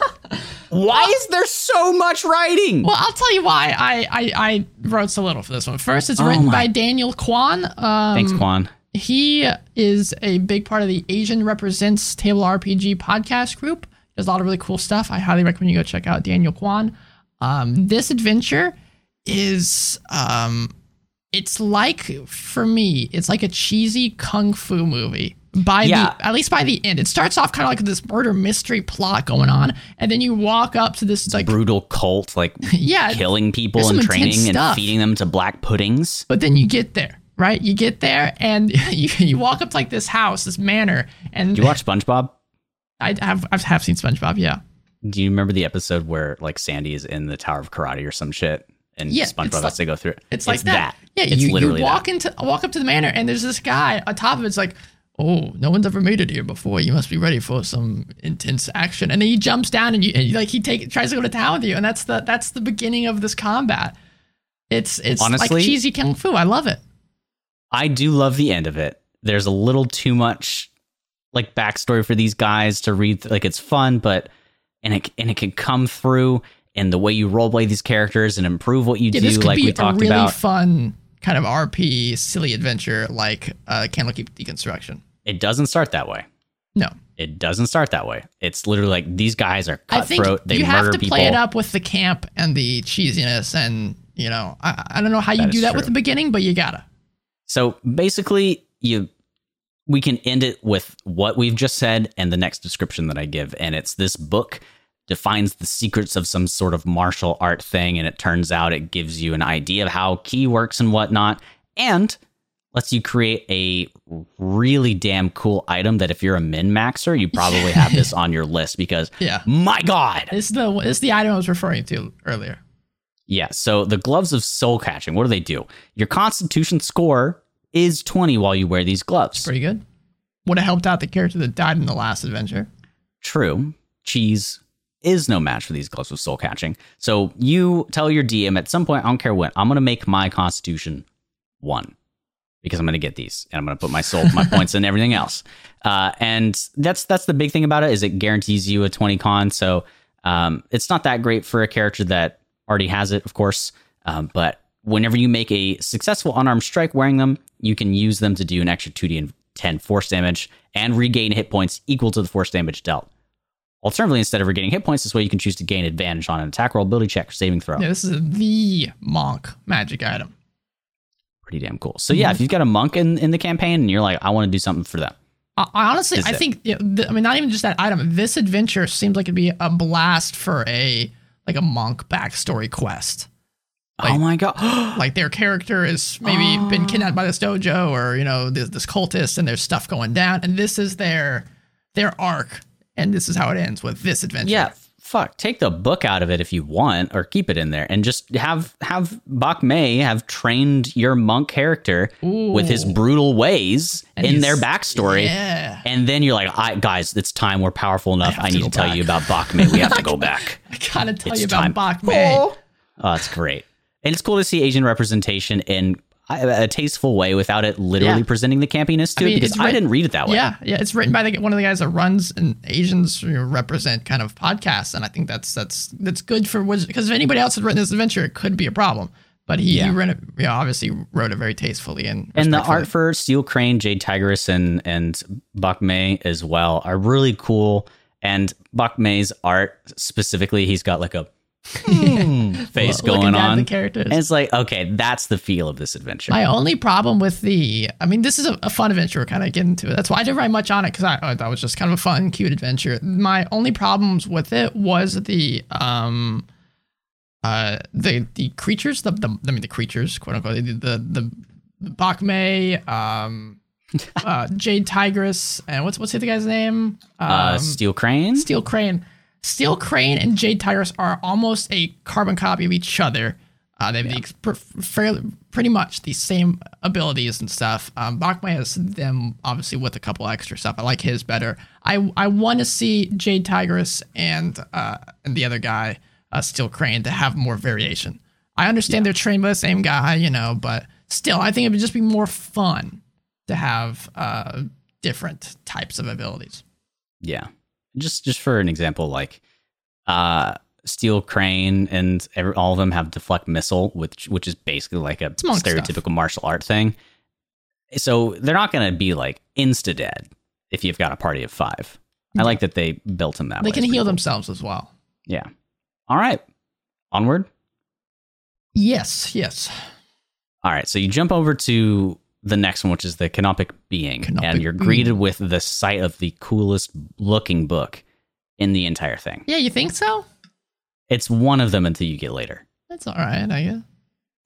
Speaker 2: Why is there so much writing?
Speaker 1: well, I'll tell you why I, I, I wrote so little for this one. First, it's
Speaker 2: Oh
Speaker 1: written
Speaker 2: my-
Speaker 1: by Daniel Kwan. Um,
Speaker 2: Thanks, Kwan.
Speaker 1: He is a big part of the Asian Represents Table RPG podcast group. Does a lot of really cool stuff. I highly recommend you go check out Daniel Kwan. Um, this adventure is um, it's like for me, it's like a cheesy kung fu movie by
Speaker 2: Yeah.
Speaker 1: the at least by the end. It starts off kind of like this murder mystery plot going on, and then you walk up to this like
Speaker 2: Brutal cult, like
Speaker 1: yeah,
Speaker 2: killing people and training and feeding them to black puddings.
Speaker 1: but then you get there. Right, you get there and you, you walk up to like this house, this manor, and
Speaker 2: Do you watch SpongeBob?
Speaker 1: I have I've seen SpongeBob. Yeah,
Speaker 2: Do you remember the episode where like Sandy is in the Tower of Karate or some shit, and
Speaker 1: Yeah, it's
Speaker 2: SpongeBob has
Speaker 1: like-
Speaker 2: to go through it?
Speaker 1: It's like that. Yeah,
Speaker 2: it's
Speaker 1: you, you
Speaker 2: literally
Speaker 1: walk
Speaker 2: that.
Speaker 1: into walk up to the manor and there's this guy on top of it. It's like, oh, no one's ever made it here before. You must be ready for some intense action. And then he jumps down and you and like he take tries to go to town with you, and that's the that's the beginning of this combat. It's it's like cheesy kung fu. I love it.
Speaker 2: I do love the end of it. There's a little too much like backstory for these guys to read. Like it's fun, but and it and it can come through in the way you roleplay these characters and improve what you
Speaker 1: Yeah,
Speaker 2: do.
Speaker 1: this could
Speaker 2: Like
Speaker 1: be
Speaker 2: we
Speaker 1: a really
Speaker 2: about,
Speaker 1: fun kind of RP silly adventure like uh, Kandlekeep Dekonstruktion.
Speaker 2: It doesn't start that way.
Speaker 1: No,
Speaker 2: It doesn't start that way. It's literally like these guys are cutthroat. They
Speaker 1: you
Speaker 2: murder
Speaker 1: have to
Speaker 2: people.
Speaker 1: play it up with the camp and the cheesiness, and you know, I, I don't know how you
Speaker 2: That
Speaker 1: do that with the beginning, but you gotta.
Speaker 2: So basically, you we can end it with what we've just said and the next description that I give, and it's this book defines the secrets of some sort of martial art thing, and it turns out it gives you an idea of how key works and whatnot, and lets you create a really damn cool item that if you're a min maxer, you probably have this on your list because
Speaker 1: Yeah.
Speaker 2: my god,
Speaker 1: This is the is the item I was referring to earlier.
Speaker 2: Yeah, so the gloves of soul catching, what do they do? Your constitution score is 20 while you wear these gloves.
Speaker 1: Pretty good. Would have helped out the character that died in the last adventure.
Speaker 2: True. Cheese is no match for these gloves of soul catching. So you tell your DM at some point, I don't care when, I'm going to make my constitution one because I'm going to get these and I'm going to put my soul, my points and everything else. Uh, and that's that's the big thing about it is it guarantees you a 20 con. So um, it's not that great for a character that already has it, of course. Um, but whenever you make a successful unarmed strike wearing them, you can use them to do an extra 2d and 10 force damage and regain hit points equal to the force damage dealt. Alternatively, instead of regaining hit points, this way you can choose to gain advantage on an attack roll, ability check, or saving throw.
Speaker 1: Yeah, this is the monk magic item.
Speaker 2: Pretty damn cool. So yeah, if you've got a monk in, in the campaign and you're like, I want to do something for them.
Speaker 1: I, I honestly, I
Speaker 2: it?
Speaker 1: think, yeah, th- I mean, not even just that item. This adventure seems like it'd be a blast for a like a monk backstory quest. Oh like-
Speaker 2: oh my god.
Speaker 1: Like their character is maybe been kidnapped by this dojo, or you know, this, this cultist, and there's stuff going down, and this is their their arc, and this is how it ends with this adventure.
Speaker 2: yeah, fuck. Take the book out of it if you want, or keep it in there, and just have have Bak Mei have trained your monk character with his brutal ways
Speaker 1: And
Speaker 2: in their backstory.
Speaker 1: Yeah,
Speaker 2: And then you're like, I, guys, it's time. We're powerful enough. I,
Speaker 1: to
Speaker 2: need to tell
Speaker 1: back."
Speaker 2: you about Bak Mei. We have to go back.
Speaker 1: I gotta tell
Speaker 2: It's
Speaker 1: you about
Speaker 2: time.
Speaker 1: Bak Mei.
Speaker 2: Oh, that's great. And it's cool to see Asian representation in a, tasteful way without it literally
Speaker 1: Yeah.
Speaker 2: presenting the campiness to
Speaker 1: I mean,
Speaker 2: it because
Speaker 1: it's
Speaker 2: I didn't read it that way.
Speaker 1: Yeah, yeah, it's written by the, one of the guys that runs and Asians you know, represent kind of podcasts, and I think that's that's that's good for because if anybody else had written this adventure, it could be a problem. But he,
Speaker 2: Yeah.
Speaker 1: he ran it, yeah, obviously wrote it very tastefully and
Speaker 2: And the art for Steel Crane, Jade Tigress, and and Bak Mei as well are really cool. And Bak Mei's art specifically, he's got like a face
Speaker 1: Looking
Speaker 2: going on.
Speaker 1: the characters.
Speaker 2: And it's like, okay, that's the feel of this adventure.
Speaker 1: My only problem with the, I mean, this is a, a fun adventure. We're kind of getting to it. That's why I didn't write much on it because I, thought it was just kind of a fun, cute adventure. My only problems with it was the, um, uh, the the creatures, the, the I mean, the creatures, quote unquote, the the, the Bak Mei, um, uh, Jade Tigress, and what's what's the guy's name? Um,
Speaker 2: uh, Steel Crane.
Speaker 1: Steel Crane. Steel Crane and Jade Tigress are almost a carbon copy of each other. Uh, they have the pr- fairly, pretty much the same abilities and stuff. Um, Bak Mei has them obviously with a couple extra stuff. I like his better. I I want to see Jade Tigress and uh, and the other guy, uh, Steel Crane, to have more variation. I understand they're trained by the same guy, you know, but still, I think it would just be more fun to have uh, different types of abilities.
Speaker 2: Yeah. Just just for an example, like uh Steel Crane and every, all of them have deflect missile, which which is basically like a
Speaker 1: monk stuff.
Speaker 2: stereotypical martial art thing. So they're not going to be like insta dead if you've got a party of five. I like that they built them that
Speaker 1: They
Speaker 2: way.
Speaker 1: can heal
Speaker 2: pretty
Speaker 1: themselves as well.
Speaker 2: Yeah. All right. Onward.
Speaker 1: Yes, yes.
Speaker 2: All right. So you jump over to the next one, which is the Canopic Being,
Speaker 1: Canopic
Speaker 2: and you're
Speaker 1: Being.
Speaker 2: greeted with the sight of the coolest looking book in the entire thing.
Speaker 1: Yeah, you think so?
Speaker 2: It's one of them until you get later.
Speaker 1: That's all right, I guess.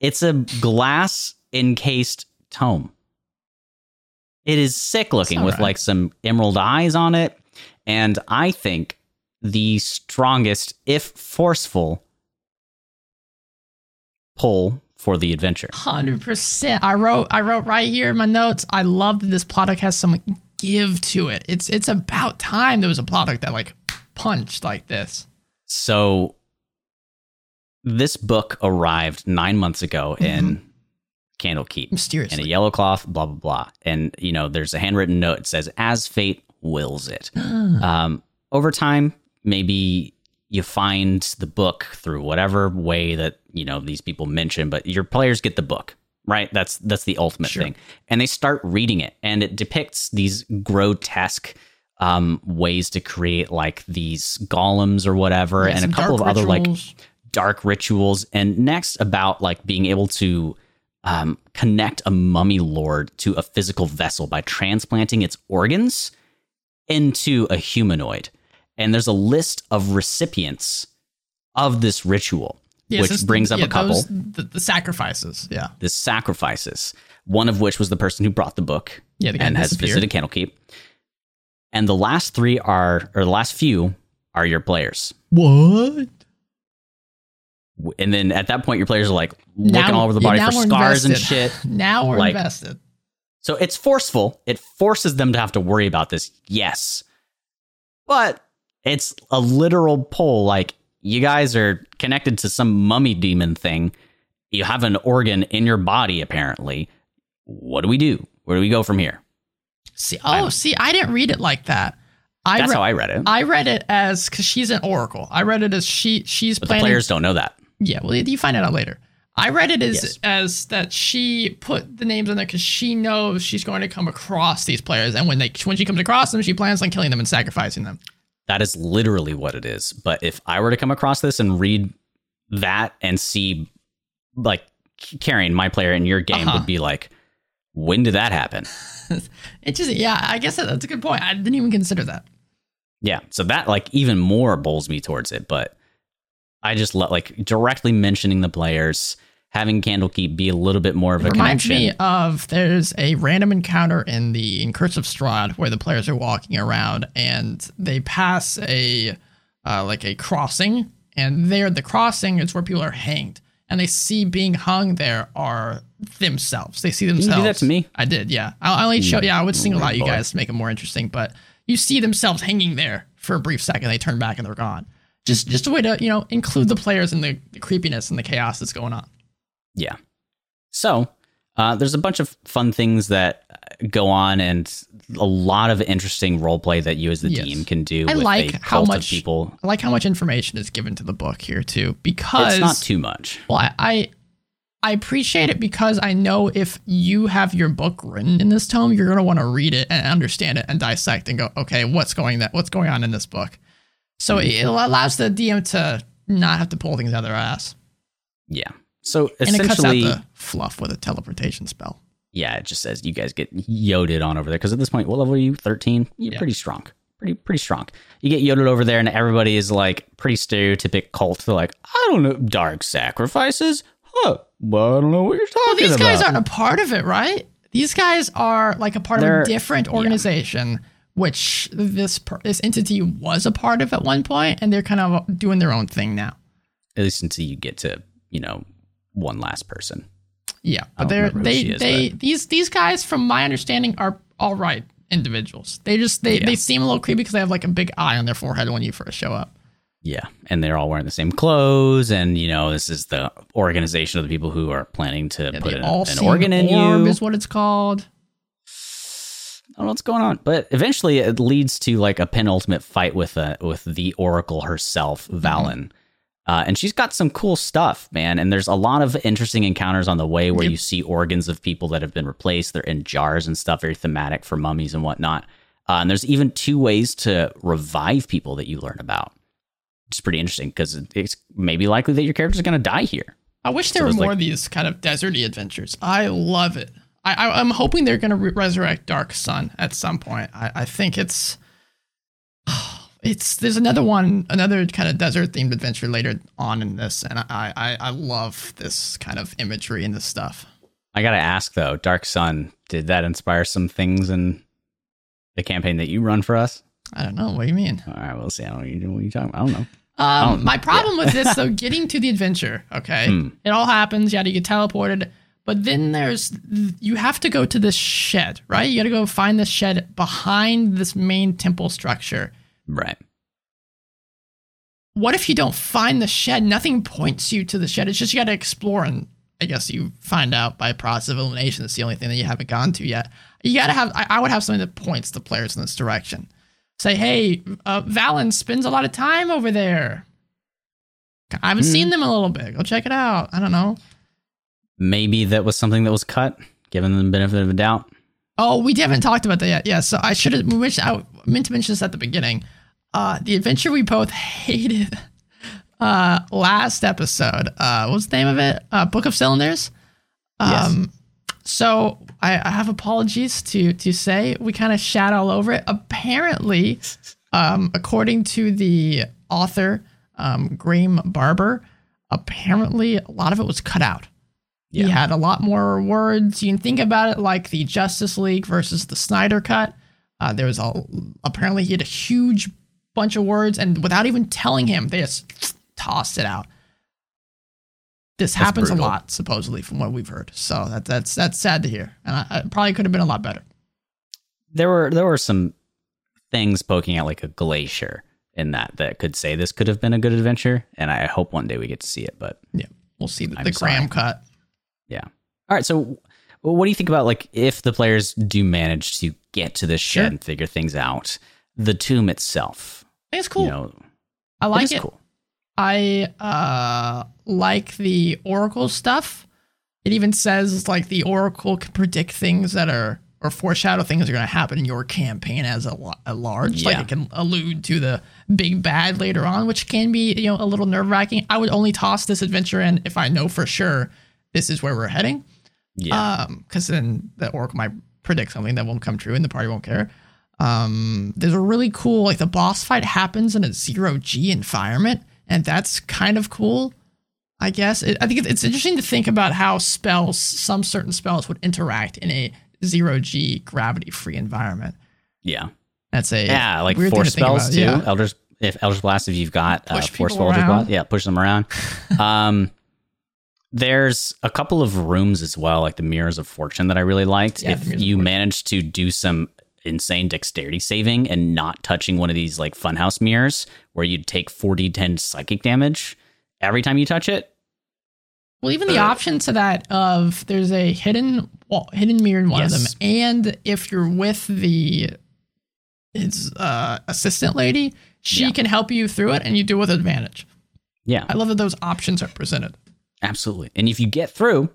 Speaker 2: It's a glass encased tome. It is sick looking with
Speaker 1: alright.
Speaker 2: like some emerald eyes on it. And I think the strongest, if forceful, pull for the adventure.
Speaker 1: Hundred percent. I wrote. I wrote right here in my notes. I love that this product has some give to it. It's it's about time there was a product that like punched like this.
Speaker 2: So this book arrived nine months ago in Candlekeep in a yellow cloth, blah, blah, blah. And, you know, there's a handwritten note that says, as fate wills it. um, over time, maybe you find the book through whatever way that, you know, these people mention, but your players get the book. Right, that's that's the ultimate
Speaker 1: Sure.
Speaker 2: thing, and they start reading it, and it depicts these grotesque um, ways to create like these golems or whatever,
Speaker 1: Yeah,
Speaker 2: and a couple of
Speaker 1: dark
Speaker 2: other like dark rituals and next about like being able to um, connect a mummy lord to a physical vessel by transplanting its organs into a humanoid and there's a list of recipients of this ritual
Speaker 1: Yeah,
Speaker 2: which brings up
Speaker 1: yeah,
Speaker 2: a couple
Speaker 1: those- the, the sacrifices. Yeah.
Speaker 2: the sacrifices one of which was the person who brought the book
Speaker 1: Yeah, the
Speaker 2: and has visited candlekeep and the last three are or the last few are your players
Speaker 1: What?
Speaker 2: and then at that point your players are like looking
Speaker 1: Now-
Speaker 2: all over the body for scars and shit
Speaker 1: Now we're
Speaker 2: Like-
Speaker 1: invested.
Speaker 2: So it's forceful. It forces them to have to worry about this. Yes. But it's a literal pull. Like, you guys are connected to some mummy demon thing. You have an organ in your body, apparently. What do we do? Where do we go from here?
Speaker 1: See, oh, see, I didn't read it like that. I
Speaker 2: That's
Speaker 1: re-
Speaker 2: how I read it.
Speaker 1: I read it as because she's an oracle. I read it as she she's
Speaker 2: but the players don't know that.
Speaker 1: Yeah, well, you find it out later. I read it as
Speaker 2: Yes.
Speaker 1: as that she put the names in there because she knows she's going to come across these players, and when they when she comes across them, she plans on killing them and sacrificing them.
Speaker 2: That is literally what it is. But if I were to come across this and read that and see, like, carrying my player in your game
Speaker 1: Uh-huh.
Speaker 2: would be like, when did that happen?
Speaker 1: It just yeah, I guess that's a good point. I didn't even consider that.
Speaker 2: Yeah, so that like even more bowls me towards it, but I just let like directly mentioning the players, having Candlekeep be a little bit more of a
Speaker 1: reminds
Speaker 2: connection.
Speaker 1: me of there's a random encounter in the in Curse of Strahd where the players are walking around and they pass a uh, like a crossing, and there the crossing is where people are hanged, and they see being hung there are themselves. They see
Speaker 2: you
Speaker 1: themselves.
Speaker 2: do that to me?
Speaker 1: I did, yeah. I I only show, yeah. I would single out you guys to make it more interesting, but you see themselves hanging there for a brief second. They turn back and they're gone. Just just a way to you know include the players in the creepiness and the chaos that's going on.
Speaker 2: Yeah. So uh, there's a bunch of fun things that uh, go on, and a lot of interesting role play that you as the
Speaker 1: Yes.
Speaker 2: team can do.
Speaker 1: I
Speaker 2: with
Speaker 1: like how much
Speaker 2: people.
Speaker 1: I like how much information is given to the book here too, because
Speaker 2: It's not too much.
Speaker 1: well, I, I I appreciate it because I know if you have your book written in this tome, you're gonna want to read it and understand it and dissect and go, okay, what's going that what's going on in this book. So it allows the DM to not have to pull things out of their ass,
Speaker 2: Yeah. So
Speaker 1: and it cuts out
Speaker 2: essentially,
Speaker 1: the fluff with a teleportation spell.
Speaker 2: yeah, it just says you guys get yoded on over there because at this point, what level are you? Thirteen. You're
Speaker 1: Yeah.
Speaker 2: pretty strong. Pretty pretty strong. You get yoded over there, and everybody is like pretty stereotypic cult. They're like, I don't know, dark sacrifices. Huh? Well, I don't know what you're talking about.
Speaker 1: Well, these
Speaker 2: about.
Speaker 1: guys aren't a part of it, right? These guys are like a part
Speaker 2: They're-
Speaker 1: of a different organization, which this per- this entity was a part of at one point, and they're kind of doing their own thing now.
Speaker 2: At least until you get to you know one last person.
Speaker 1: Yeah, but they're they
Speaker 2: is,
Speaker 1: they these these guys, from my understanding, are all right individuals. They just they
Speaker 2: Yeah.
Speaker 1: they seem a little creepy because they have like a big eye on their forehead when you first show up.
Speaker 2: Yeah, and they're all wearing the same clothes, and you know this is the organization of the people who are planning to
Speaker 1: Yeah,
Speaker 2: put an, an organ in
Speaker 1: orb
Speaker 2: you.
Speaker 1: is what it's called.
Speaker 2: I don't know what's going on, but eventually it leads to like a penultimate fight with uh, with the Oracle herself,
Speaker 1: Mm-hmm.
Speaker 2: Uh, and she's got some cool stuff, man. And there's a lot of interesting encounters on the way where
Speaker 1: Yep.
Speaker 2: you see organs of people that have been replaced. They're in jars and stuff, very thematic for mummies and whatnot. Uh, and there's even two ways to revive people that you learn about. It's pretty interesting because it's maybe likely that your character's going to die here.
Speaker 1: I wish there
Speaker 2: So
Speaker 1: were more
Speaker 2: like-
Speaker 1: of these kind of deserty adventures. I love it. I, I'm hoping they're gonna re- resurrect Dark Sun at some point. I, I think it's it's there's another one, another kind of desert themed adventure later on in this, and I, I I love this kind of imagery and this stuff.
Speaker 2: I gotta ask though, Dark Sun, did that inspire some things in the campaign that you run for us?
Speaker 1: I don't know. What do you mean?
Speaker 2: All right, we'll see. I don't know what what you talking about. I don't know.
Speaker 1: Um, my problem with this though, getting to the adventure, okay,
Speaker 2: Hmm.
Speaker 1: it all happens. Yeah, you get teleported, but then there's you have to go to this shed, right? You got to go find this shed behind this main temple structure.
Speaker 2: Right.
Speaker 1: What if you don't find the shed? Nothing points you to the shed. It's just you got to explore, and I guess you find out by process of elimination. That's the only thing that you haven't gone to yet. You got to have. I, I would have something that points the players in this direction. Say, hey, uh, Valen spends a lot of time over there. I haven't
Speaker 2: Hmm.
Speaker 1: seen them in a little bit. Go check it out. I don't know.
Speaker 2: Maybe that was something that was cut, given the benefit of the doubt.
Speaker 1: Oh, we haven't talked about that yet. Yeah, so I should have. Wish I meant to mention this at the beginning. Uh, the adventure we both hated uh, last episode. Uh, what's the name of it? Uh, Book of Cylinders. Um, So I, I have apologies to to say. We kind of shat all over it. Apparently, um, according to the author, um, Graeme Barber, apparently a lot of it was cut out.
Speaker 2: Yeah.
Speaker 1: He had a lot more words. You can think about it like the Justice League versus the Snyder Cut. Uh, there was a apparently he had a huge bunch of words, and without even telling him, they just tossed it out. This
Speaker 2: That's
Speaker 1: happens
Speaker 2: brutal.
Speaker 1: a lot, supposedly, from what we've heard. So that, that's that's sad to hear, and I, I probably could have been a lot better.
Speaker 2: There were there were some things poking out like a glacier in that that could say this could have been a good adventure, and I hope one day we get to see it. But
Speaker 1: Yeah, we'll see the, the
Speaker 2: sorry.
Speaker 1: cut.
Speaker 2: yeah. All right. So, what do you think about like if the players do manage to get to this shed
Speaker 1: Sure.
Speaker 2: and figure things out, the tomb itself?
Speaker 1: It's cool.
Speaker 2: You know,
Speaker 1: I like
Speaker 2: is
Speaker 1: it.
Speaker 2: cool.
Speaker 1: I uh like the Oracle stuff. It even says like the Oracle can predict things that are or foreshadow things that are going to happen in your campaign as a, a large. Like
Speaker 2: Yeah.
Speaker 1: it can allude to the big bad later on, which can be you know a little nerve wracking. I would only toss this adventure in if I know for sure this is where we're heading.
Speaker 2: Yeah.
Speaker 1: Um, because then the Oracle might predict something that won't come true and the party won't care. Um, there's a really cool like the boss fight happens in a zero G environment, and that's kind of cool. I guess it, I think it's, interesting to think about how spells, some certain spells, would interact in a zero G gravity free environment.
Speaker 2: yeah.
Speaker 1: That's a
Speaker 2: Yeah, like force
Speaker 1: to
Speaker 2: spells too.
Speaker 1: yeah.
Speaker 2: Eldritch, if Eldritch Blast, if you've got uh, forceful
Speaker 1: Eldritch.
Speaker 2: Blast, yeah, push them around. um, there's a couple of rooms as well, like the Mirrors of Fortune, that I really liked.
Speaker 1: Yeah,
Speaker 2: if you manage to do some insane dexterity saving and not touching one of these like funhouse mirrors, where you'd take 4d10 psychic damage every time you touch it.
Speaker 1: Well, even the
Speaker 2: Uh,
Speaker 1: option to that of there's a hidden wall, hidden mirror in one of them, and if you're with the his uh, assistant lady, she
Speaker 2: Yeah.
Speaker 1: can help you through it, and you do it with advantage.
Speaker 2: Yeah,
Speaker 1: I love that those options are presented.
Speaker 2: absolutely. And if you get through,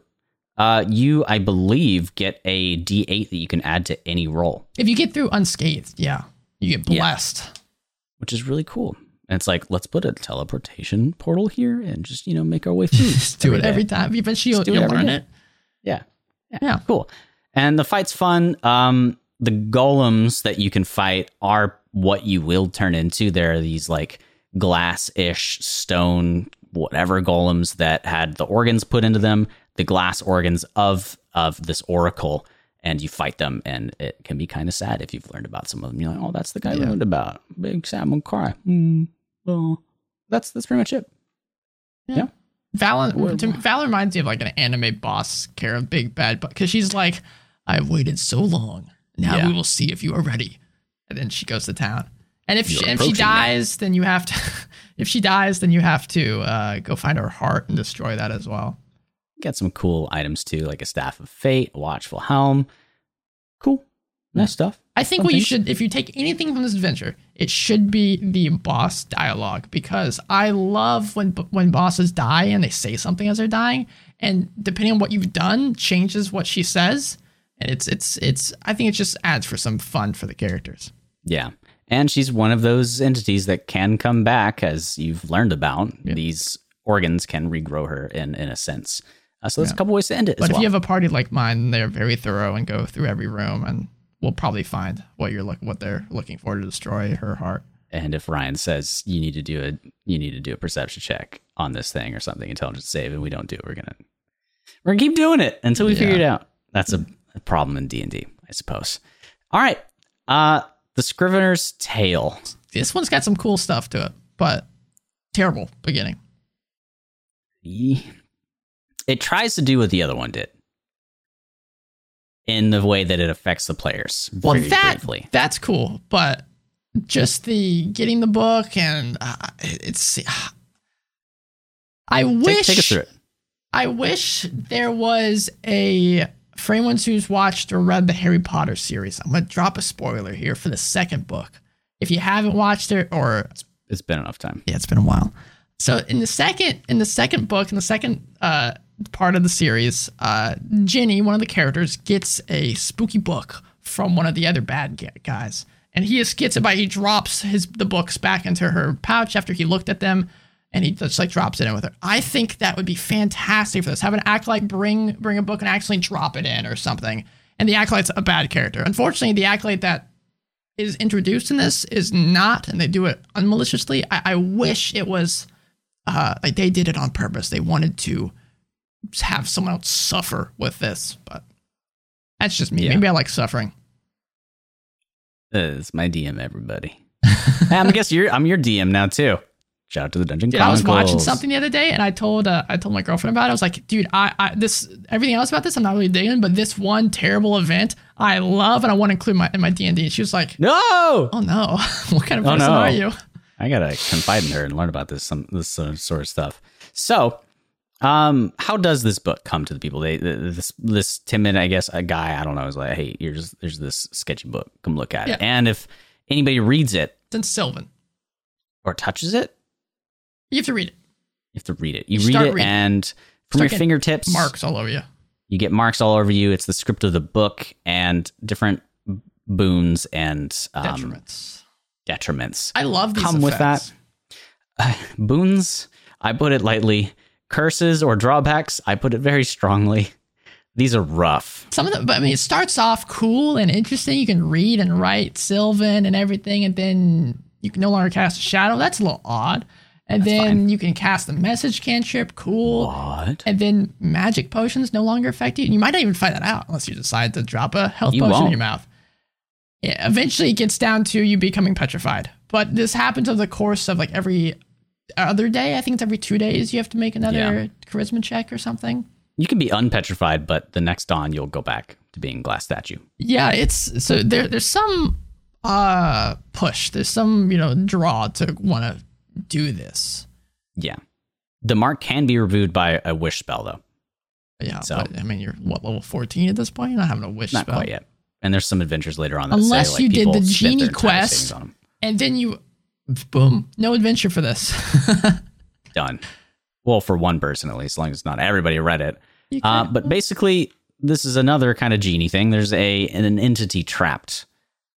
Speaker 2: uh, you, I believe, get a d8 that you can add to any roll.
Speaker 1: If you get through unscathed, yeah, you get
Speaker 2: Yeah.
Speaker 1: blessed.
Speaker 2: which is really cool. And it's like, let's put a teleportation portal here and just, you know, make our way through.
Speaker 1: Just do it
Speaker 2: day.
Speaker 1: every time. Eventually, you'll,
Speaker 2: Just do it
Speaker 1: you'll learn
Speaker 2: day.
Speaker 1: it.
Speaker 2: Yeah.
Speaker 1: Yeah.
Speaker 2: Cool. And the fight's fun. Um, the golems that you can fight are what you will turn into. There are these like glass ish stone, whatever golems that had the organs put into them, the glass organs of of this oracle. And you fight them, and it can be kind of sad if you've learned about some of them. You're like, "Oh, that's the guy I
Speaker 1: Yeah.
Speaker 2: learned about." Big salmon cry. Hmm. Well, that's that's pretty much it.
Speaker 1: Yeah, Val,
Speaker 2: Well-
Speaker 1: to, Val reminds me of like an anime boss care of Big Bad, but because she's like, I've waited so long. Now
Speaker 2: Yeah.
Speaker 1: we will see if you are ready. And then she goes to town. And if she, if she
Speaker 2: approaching now.
Speaker 1: dies, then you have to. if she dies, then you have to uh, go find her heart and destroy that as well.
Speaker 2: Get some cool items too, like a staff of fate, a watchful helm. Cool, nice stuff.
Speaker 1: I think what you should, if you take anything from this adventure, it should be the boss dialogue because I love when when bosses die and they say something as they're dying, and depending on what you've done, changes what she says, and it's it's it's. I think it just adds for some fun for the characters.
Speaker 2: Yeah. And she's one of those entities that can come back, as you've learned about.
Speaker 1: Yeah.
Speaker 2: These organs can regrow her in, in a sense. Uh, so there's
Speaker 1: Yeah.
Speaker 2: a couple ways to end it.
Speaker 1: But if
Speaker 2: well.
Speaker 1: you have a party like mine, they're very thorough and go through every room, and we'll probably find what you're look what they're looking for to destroy her heart.
Speaker 2: and if Ryan says you need to do a you need to do a perception check on this thing or something, intelligence save, and we don't do it, we're gonna we're gonna keep doing it until we
Speaker 1: Yeah.
Speaker 2: figure it out. That's a, a problem in D and D, I suppose. All right, uh, the Scrivener's Tale.
Speaker 1: This one's got some cool stuff to it, but terrible beginning.
Speaker 2: Ye- It tries to do what the other one did in the way that it affects the players.
Speaker 1: Well, that
Speaker 2: briefly.
Speaker 1: that's cool, but just the getting the book and uh, it's. I
Speaker 2: Take,
Speaker 1: wish
Speaker 2: take us through it.
Speaker 1: I wish there was a for anyone who's watched or read the Harry Potter series. I'm gonna drop a spoiler here for the second book. If you haven't watched it, or
Speaker 2: It's been enough time.
Speaker 1: yeah, it's been a while. So in the second in the second book in the second uh, part of the series, uh, Ginny, one of the characters, gets a spooky book from one of the other bad guys, and he just gets it by he drops his the books back into her pouch after he looked at them, and he just like drops it in with her. I think that would be fantastic for this. Have an acolyte bring bring a book and actually drop it in or something. And the acolyte's a bad character. Unfortunately, the acolyte that is introduced in this is not, and they do it unmaliciously. I, I wish it was uh, like they did it on purpose. They wanted to have someone else suffer with this, but that's just me.
Speaker 2: Yeah.
Speaker 1: Maybe I like suffering.
Speaker 2: Uh, It's my DM, everybody. Hey, I'm guess you're I'm your DM now too. Shout out to the Dungeon
Speaker 1: Dude, I was watching something the other day, and I told uh, I told my girlfriend about it. I was like, dude, I, I this everything else about this I'm not really digging, but this one terrible event I love, and I want to include my in my D and D. She was like,
Speaker 2: No,
Speaker 1: oh no, what kind of
Speaker 2: Oh,
Speaker 1: person
Speaker 2: no.
Speaker 1: are you?
Speaker 2: I gotta confide in her and learn about this some this uh, sort of stuff. So, um, how does this book come to the people? They this this timid, I guess, a guy I don't know is like, hey, here's there's this sketchy book. Come look at
Speaker 1: Yeah.
Speaker 2: it. And if anybody reads it
Speaker 1: then Sylvan.
Speaker 2: or touches it,
Speaker 1: You have to read it.
Speaker 2: you have to read it. You
Speaker 1: You
Speaker 2: read it,
Speaker 1: reading.
Speaker 2: and from
Speaker 1: Start
Speaker 2: your fingertips,
Speaker 1: Marks all over you.
Speaker 2: you get marks all over you. It's the script of the book and different boons and um,
Speaker 1: Detriments.
Speaker 2: detriments.
Speaker 1: I love these
Speaker 2: come with
Speaker 1: effects.
Speaker 2: boons i put it lightly curses or drawbacks i put it very strongly these are rough
Speaker 1: Some of them, but I mean, it starts off cool and interesting. You can read and write Sylvan and everything, and then you can no longer cast a shadow. That's a little odd. And then
Speaker 2: fine.
Speaker 1: you can cast the message cantrip. Cool.
Speaker 2: what
Speaker 1: And then magic potions no longer affect you. And you might not even find that out unless you decide to drop a health
Speaker 2: You
Speaker 1: potion in
Speaker 2: won't.
Speaker 1: your mouth. Yeah, eventually it gets down to you becoming petrified. But this happens over the course of like every other day. I think it's every two days you have to make another
Speaker 2: Yeah.
Speaker 1: charisma check or something.
Speaker 2: you can be unpetrified but the next dawn you'll go back to being glass statue
Speaker 1: Yeah, it's so there. There's some uh push. There's some you know draw to want to do this.
Speaker 2: yeah the mark can be removed by a wish spell though
Speaker 1: Yeah,
Speaker 2: So-
Speaker 1: but I mean, you're what level 14 at this point? You're not having a wish
Speaker 2: not
Speaker 1: spell.
Speaker 2: quite yet and there's some adventures later on that
Speaker 1: Unless
Speaker 2: say, like,
Speaker 1: you did the genie quest.
Speaker 2: savings on them.
Speaker 1: And then you, boom, no adventure for this.
Speaker 2: done well for one person at least as long as not everybody read it Uh, but basically, this is another kind of genie thing. There's a an entity trapped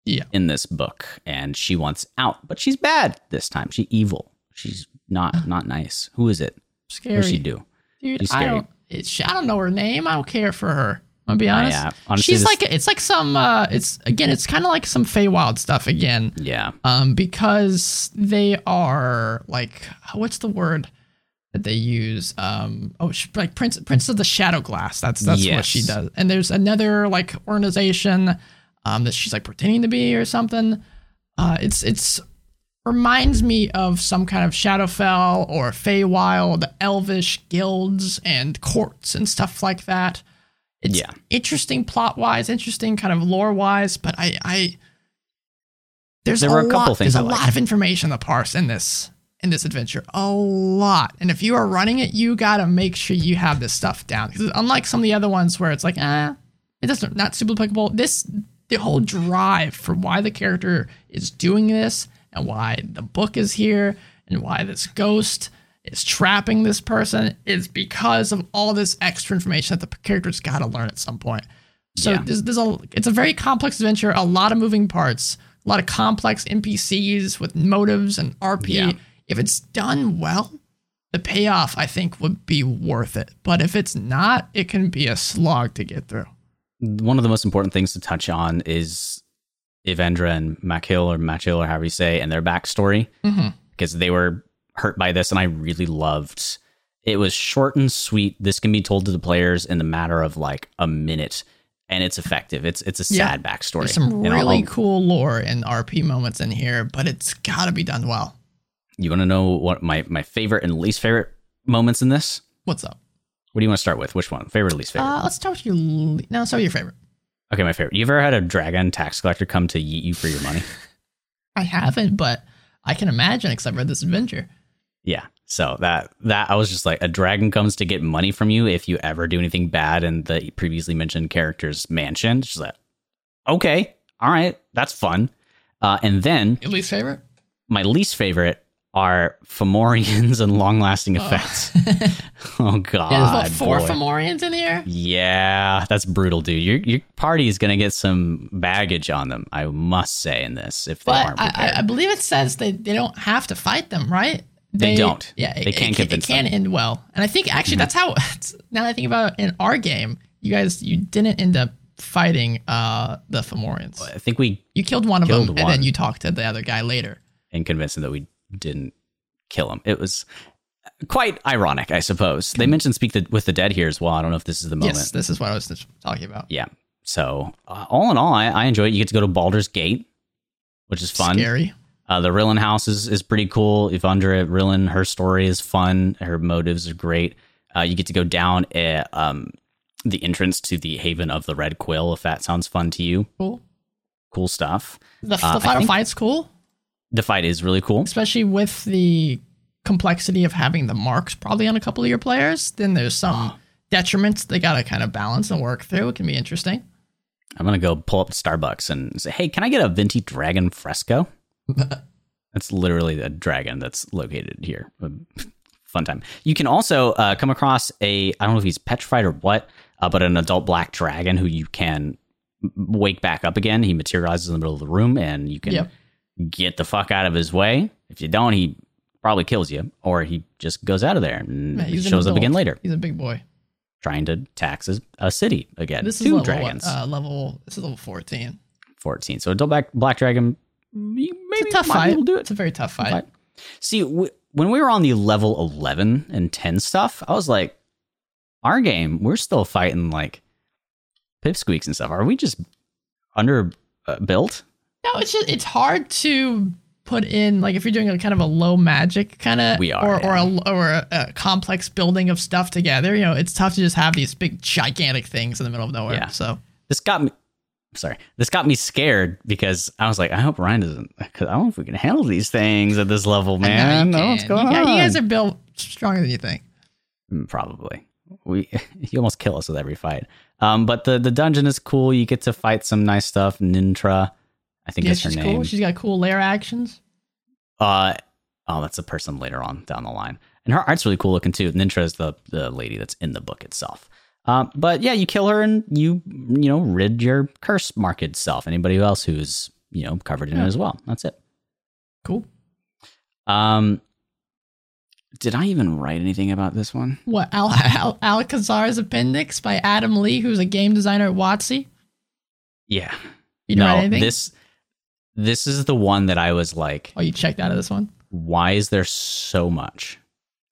Speaker 1: Yeah.
Speaker 2: in this book, and she wants out, but she's bad this time. She's evil. She's not not nice. Who is it? What
Speaker 1: scary,
Speaker 2: does she do?
Speaker 1: dude.
Speaker 2: She's
Speaker 1: I don't. It's, I don't know her name. I don't care for her. I'll be honest.
Speaker 2: yeah, honestly,
Speaker 1: She's
Speaker 2: this-
Speaker 1: like it's like some. uh It's again. It's kind of like some Feywild stuff again.
Speaker 2: Yeah,
Speaker 1: um, because they are like what's the word that they use? Um, oh, sh- like Prince Prince of the Shadow Glass. That's that's what she does. And there's another like organization um, that she's like pretending to be or something. Uh, it's it's reminds me of some kind of Shadowfell or Feywild Elvish guilds and courts and stuff like that. It's
Speaker 2: Yeah.
Speaker 1: interesting plot wise, interesting kind of lore wise, but I I there's
Speaker 2: There
Speaker 1: a
Speaker 2: were a couple
Speaker 1: lot,
Speaker 2: things
Speaker 1: there's
Speaker 2: I
Speaker 1: a lot of information to parse in this in this adventure. A lot. And if you are running it, you gotta make sure you have this stuff down. Because unlike some of the other ones where it's like, ah, it doesn't not super applicable. This the whole drive for why the character is doing this and why the book is here and why this ghost is trapping this person is because of all this extra information that the character's got to learn at some point. So
Speaker 2: Yeah.
Speaker 1: there's, there's a it's a very complex adventure, a lot of moving parts, a lot of complex NPCs with motives and RP.
Speaker 2: Yeah.
Speaker 1: If it's done well, the payoff I think would be worth it. But if it's not, it can be a slog to get through.
Speaker 2: One of the most important things to touch on is Evandra and Makil or Machil or however you say, and their backstory
Speaker 1: Mm-hmm.
Speaker 2: because they were hurt by this, and I really loved. It was short and sweet. This can be told to the players in the matter of like a minute, and it's effective. It's it's a
Speaker 1: Yeah.
Speaker 2: sad backstory.
Speaker 1: There's some
Speaker 2: And
Speaker 1: really
Speaker 2: I'll-
Speaker 1: cool lore and RP moments in here, but it's got to be done well.
Speaker 2: You want to know what my my favorite and least favorite moments in this?
Speaker 1: What's up?
Speaker 2: What do you want to start with? Which one? Favorite or least favorite?
Speaker 1: Uh, let's start with your. le- No, start with your favorite.
Speaker 2: okay, my favorite. You ever had a dragon tax collector come to yeet you for your money?
Speaker 1: I haven't, but I can imagine because I've read this adventure.
Speaker 2: Yeah. So that that I was just like a dragon comes to get money from you if you ever do anything bad in the previously mentioned character's mansion. Just like, okay, all right, that's fun. Uh, and then
Speaker 1: Your least favorite?
Speaker 2: my least favorite are Fomorians and long lasting effects. oh God,
Speaker 1: Yeah, there's about four
Speaker 2: boy.
Speaker 1: Fomorians in here.
Speaker 2: Yeah, that's brutal, dude. Your your party is gonna get some baggage on them. I must say in this if they
Speaker 1: But
Speaker 2: aren't
Speaker 1: I,
Speaker 2: prepared.
Speaker 1: I, I believe it says they, they don't have to fight them, right?
Speaker 2: They don't.
Speaker 1: Yeah,
Speaker 2: They
Speaker 1: it,
Speaker 2: can't
Speaker 1: it,
Speaker 2: convince
Speaker 1: It can end well, and I think actually
Speaker 2: Mm-hmm.
Speaker 1: that's how. Now that I think about it, in our game, you guys you didn't end up fighting uh the Fomorians.
Speaker 2: I think we
Speaker 1: You killed one of
Speaker 2: Killed
Speaker 1: them, and then you talked to the other guy later.
Speaker 2: and convinced him that we didn't kill him. It was quite ironic, I suppose. They mentioned speak the, with the dead here as well. I don't know if this is the moment.
Speaker 1: Yes, this is what I was talking about.
Speaker 2: Yeah. So uh, all in all, I, I enjoy it. You get to go to Baldur's Gate, which is fun.
Speaker 1: Scary.
Speaker 2: Uh, the Rillen house is, is pretty cool. Evandra Rillen, her story is fun. Her motives are great. Uh, you get to go down a, um, the entrance to the Haven of the Red Quill, if that sounds fun to you.
Speaker 1: Cool.
Speaker 2: Cool stuff.
Speaker 1: The,
Speaker 2: Uh,
Speaker 1: the final
Speaker 2: think-
Speaker 1: fight's cool,
Speaker 2: The fight is really cool.
Speaker 1: especially with the complexity of having the marks probably on a couple of your players. Then there's some detriments they got to kind of balance and work through. It can be interesting.
Speaker 2: I'm gonna go pull up to Starbucks and say, "Hey, can I get a venti dragon fresco?" That's literally a dragon that's located here. Fun time. You can also uh, come across a I don't know if he's petrified or what, uh, but an adult black dragon who you can wake back up again. He materializes in the middle of the room, and you can
Speaker 1: Yep.
Speaker 2: get the fuck out of his way. If you don't, he probably kills you, or he just goes out of there and
Speaker 1: Yeah,
Speaker 2: shows up again later,
Speaker 1: He's a big boy.
Speaker 2: trying to tax a, city again.
Speaker 1: This is
Speaker 2: Two
Speaker 1: level
Speaker 2: dragons.
Speaker 1: Uh, level. This is level 14.
Speaker 2: 14. So adult black black dragon, maybe
Speaker 1: It's a tough fight.
Speaker 2: able to do it.
Speaker 1: It's a very tough fight.
Speaker 2: Fight. See, w- when we were on the level 11 and 10 stuff, I was like, our game, we're still fighting like pipsqueaks and stuff. Are we just under uh, built?
Speaker 1: No, it's just it's hard to put in like if you're doing a kind of a low magic kind of
Speaker 2: We are,
Speaker 1: or or a, or a, a complex building of stuff together. You know, it's tough to just have these big gigantic things in the middle of nowhere.
Speaker 2: Yeah.
Speaker 1: So
Speaker 2: This got me. Sorry, this got me scared because I was like, I hope Ryan doesn't, because I don't know if we can handle these things at this level, man.
Speaker 1: I
Speaker 2: I
Speaker 1: know
Speaker 2: don't know what's going
Speaker 1: you,
Speaker 2: on.
Speaker 1: You guys are built stronger than you think.
Speaker 2: Mm, Probably. We you almost kill us with every fight. Um, but the the dungeon is cool. You get to fight some nice stuff. Nintra, I think
Speaker 1: Yeah,
Speaker 2: that's her name.
Speaker 1: cool. She's got cool layer actions.
Speaker 2: Uh oh, that's a person later on down the line, and her art's really cool looking too. Nintra is the the lady that's in the book itself. Um, but yeah, you kill her and you you know rid your curse market self. Anybody else who's you know covered in it as well. That's it.
Speaker 1: Cool.
Speaker 2: Um, did I even write anything about this one?
Speaker 1: What Al, Al Alkazaar's Appendix by Adam Lee, who's a game designer at WotC.
Speaker 2: Yeah.
Speaker 1: You
Speaker 2: no, this this is the one that I was like,
Speaker 1: oh, you checked out of this one.
Speaker 2: why is there so much?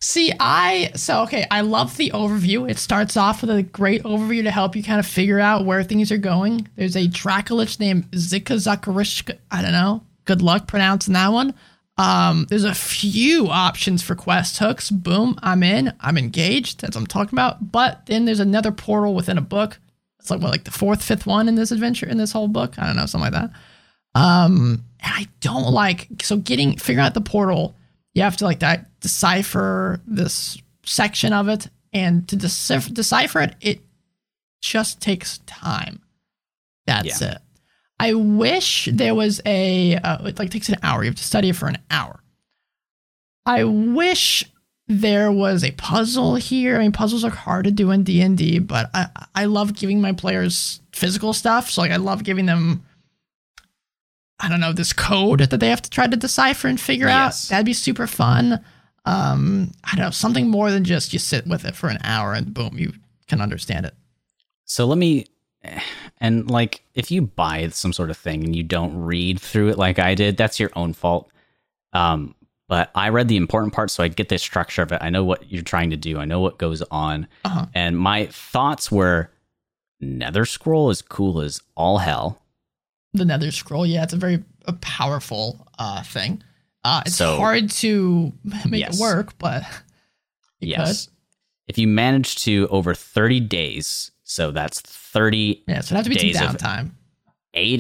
Speaker 1: See, I so okay. I love the overview. It starts off with a great overview to help you kind of figure out where things are going. There's a Dracolich named Zika Zakarishka. I don't know. Good luck pronouncing that one. Um, there's a few options for quest hooks. Boom, I'm in. I'm engaged. That's what I'm talking about. But then there's another portal within a book. It's like what, like the fourth, fifth one in this adventure in this whole book. I don't know, something like that. Um, and I don't like so getting figuring out the portal. You have to like that decipher this section of it, and to decipher, decipher it, it just takes time. That's it. I wish there was a uh, it like takes an hour. You have to study it for an hour. I wish there was a puzzle here. I mean, puzzles are hard to do in D and D, but I I love giving my players physical stuff. So like I love giving them I don't know, this code that they have to try to decipher and figure
Speaker 2: Yes.
Speaker 1: out. That'd be super fun. Um, I don't know, something more than just you sit with it for an hour and boom, you can understand it.
Speaker 2: So let me, and like, if you buy some sort of thing and you don't read through it like I did, that's your own fault. Um, but I read the important parts so I get the structure of it. I know what you're trying to do. I know what goes on.
Speaker 1: Uh-huh.
Speaker 2: And my thoughts were Nether Scroll is cool as all hell.
Speaker 1: The Nether Scroll, yeah, it's a very a powerful uh, thing. Uh, it's
Speaker 2: So-
Speaker 1: hard to make
Speaker 2: Yes.
Speaker 1: it work, but
Speaker 2: yes.
Speaker 1: could.
Speaker 2: If you manage to over 30 days, so that's 38
Speaker 1: Yeah, so it have to be
Speaker 2: Days of-
Speaker 1: downtime.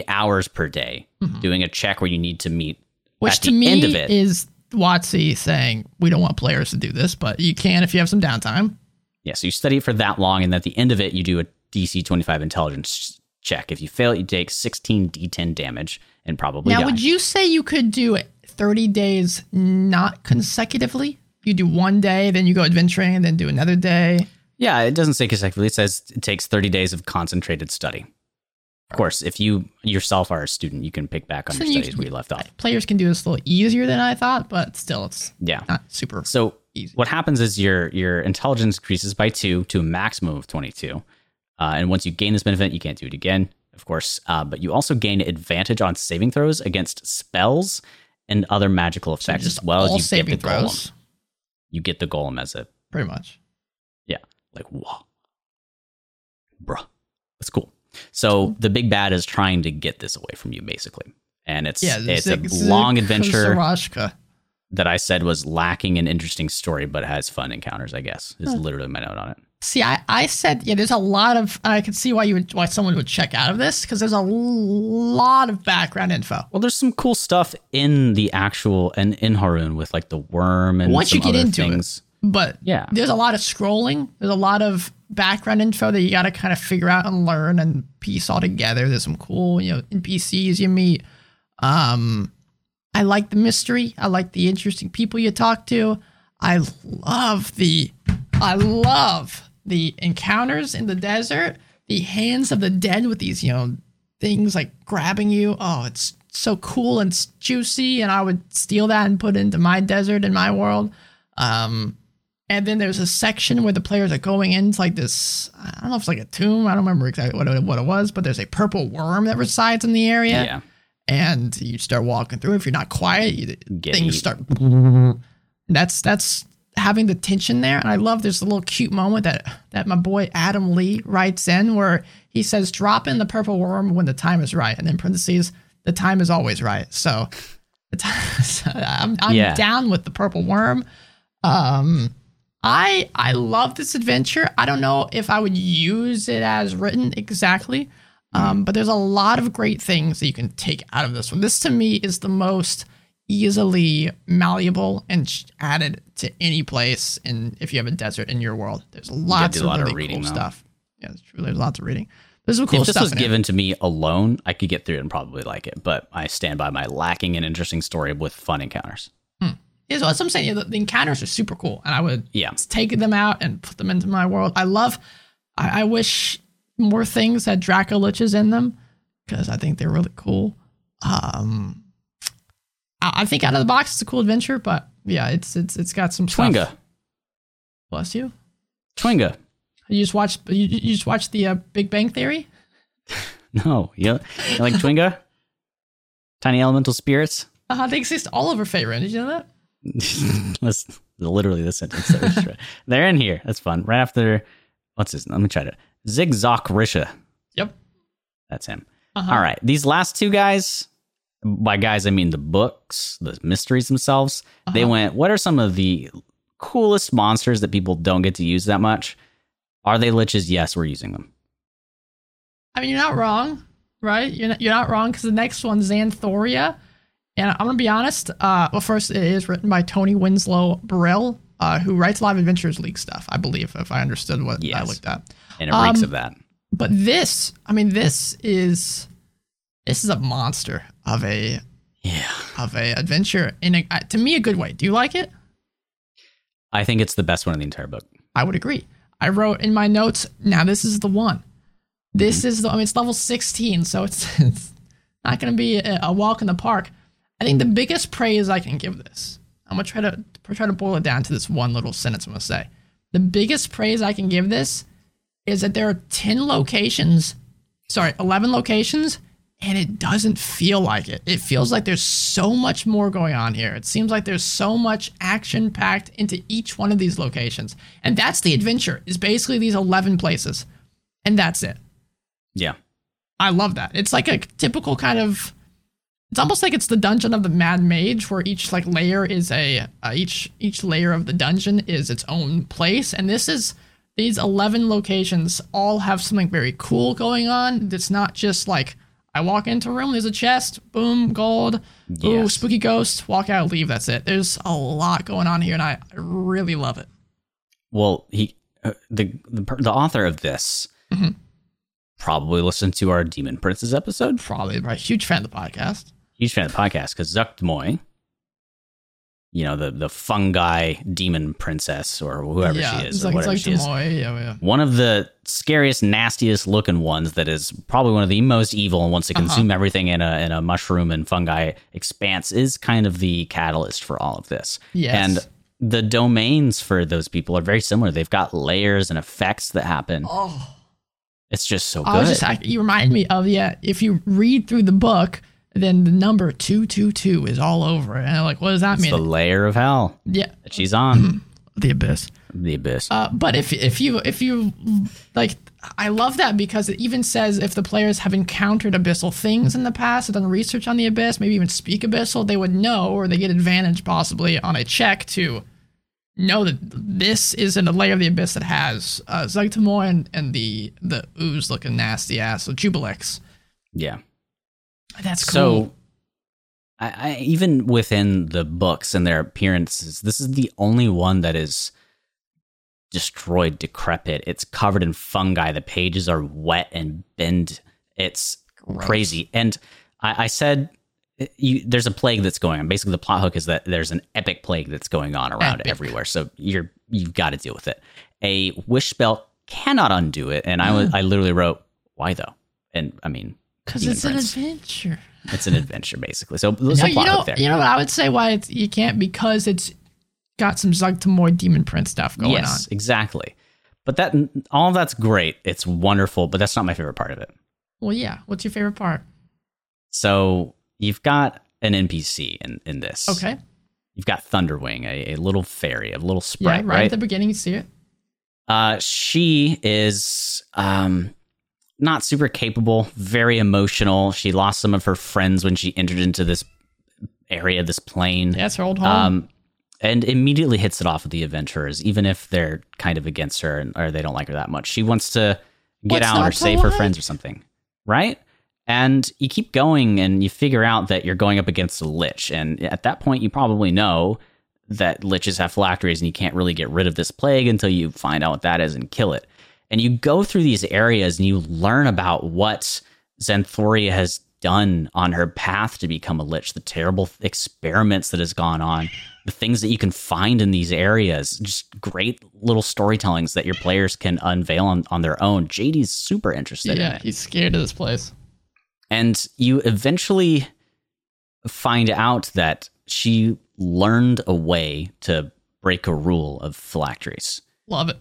Speaker 2: hours per day,
Speaker 1: Mhm.
Speaker 2: doing a check where you need to meet
Speaker 1: Which
Speaker 2: at
Speaker 1: to
Speaker 2: the
Speaker 1: me
Speaker 2: end of it.
Speaker 1: is WotC saying we don't want players to do this, but you can if you have some downtime.
Speaker 2: Yeah, so you study it for that long, and at the end of it, you do a DC 25 intelligence check. If you fail it, you take 16 D10 damage and probably
Speaker 1: Now,
Speaker 2: die.
Speaker 1: would you say you could do 30 days not consecutively? You do one day, then you go adventuring, and then do another day.
Speaker 2: yeah, it doesn't say consecutively. It says it takes 30 days of concentrated study. Of course, if you yourself are a student, you can pick back on
Speaker 1: So
Speaker 2: your
Speaker 1: you-
Speaker 2: studies where you left off.
Speaker 1: Players can do this a little easier than I thought, but still, it's
Speaker 2: Yeah.
Speaker 1: not super
Speaker 2: So
Speaker 1: easy.
Speaker 2: what happens is your your intelligence increases by two to a maximum of 22. Uh, and once you gain this benefit, you can't do it again, of course. Uh, but you also gain advantage on saving throws against spells and other magical effects,
Speaker 1: just
Speaker 2: as well as you
Speaker 1: saving
Speaker 2: get the golem.
Speaker 1: throws,
Speaker 2: You get the golem as a
Speaker 1: pretty much.
Speaker 2: Yeah, like whoa, bruh, that's cool. So the big bad is trying to get this away from you, basically, and it's
Speaker 1: Yeah,
Speaker 2: it's a long adventure
Speaker 1: Sarashka.
Speaker 2: that I said was lacking an interesting story, but has fun encounters. I guess is literally my note on it.
Speaker 1: See, I, I said yeah. There's a lot of I could see why you would why someone would check out of this because there's a lot of background info.
Speaker 2: Well, there's some cool stuff in the actual and in Haroon with like the worm and
Speaker 1: Once you get
Speaker 2: other
Speaker 1: into it.
Speaker 2: things.
Speaker 1: But
Speaker 2: Yeah.
Speaker 1: there's a lot of scrolling. There's a lot of background info that you got to kind of figure out and learn and piece all together. There's some cool, you know, NPCs you meet. Um, I like the mystery. I like the interesting people you talk to. I love the, I love the encounters in the desert. The hands of the dead with these, you know, things like grabbing you. Oh, it's so cool and juicy. And I would steal that and put it into my desert in my world. Um, and then there's a section where the players are going into like this. I don't know if it's like a tomb. I don't remember exactly what it, what it was, but there's a purple worm that resides in the area.
Speaker 2: Yeah.
Speaker 1: And you start walking through. If you're not quiet, you, things
Speaker 2: eat.
Speaker 1: start. That's that's having the tension there. And I love this little cute moment that that my boy Adam Lee writes in where he says, "Drop in the purple worm when the time is right," and then parentheses, "The time is always right." So, time, so I'm I'm
Speaker 2: Yeah.
Speaker 1: down with the purple worm. Um, I I love this adventure. I don't know if I would use it as written exactly, um, but there's a lot of great things that you can take out of this one. This to me is the most easily malleable and added to any place. And if you have a desert in your world, there's lots of
Speaker 2: lot of
Speaker 1: really
Speaker 2: reading,
Speaker 1: cool
Speaker 2: though.
Speaker 1: stuff. Yeah, it's true. There's lots of reading. There's some cool
Speaker 2: if this was
Speaker 1: in it.
Speaker 2: given to me alone, I could get through it and probably like it. But I stand by my lacking an interesting story with fun encounters.
Speaker 1: Yeah, so that's what I'm saying. Yeah, the, the encounters are super cool, and I would
Speaker 2: Yeah.
Speaker 1: take them out and put them into my world. I love. I, I wish more things had Draco liches in them because I think they're really cool. Um, I, I think out of the box it's a cool adventure, but yeah, it's it's it's got some stuff.
Speaker 2: Twinga.
Speaker 1: Bless you.
Speaker 2: Twinga.
Speaker 1: You just watched. You, you just watched the uh, Big Bang Theory.
Speaker 2: No. You, you like Twinga? Tiny elemental spirits?
Speaker 1: Uh, they exist all over Faerun. Did you know that?
Speaker 2: That's literally the sentence that. They're in here. That's fun. Right after, what's his? Let me try to. Zigzag Risha.
Speaker 1: Yep.
Speaker 2: That's him.
Speaker 1: Uh-huh.
Speaker 2: All right. These last two guys, by guys, I mean the books, the mysteries themselves. They
Speaker 1: Uh-huh.
Speaker 2: went, what are some of the coolest monsters that people don't get to use that much? Are they liches? Yes, we're using them.
Speaker 1: I mean, you're not wrong, right? You're not, you're not wrong because the next one's Xanthoria. And I'm going to be honest. Uh, well, first, it is written by Toni Winslow-Brill, uh, who writes a lot of Adventures League stuff, I believe, if I understood what I looked at.
Speaker 2: And it reeks
Speaker 1: Um,
Speaker 2: of that.
Speaker 1: But this, I mean, this is this is a monster of a
Speaker 2: Yeah.
Speaker 1: of a adventure in a to me a good way. Do you like it?
Speaker 2: I think it's the best one in the entire book.
Speaker 1: I would agree. I wrote in my notes. Now this is the one. This mm-hmm. is the. I mean, it's level 16, so it's it's not going to be a, a walk in the park. I think the biggest praise I can give this. I'm gonna try to try to boil it down to this one little sentence I'm gonna say. The biggest praise I can give this is that there are 10 locations, sorry, 11 locations, and it doesn't feel like it. It feels like there's so much more going on here. It seems like there's so much action packed into each one of these locations. And that's the adventure, is basically these 11 places. And that's it.
Speaker 2: Yeah.
Speaker 1: I love that. It's like a typical kind of it's almost like it's the dungeon of the mad mage where each like layer is a uh, each each layer of the dungeon is its own place and this is these 11 locations all have something very cool going on it's not just like i walk into a room there's a chest boom gold. Ooh spooky ghost walk out leave that's it. There's a lot going on here and i really love it.
Speaker 2: Well, he uh, the, the the author of this
Speaker 1: Mhm.
Speaker 2: probably listened to our Demon Princess episode.
Speaker 1: probably a huge fan of the podcast.
Speaker 2: Huge fan of the podcast because Zuggtmoy, you know the the fungi demon princess or whoever
Speaker 1: yeah
Speaker 2: she is, or
Speaker 1: like, it's
Speaker 2: whatever
Speaker 1: like
Speaker 2: she is.
Speaker 1: Demoy, yeah, yeah.
Speaker 2: One of the scariest, nastiest looking ones that is probably one of the most evil and wants to
Speaker 1: Uh-huh.
Speaker 2: consume everything in a in a mushroom and fungi expanse is kind of the catalyst for all of this.
Speaker 1: Yes.
Speaker 2: And the domains for those people are very similar. They've got layers and effects that happen.
Speaker 1: oh
Speaker 2: It's just so
Speaker 1: I was
Speaker 2: good.
Speaker 1: just, I, you remind me of yeah. If you read through the book, then the number two two two is all over it. And I'm like, what does that
Speaker 2: it's
Speaker 1: mean?
Speaker 2: the layer of hell
Speaker 1: yeah,
Speaker 2: that she's on.
Speaker 1: the abyss.
Speaker 2: the abyss.
Speaker 1: Uh, but if if you if you like, I love that because it even says if the players have encountered abyssal things in the past, have done research on the abyss, maybe even speak abyssal, they would know, or they get advantage possibly on a check to know that this isn't a layer of the abyss that has uh, Zuggtmoy and, and the the ooze looking nasty ass, so Juiblex.
Speaker 2: yeah.
Speaker 1: That's cool.
Speaker 2: So, I, I even within the books and their appearances, this is the only one that is destroyed, decrepit. It's covered in fungi. The pages are wet and bend. It's
Speaker 1: Gross.
Speaker 2: crazy. And I, I said. Eh, you, there's a plague that's going on. Basically, the plot hook is that there's an epic plague that's going on around
Speaker 1: Epic.
Speaker 2: everywhere. So you're you've got to deal with it. A wish spell cannot undo it. And I mm. was I literally wrote why though. And I mean,
Speaker 1: Because it's an
Speaker 2: Prince.
Speaker 1: adventure.
Speaker 2: it's an adventure basically. So there's
Speaker 1: No,
Speaker 2: a
Speaker 1: you
Speaker 2: plot
Speaker 1: know,
Speaker 2: there.
Speaker 1: you know what I would say why it's, you can't because it's got some Zuggtmoy Demon Prince stuff going on.
Speaker 2: yes, exactly. But that all of that's great. It's wonderful, but that's not my favorite part of it.
Speaker 1: Well, yeah. What's your favorite part?
Speaker 2: So you've got an NPC in in this.
Speaker 1: Okay.
Speaker 2: You've got Thunderwing, a, a little fairy, a little
Speaker 1: Yeah,
Speaker 2: sprite,
Speaker 1: right,
Speaker 2: right?
Speaker 1: at the beginning, you see it.
Speaker 2: Uh, she is um not super capable, very emotional. She lost some of her friends when she entered into this area, this plane.
Speaker 1: It's her old home.
Speaker 2: um, and immediately hits it off with the adventurers, even if they're kind of against her and, or they don't like her that much. She wants to get
Speaker 1: What's
Speaker 2: out or save her friends or something, right? And you keep going, and you figure out that you're going up against a lich, and at that point, you probably know that liches have phylacteries, and you can't really get rid of this plague until you find out what that is and kill it. And you go through these areas, and you learn about what Xanthoria has done on her path to become a lich, the terrible experiments that has gone on, the things that you can find in these areas, just great little storytellings that your players can unveil on, on their own. JD's super interested in
Speaker 1: yeah,
Speaker 2: it.
Speaker 1: he's scared of this place.
Speaker 2: And you eventually find out that she learned a way to break a rule of phylacteries,
Speaker 1: Love it.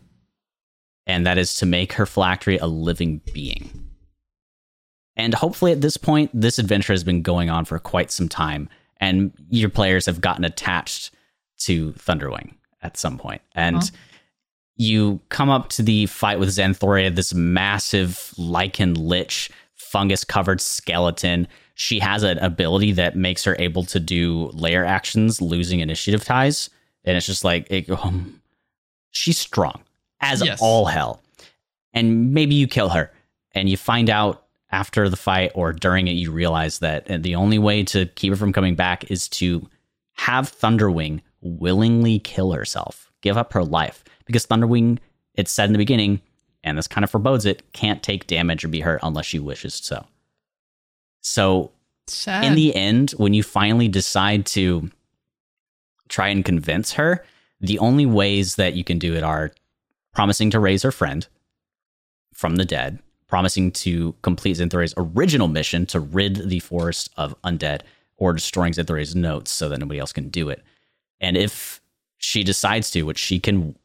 Speaker 2: And that is to make her phylactery a living being. And hopefully, at this point, this adventure has been going on for quite some time, and your players have gotten attached to Thunderwing at some point. And
Speaker 1: Huh.
Speaker 2: you come up to the fight with Xanthoria, this massive lichen lich, fungus covered skeleton. She has an ability that makes her able to do lair actions, losing initiative ties. And it's just like, it, um, she's strong as
Speaker 1: Yes.
Speaker 2: all hell. And maybe you kill her, and you find out after the fight or during it, you realize that uh, the only way to keep her from coming back is to have Thunderwing willingly kill herself, give up her life. Because Thunderwing, it's said in the beginning, and this kind of forebodes it, can't take damage or be hurt unless she wishes so. So,
Speaker 1: Sad.
Speaker 2: in the end, when you finally decide to try and convince her, the only ways that you can do it are promising to raise her friend from the dead, promising to complete Xanthoria's original mission to rid the forest of undead, or destroying Xanthoria's notes so that nobody else can do it. And if she decides to, which she can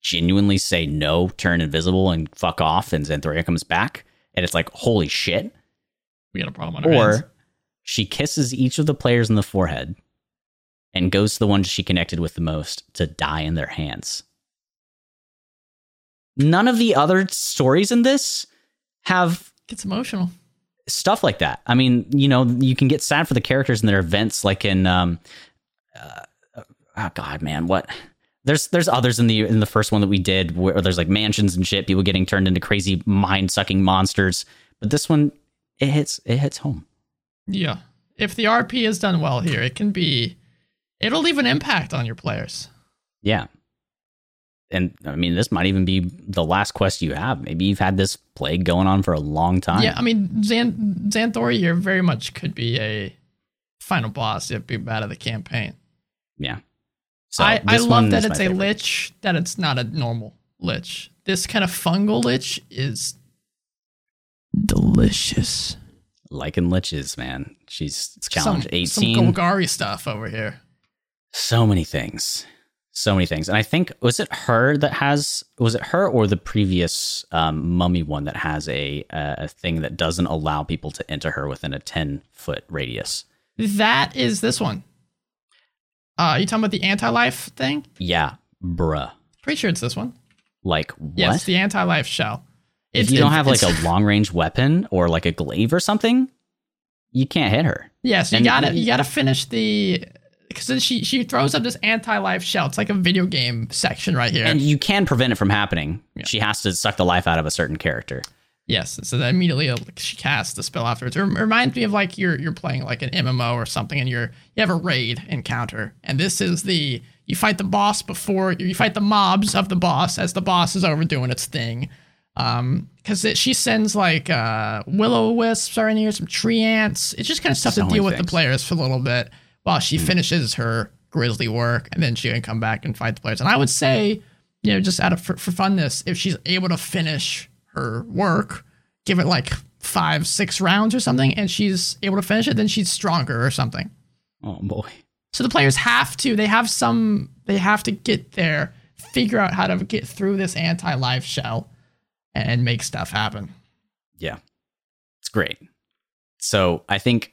Speaker 2: genuinely say no, turn invisible, and fuck off, and Xanthoria comes back, and it's like, holy shit.
Speaker 1: We got a problem on our hands.
Speaker 2: Or she kisses each of the players in the forehead and goes to the one she connected with the most to die in their hands. None of the other stories in this have
Speaker 1: Gets emotional.
Speaker 2: stuff like that. I mean, you know, you can get sad for the characters and their events, like in, um, uh, oh god, man, what? There's there's others in the in the first one that we did where there's like mansions and shit, people getting turned into crazy mind sucking monsters. But this one, it hits it hits home.
Speaker 1: Yeah. If the RP is done well here, it can be it'll leave an impact on your players.
Speaker 2: Yeah. And I mean, this might even be the last quest you have. Maybe you've had this plague going on for a long time.
Speaker 1: Yeah, I mean Xan- Xanthoria here very much could be a final boss if be bad of the campaign.
Speaker 2: Yeah. So
Speaker 1: I, I love that it's a
Speaker 2: favorite.
Speaker 1: lich, that it's not a normal lich. This kind of fungal lich is delicious.
Speaker 2: Liking liches, man. She's
Speaker 1: Some,
Speaker 2: challenge
Speaker 1: some
Speaker 2: 18.
Speaker 1: Golgari stuff over here.
Speaker 2: so many things. So many things. And I think was it her that has was it her or the previous um, mummy one that has a a thing that doesn't allow people to enter her within a 10 foot radius.
Speaker 1: That is this one. Uh, you talking about the anti-life thing?
Speaker 2: Yeah, bruh.
Speaker 1: Pretty sure it's this one.
Speaker 2: Like what?
Speaker 1: Yes, the anti-life shell.
Speaker 2: if
Speaker 1: It's-
Speaker 2: you don't have like a long range weapon or like a glaive or something, you can't hit her.
Speaker 1: Yeah, so you
Speaker 2: And-
Speaker 1: gotta you gotta finish the because then she she throws up this anti-life shell. It's like a video game section right here.
Speaker 2: And you can prevent it from happening.
Speaker 1: Yeah.
Speaker 2: She has to suck the life out of a certain character.
Speaker 1: yes, so that immediately uh, she casts the spell afterwards. It reminds me of like you're you're playing like an MMO or something, and you're you have a raid encounter, and this is the you fight the boss before you fight the mobs of the boss as the boss is overdoing its thing. Um, because she sends like uh willow wisps are in here, some treants. It's just kind of stuff
Speaker 2: So
Speaker 1: to deal with the players for a little bit she hmm. finishes her grisly work, and then she can come back and fight the players. And I would say, you know, just out of for, for funness, if she's able to finish her work, give it like five, six rounds or something, and she's able to finish it, then she's stronger or something.
Speaker 2: Oh boy.
Speaker 1: So the players have to, they have some, they have to get there, figure out how to get through this anti-life shell, and make stuff happen.
Speaker 2: Yeah. It's great. So I think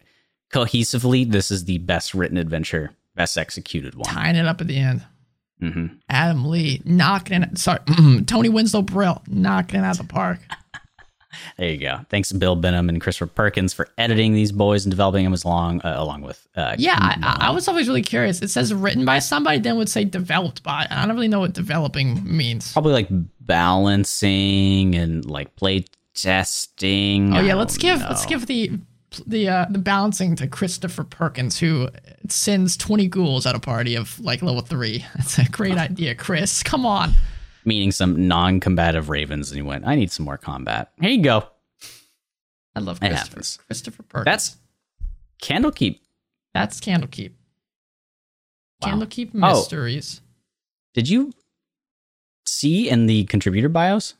Speaker 2: cohesively, this is the best written adventure, best executed one.
Speaker 1: Tying it up at the end.
Speaker 2: hmm
Speaker 1: Adam Lee knocking it. Sorry, Toni Winslow-Brill knocking it out of the park.
Speaker 2: There you go. Thanks to Bill Benham and Christopher Perkins for editing these boys and developing them as long, uh, along with. Uh,
Speaker 1: Yeah, I, I- I was always really curious. It says written by somebody, then would say developed by. I don't really know what developing means.
Speaker 2: probably like balancing and like play testing.
Speaker 1: Oh yeah, let's give
Speaker 2: know.
Speaker 1: let's give the the uh, the balancing to Christopher Perkins, who sends twenty ghouls at a party of like level three. That's a great idea, Chris. Come on.
Speaker 2: Meaning some non-combative ravens, and he went, "I need some more combat." Here you go.
Speaker 1: I love
Speaker 2: It
Speaker 1: Christopher.
Speaker 2: happens.
Speaker 1: Christopher Perkins.
Speaker 2: That's Candlekeep.
Speaker 1: that's Candlekeep.
Speaker 2: Wow.
Speaker 1: Candlekeep
Speaker 2: Oh.
Speaker 1: mysteries.
Speaker 2: Did you see in the contributor bios?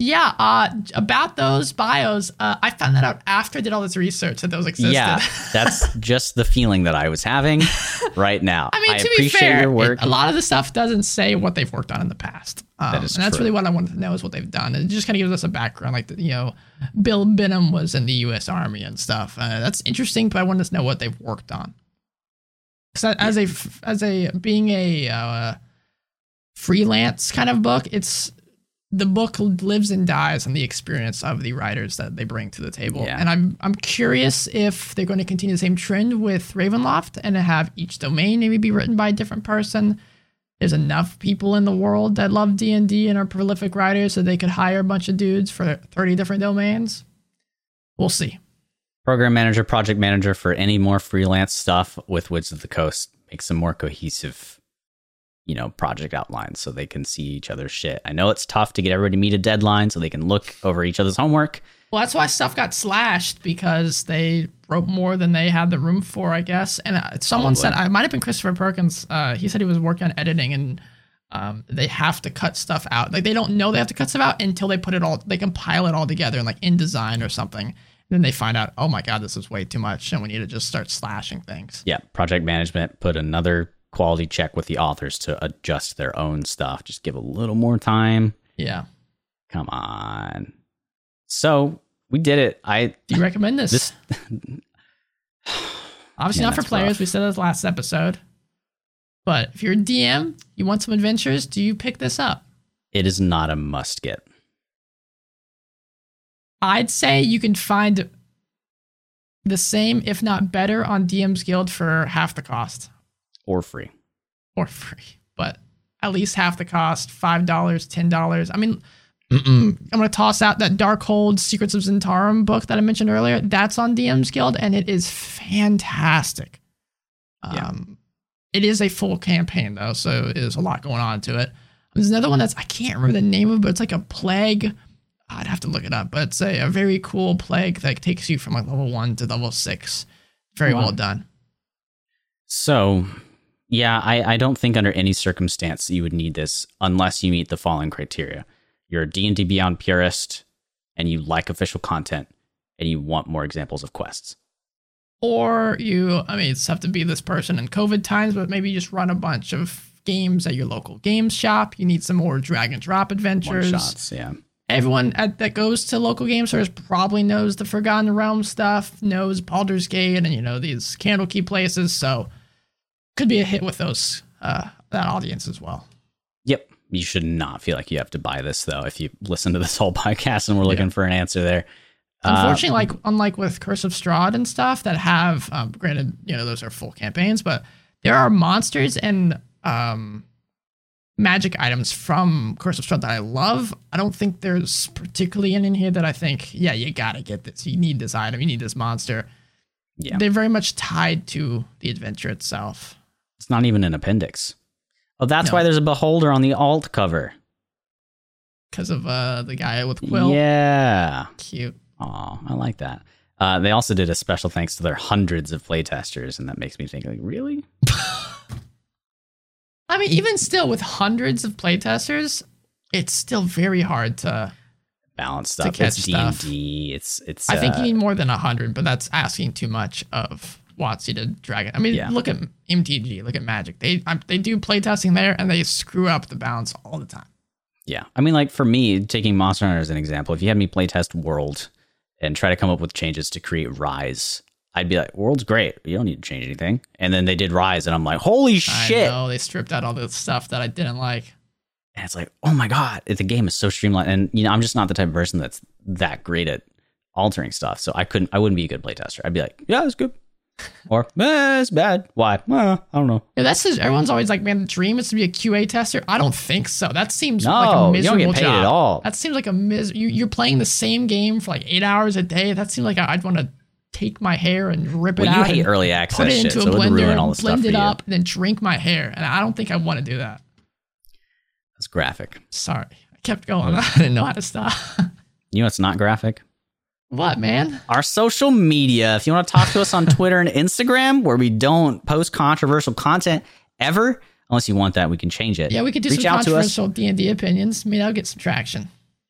Speaker 1: Yeah, uh, about those bios, uh, I found that out after I did all this research that those existed.
Speaker 2: Yeah, that's just the feeling that I was having right now.
Speaker 1: I mean, to be fair,
Speaker 2: your work.
Speaker 1: it- a lot of the stuff doesn't say what they've worked on in the past. Um,
Speaker 2: That is
Speaker 1: and that's
Speaker 2: true.
Speaker 1: really what I wanted to know is what they've done. It just kind of gives us a background, like you know, Bill Benham was in the U.S. Army and stuff. Uh, that's interesting, but I wanted to know what they've worked on. Because as a as a being a uh, freelance kind of book, it's the book lives and dies on the experience of the writers that they bring to the table.
Speaker 2: Yeah.
Speaker 1: And I'm I'm curious if they're going to continue the same trend with Ravenloft and have each domain maybe be written by a different person. There's enough people in the world that love D and D and are prolific writers, so they could hire a bunch of dudes for 30 different domains. We'll see.
Speaker 2: Program manager, project manager for any more freelance stuff with Wizards of the Coast. Make some more cohesive, you know, project outlines so they can see each other's shit. I know it's tough to get everybody to meet a deadline so they can look over each other's homework.
Speaker 1: Well, that's why stuff got slashed because they wrote more than they had the room for, I guess. And uh, someone said, I might have been Christopher Perkins. Uh, he said he was working on editing and um, they have to cut stuff out. Like they don't know they have to cut stuff out until they put it all, they compile it all together in like InDesign or something. And then they find out, oh my God, this is way too much. And we need to just start slashing things.
Speaker 2: Yeah, project management put another quality check with the authors to adjust their own stuff. Just give a little more time.
Speaker 1: Yeah.
Speaker 2: Come on. So we did it. I
Speaker 1: Do you recommend this?
Speaker 2: this
Speaker 1: Obviously
Speaker 2: Man,
Speaker 1: not for players.
Speaker 2: rough.
Speaker 1: We said that last episode. But if you're a DM, you want some adventures, do you pick this up?
Speaker 2: it is not a must get.
Speaker 1: I'd say you can find the same, if not better, on DM's Guild for half the cost
Speaker 2: or free.
Speaker 1: or free, but at least half the cost $5, $10. I mean, I'm going to toss out that Darkhold Secrets of Zhentarim book that I mentioned earlier. That's on DM's Guild, and it is fantastic.
Speaker 2: Yeah.
Speaker 1: Um, it is a full campaign, though, so there's a lot going on to it. There's another one that's, I can't remember the name of it, but it's like a plague. I'd have to look it up, but it's a, a very cool plague that takes you from like level one to level six. Very
Speaker 2: Wow.
Speaker 1: well done.
Speaker 2: So, yeah, I, I don't think under any circumstance you would need this unless you meet the following criteria. You're a D&D Beyond purist and you like official content and you want more examples of quests.
Speaker 1: Or you, I mean, it's tough to be this person in COVID times, but maybe you just run a bunch of games at your local game shop. You need some more drag and drop adventures.
Speaker 2: shots, yeah.
Speaker 1: Everyone at, that goes to local game stores probably knows the Forgotten Realm stuff, knows Baldur's Gate, and you know these Candlekeep places. So could be a hit with those uh, that audience as well.
Speaker 2: Yep. You should not feel like you have to buy this though if you listen to this whole podcast and we're looking for an answer there. Uh,
Speaker 1: Unfortunately, like unlike with Curse of Strahd and stuff that have, um, granted, you know those are full campaigns, but there are monsters and um, magic items from Curse of Strahd that I love. I don't think there's particularly any in here that I think, yeah, you gotta get this. You need this item. You need this monster.
Speaker 2: yeah.
Speaker 1: They're very much tied to the adventure itself.
Speaker 2: It's not even an appendix. Oh, that's
Speaker 1: No.
Speaker 2: why there's a beholder on the alt cover.
Speaker 1: Because of uh, the guy with Quill.
Speaker 2: Yeah.
Speaker 1: Cute.
Speaker 2: Oh, I like that. Uh, they also did a special thanks to their hundreds of playtesters, and that makes me think, like, really?
Speaker 1: I mean, even still, with hundreds of playtesters, it's still very hard to.
Speaker 2: Balance stuff.
Speaker 1: catch
Speaker 2: It's D&D. It's it's.
Speaker 1: I think
Speaker 2: uh,
Speaker 1: you need more than hundred, but that's asking too much of WotC to drag it. I mean,
Speaker 2: Yeah.
Speaker 1: look at MTG, look at Magic. They I, they do playtesting there, and they screw up the balance all the time.
Speaker 2: Yeah, I mean, like for me, taking Monster Hunter as an example, if you had me playtest World and try to come up with changes to create Rise, I'd be like, World's great. You don't need to change anything. And then they did Rise, and I'm like, holy shit!
Speaker 1: I know they stripped out all the stuff that I didn't like.
Speaker 2: And it's like, oh my god, the game is so streamlined. And you know, I'm just not the type of person that's that great at altering stuff. So I couldn't, I wouldn't be a good playtester. I'd be like, yeah, it's good, or eh, it's bad. Why? Well, I don't know.
Speaker 1: Yeah, that's just, everyone's always like, man, the dream is to be a QA tester. I don't think so. That seems
Speaker 2: No,
Speaker 1: like a
Speaker 2: you don't
Speaker 1: miserable
Speaker 2: get paid
Speaker 1: job.
Speaker 2: at all.
Speaker 1: That seems like a mis. You, you're playing the same game for like eight hours a day. That seems like I'd want to take my hair and rip it
Speaker 2: Well, you
Speaker 1: out.
Speaker 2: hate
Speaker 1: and
Speaker 2: early
Speaker 1: put it
Speaker 2: shit,
Speaker 1: into
Speaker 2: so
Speaker 1: a
Speaker 2: it
Speaker 1: blender,
Speaker 2: and all the
Speaker 1: blend it up, and then drink my hair. And I don't think I want to do that.
Speaker 2: That's graphic.
Speaker 1: Sorry, I kept going. I didn't know how to stop.
Speaker 2: You know, it's not graphic.
Speaker 1: What, man?
Speaker 2: our social media. If you want to talk to us on Twitter and Instagram, where we don't post controversial content ever, unless you want that, we can change it.
Speaker 1: Yeah, we could do
Speaker 2: Reach
Speaker 1: some
Speaker 2: out to us.
Speaker 1: controversial D and D opinions. Maybe that'll get some traction.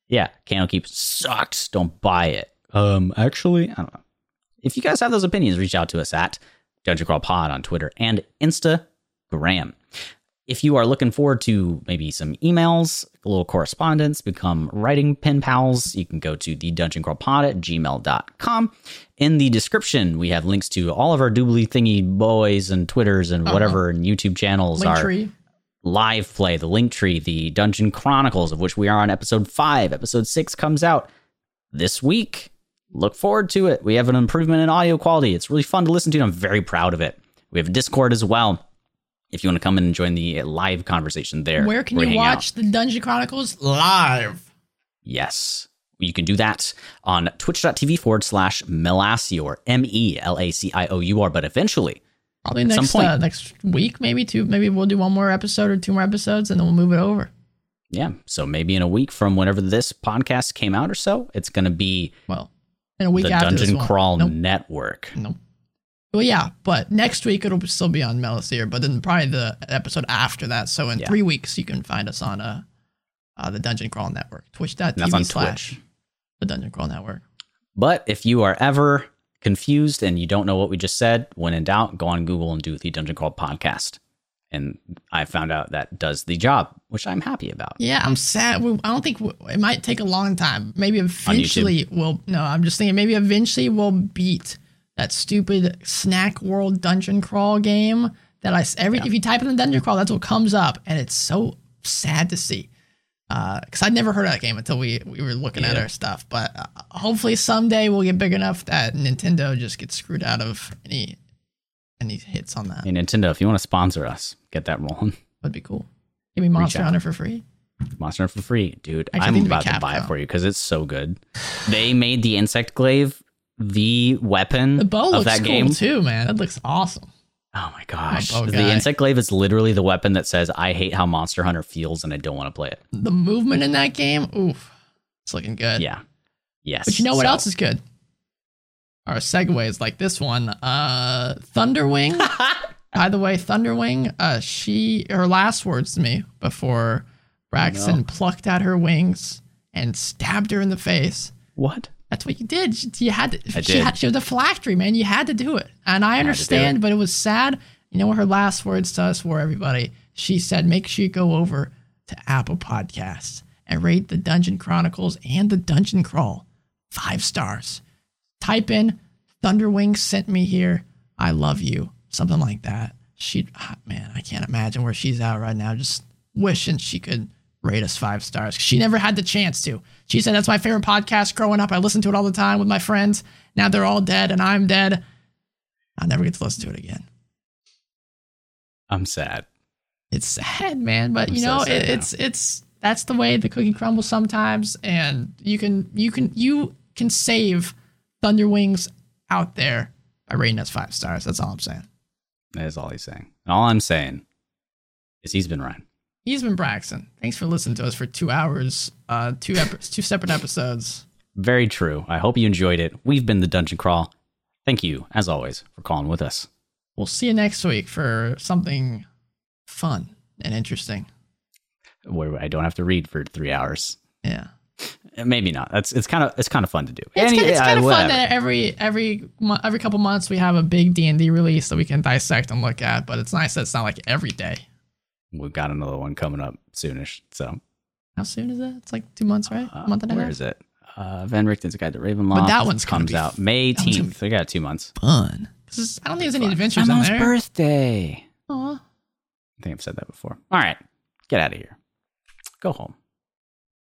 Speaker 2: Yeah, Candlekeep sucks. Don't buy it. Um, actually, I don't know. If you guys have those opinions, reach out to us at Dungeon Crawl Pod on Twitter and Instagram. If you are looking forward to maybe some emails, a little correspondence, become writing pen pals, you can go to the Dungeon Crawl Pod at gmail.com. In the description, we have links to all of our doobly thingy boys and Twitters and uh-huh. whatever and YouTube channels are live play, the link tree, the Dungeon Chronicles, of which we are on episode five. Episode six comes out this week. Look forward to it. We have an improvement in audio quality. It's really fun to listen to. and I'm very proud of it. We have a Discord as well. If you want to come in and join the live conversation there,
Speaker 1: Where can you
Speaker 2: hanging out.
Speaker 1: watch the Dungeon Chronicles live?
Speaker 2: Yes. You can do that on twitch.tv forward slash Melasior, M E L A C I O U R. But eventually,
Speaker 1: Probably next
Speaker 2: point.
Speaker 1: uh, next week, maybe two. Maybe we'll do one more episode or two more episodes, and then we'll move it over.
Speaker 2: yeah. So maybe in a week from whenever this podcast came out or so, it's going to be
Speaker 1: Well, in a week
Speaker 2: the
Speaker 1: after this
Speaker 2: Dungeon. Crawl
Speaker 1: Nope.
Speaker 2: Network.
Speaker 1: Nope. Well, yeah, but next week it'll still be on Melisier, but then probably the episode after that. So in
Speaker 2: Yeah.
Speaker 1: three weeks, you can find us on uh, uh the Dungeon Crawl Network,
Speaker 2: And that's on
Speaker 1: twitch.tv slash
Speaker 2: Twitch.
Speaker 1: the Dungeon Crawl Network.
Speaker 2: But if you are ever confused and you don't know what we just said, when in doubt, go on Google and do the Dungeon Crawl podcast. and I found out that does the job, which I'm happy about.
Speaker 1: Yeah, I'm sad. We, I don't think it might take a long time. Maybe eventually we'll. No, I'm just thinking maybe eventually we'll beat that stupid Snack World dungeon crawl game that I every
Speaker 2: Yeah.
Speaker 1: if you type in the dungeon crawl, that's what comes up, and it's so sad to see. Uh, because I'd never heard of that game until we we were looking at our stuff. But uh, hopefully someday we'll get big enough that Nintendo just gets screwed out of any any hits on that.
Speaker 2: Hey, Nintendo, if you want to sponsor us, get that rolling.
Speaker 1: That'd be cool. Give me Monster. Hunter for free.
Speaker 2: Monster Hunter for free, dude.
Speaker 1: Actually,
Speaker 2: I'm
Speaker 1: think it'd be
Speaker 2: about to buy it for you because it's so good. They made the insect glaive the weapon
Speaker 1: The bow
Speaker 2: of that
Speaker 1: cool
Speaker 2: game.
Speaker 1: too, man. That looks awesome.
Speaker 2: Oh my gosh, the insect glaive is literally the weapon that says, "I hate how Monster Hunter feels and I don't want to play it."
Speaker 1: The movement in that game, oof, it's looking good.
Speaker 2: Yeah, yes.
Speaker 1: But you know what
Speaker 2: So-
Speaker 1: else is good? Our segues like this one. Uh Thunderwing. By the way, Thunderwing, uh she her last words to me before Braxton plucked out her wings and stabbed her in the face.
Speaker 2: What?
Speaker 1: That's what you did. She- You had to.
Speaker 2: I
Speaker 1: she,
Speaker 2: did.
Speaker 1: Had, she was a phylactery, man. You had to do it. And I
Speaker 2: do
Speaker 1: understand,
Speaker 2: it.
Speaker 1: but it was sad. You know what her last words to us were, everybody? She said, make sure you go over to Apple Podcasts and rate the Dungeon Chronicles and the Dungeon Crawl five stars. Type in Thunderwing sent me here. I love you. Something like that. She, ah, man, I can't imagine where she's at right now. Just wishing she could rate us five stars. She never had the chance to. She said that's my favorite podcast growing up. I listened to it all the time with my friends. Now they're all dead and I'm dead. I'll never get to listen to it again.
Speaker 2: I'm sad.
Speaker 1: It's sad, man, but
Speaker 2: I'm
Speaker 1: you know,
Speaker 2: sad
Speaker 1: it, it's it's that's the way the cookie crumbles sometimes, and you can you can you can save Thunderwings out there by rating us five stars. That's all I'm saying.
Speaker 2: That is all he's saying. And all I'm saying is he's been Ryan.
Speaker 1: He's been Braxton. Thanks for listening to us for two hours, uh, two ep- two separate episodes.
Speaker 2: Very true. I hope you enjoyed it. We've been the Dungeon Crawl. Thank you, as always, for calling with us.
Speaker 1: We'll see you next week for something fun and interesting.
Speaker 2: Where I don't have to read for three hours.
Speaker 1: Yeah.
Speaker 2: Maybe not. That's it's kind of it's kind of fun to do.
Speaker 1: It's,
Speaker 2: Any-
Speaker 1: it's kind of fun
Speaker 2: whatever.
Speaker 1: that every every every couple months we have a big D and D release that we can dissect and look at. But it's nice that it's not like every day.
Speaker 2: We've got another one coming up soonish. So
Speaker 1: How soon is that? It's like two months, right?
Speaker 2: uh,
Speaker 1: a month and a
Speaker 2: where
Speaker 1: half.
Speaker 2: is it? Uh, Van Richten's Guide to Ravenloft.
Speaker 1: But that one's
Speaker 2: comes out May
Speaker 1: that one's
Speaker 2: 18th. We got two months.
Speaker 1: Fun. I don't think there's any adventures
Speaker 2: My
Speaker 1: in
Speaker 2: mom's
Speaker 1: there.
Speaker 2: birthday.
Speaker 1: Aw.
Speaker 2: I think I've said that before. All right, get out of here. Go home.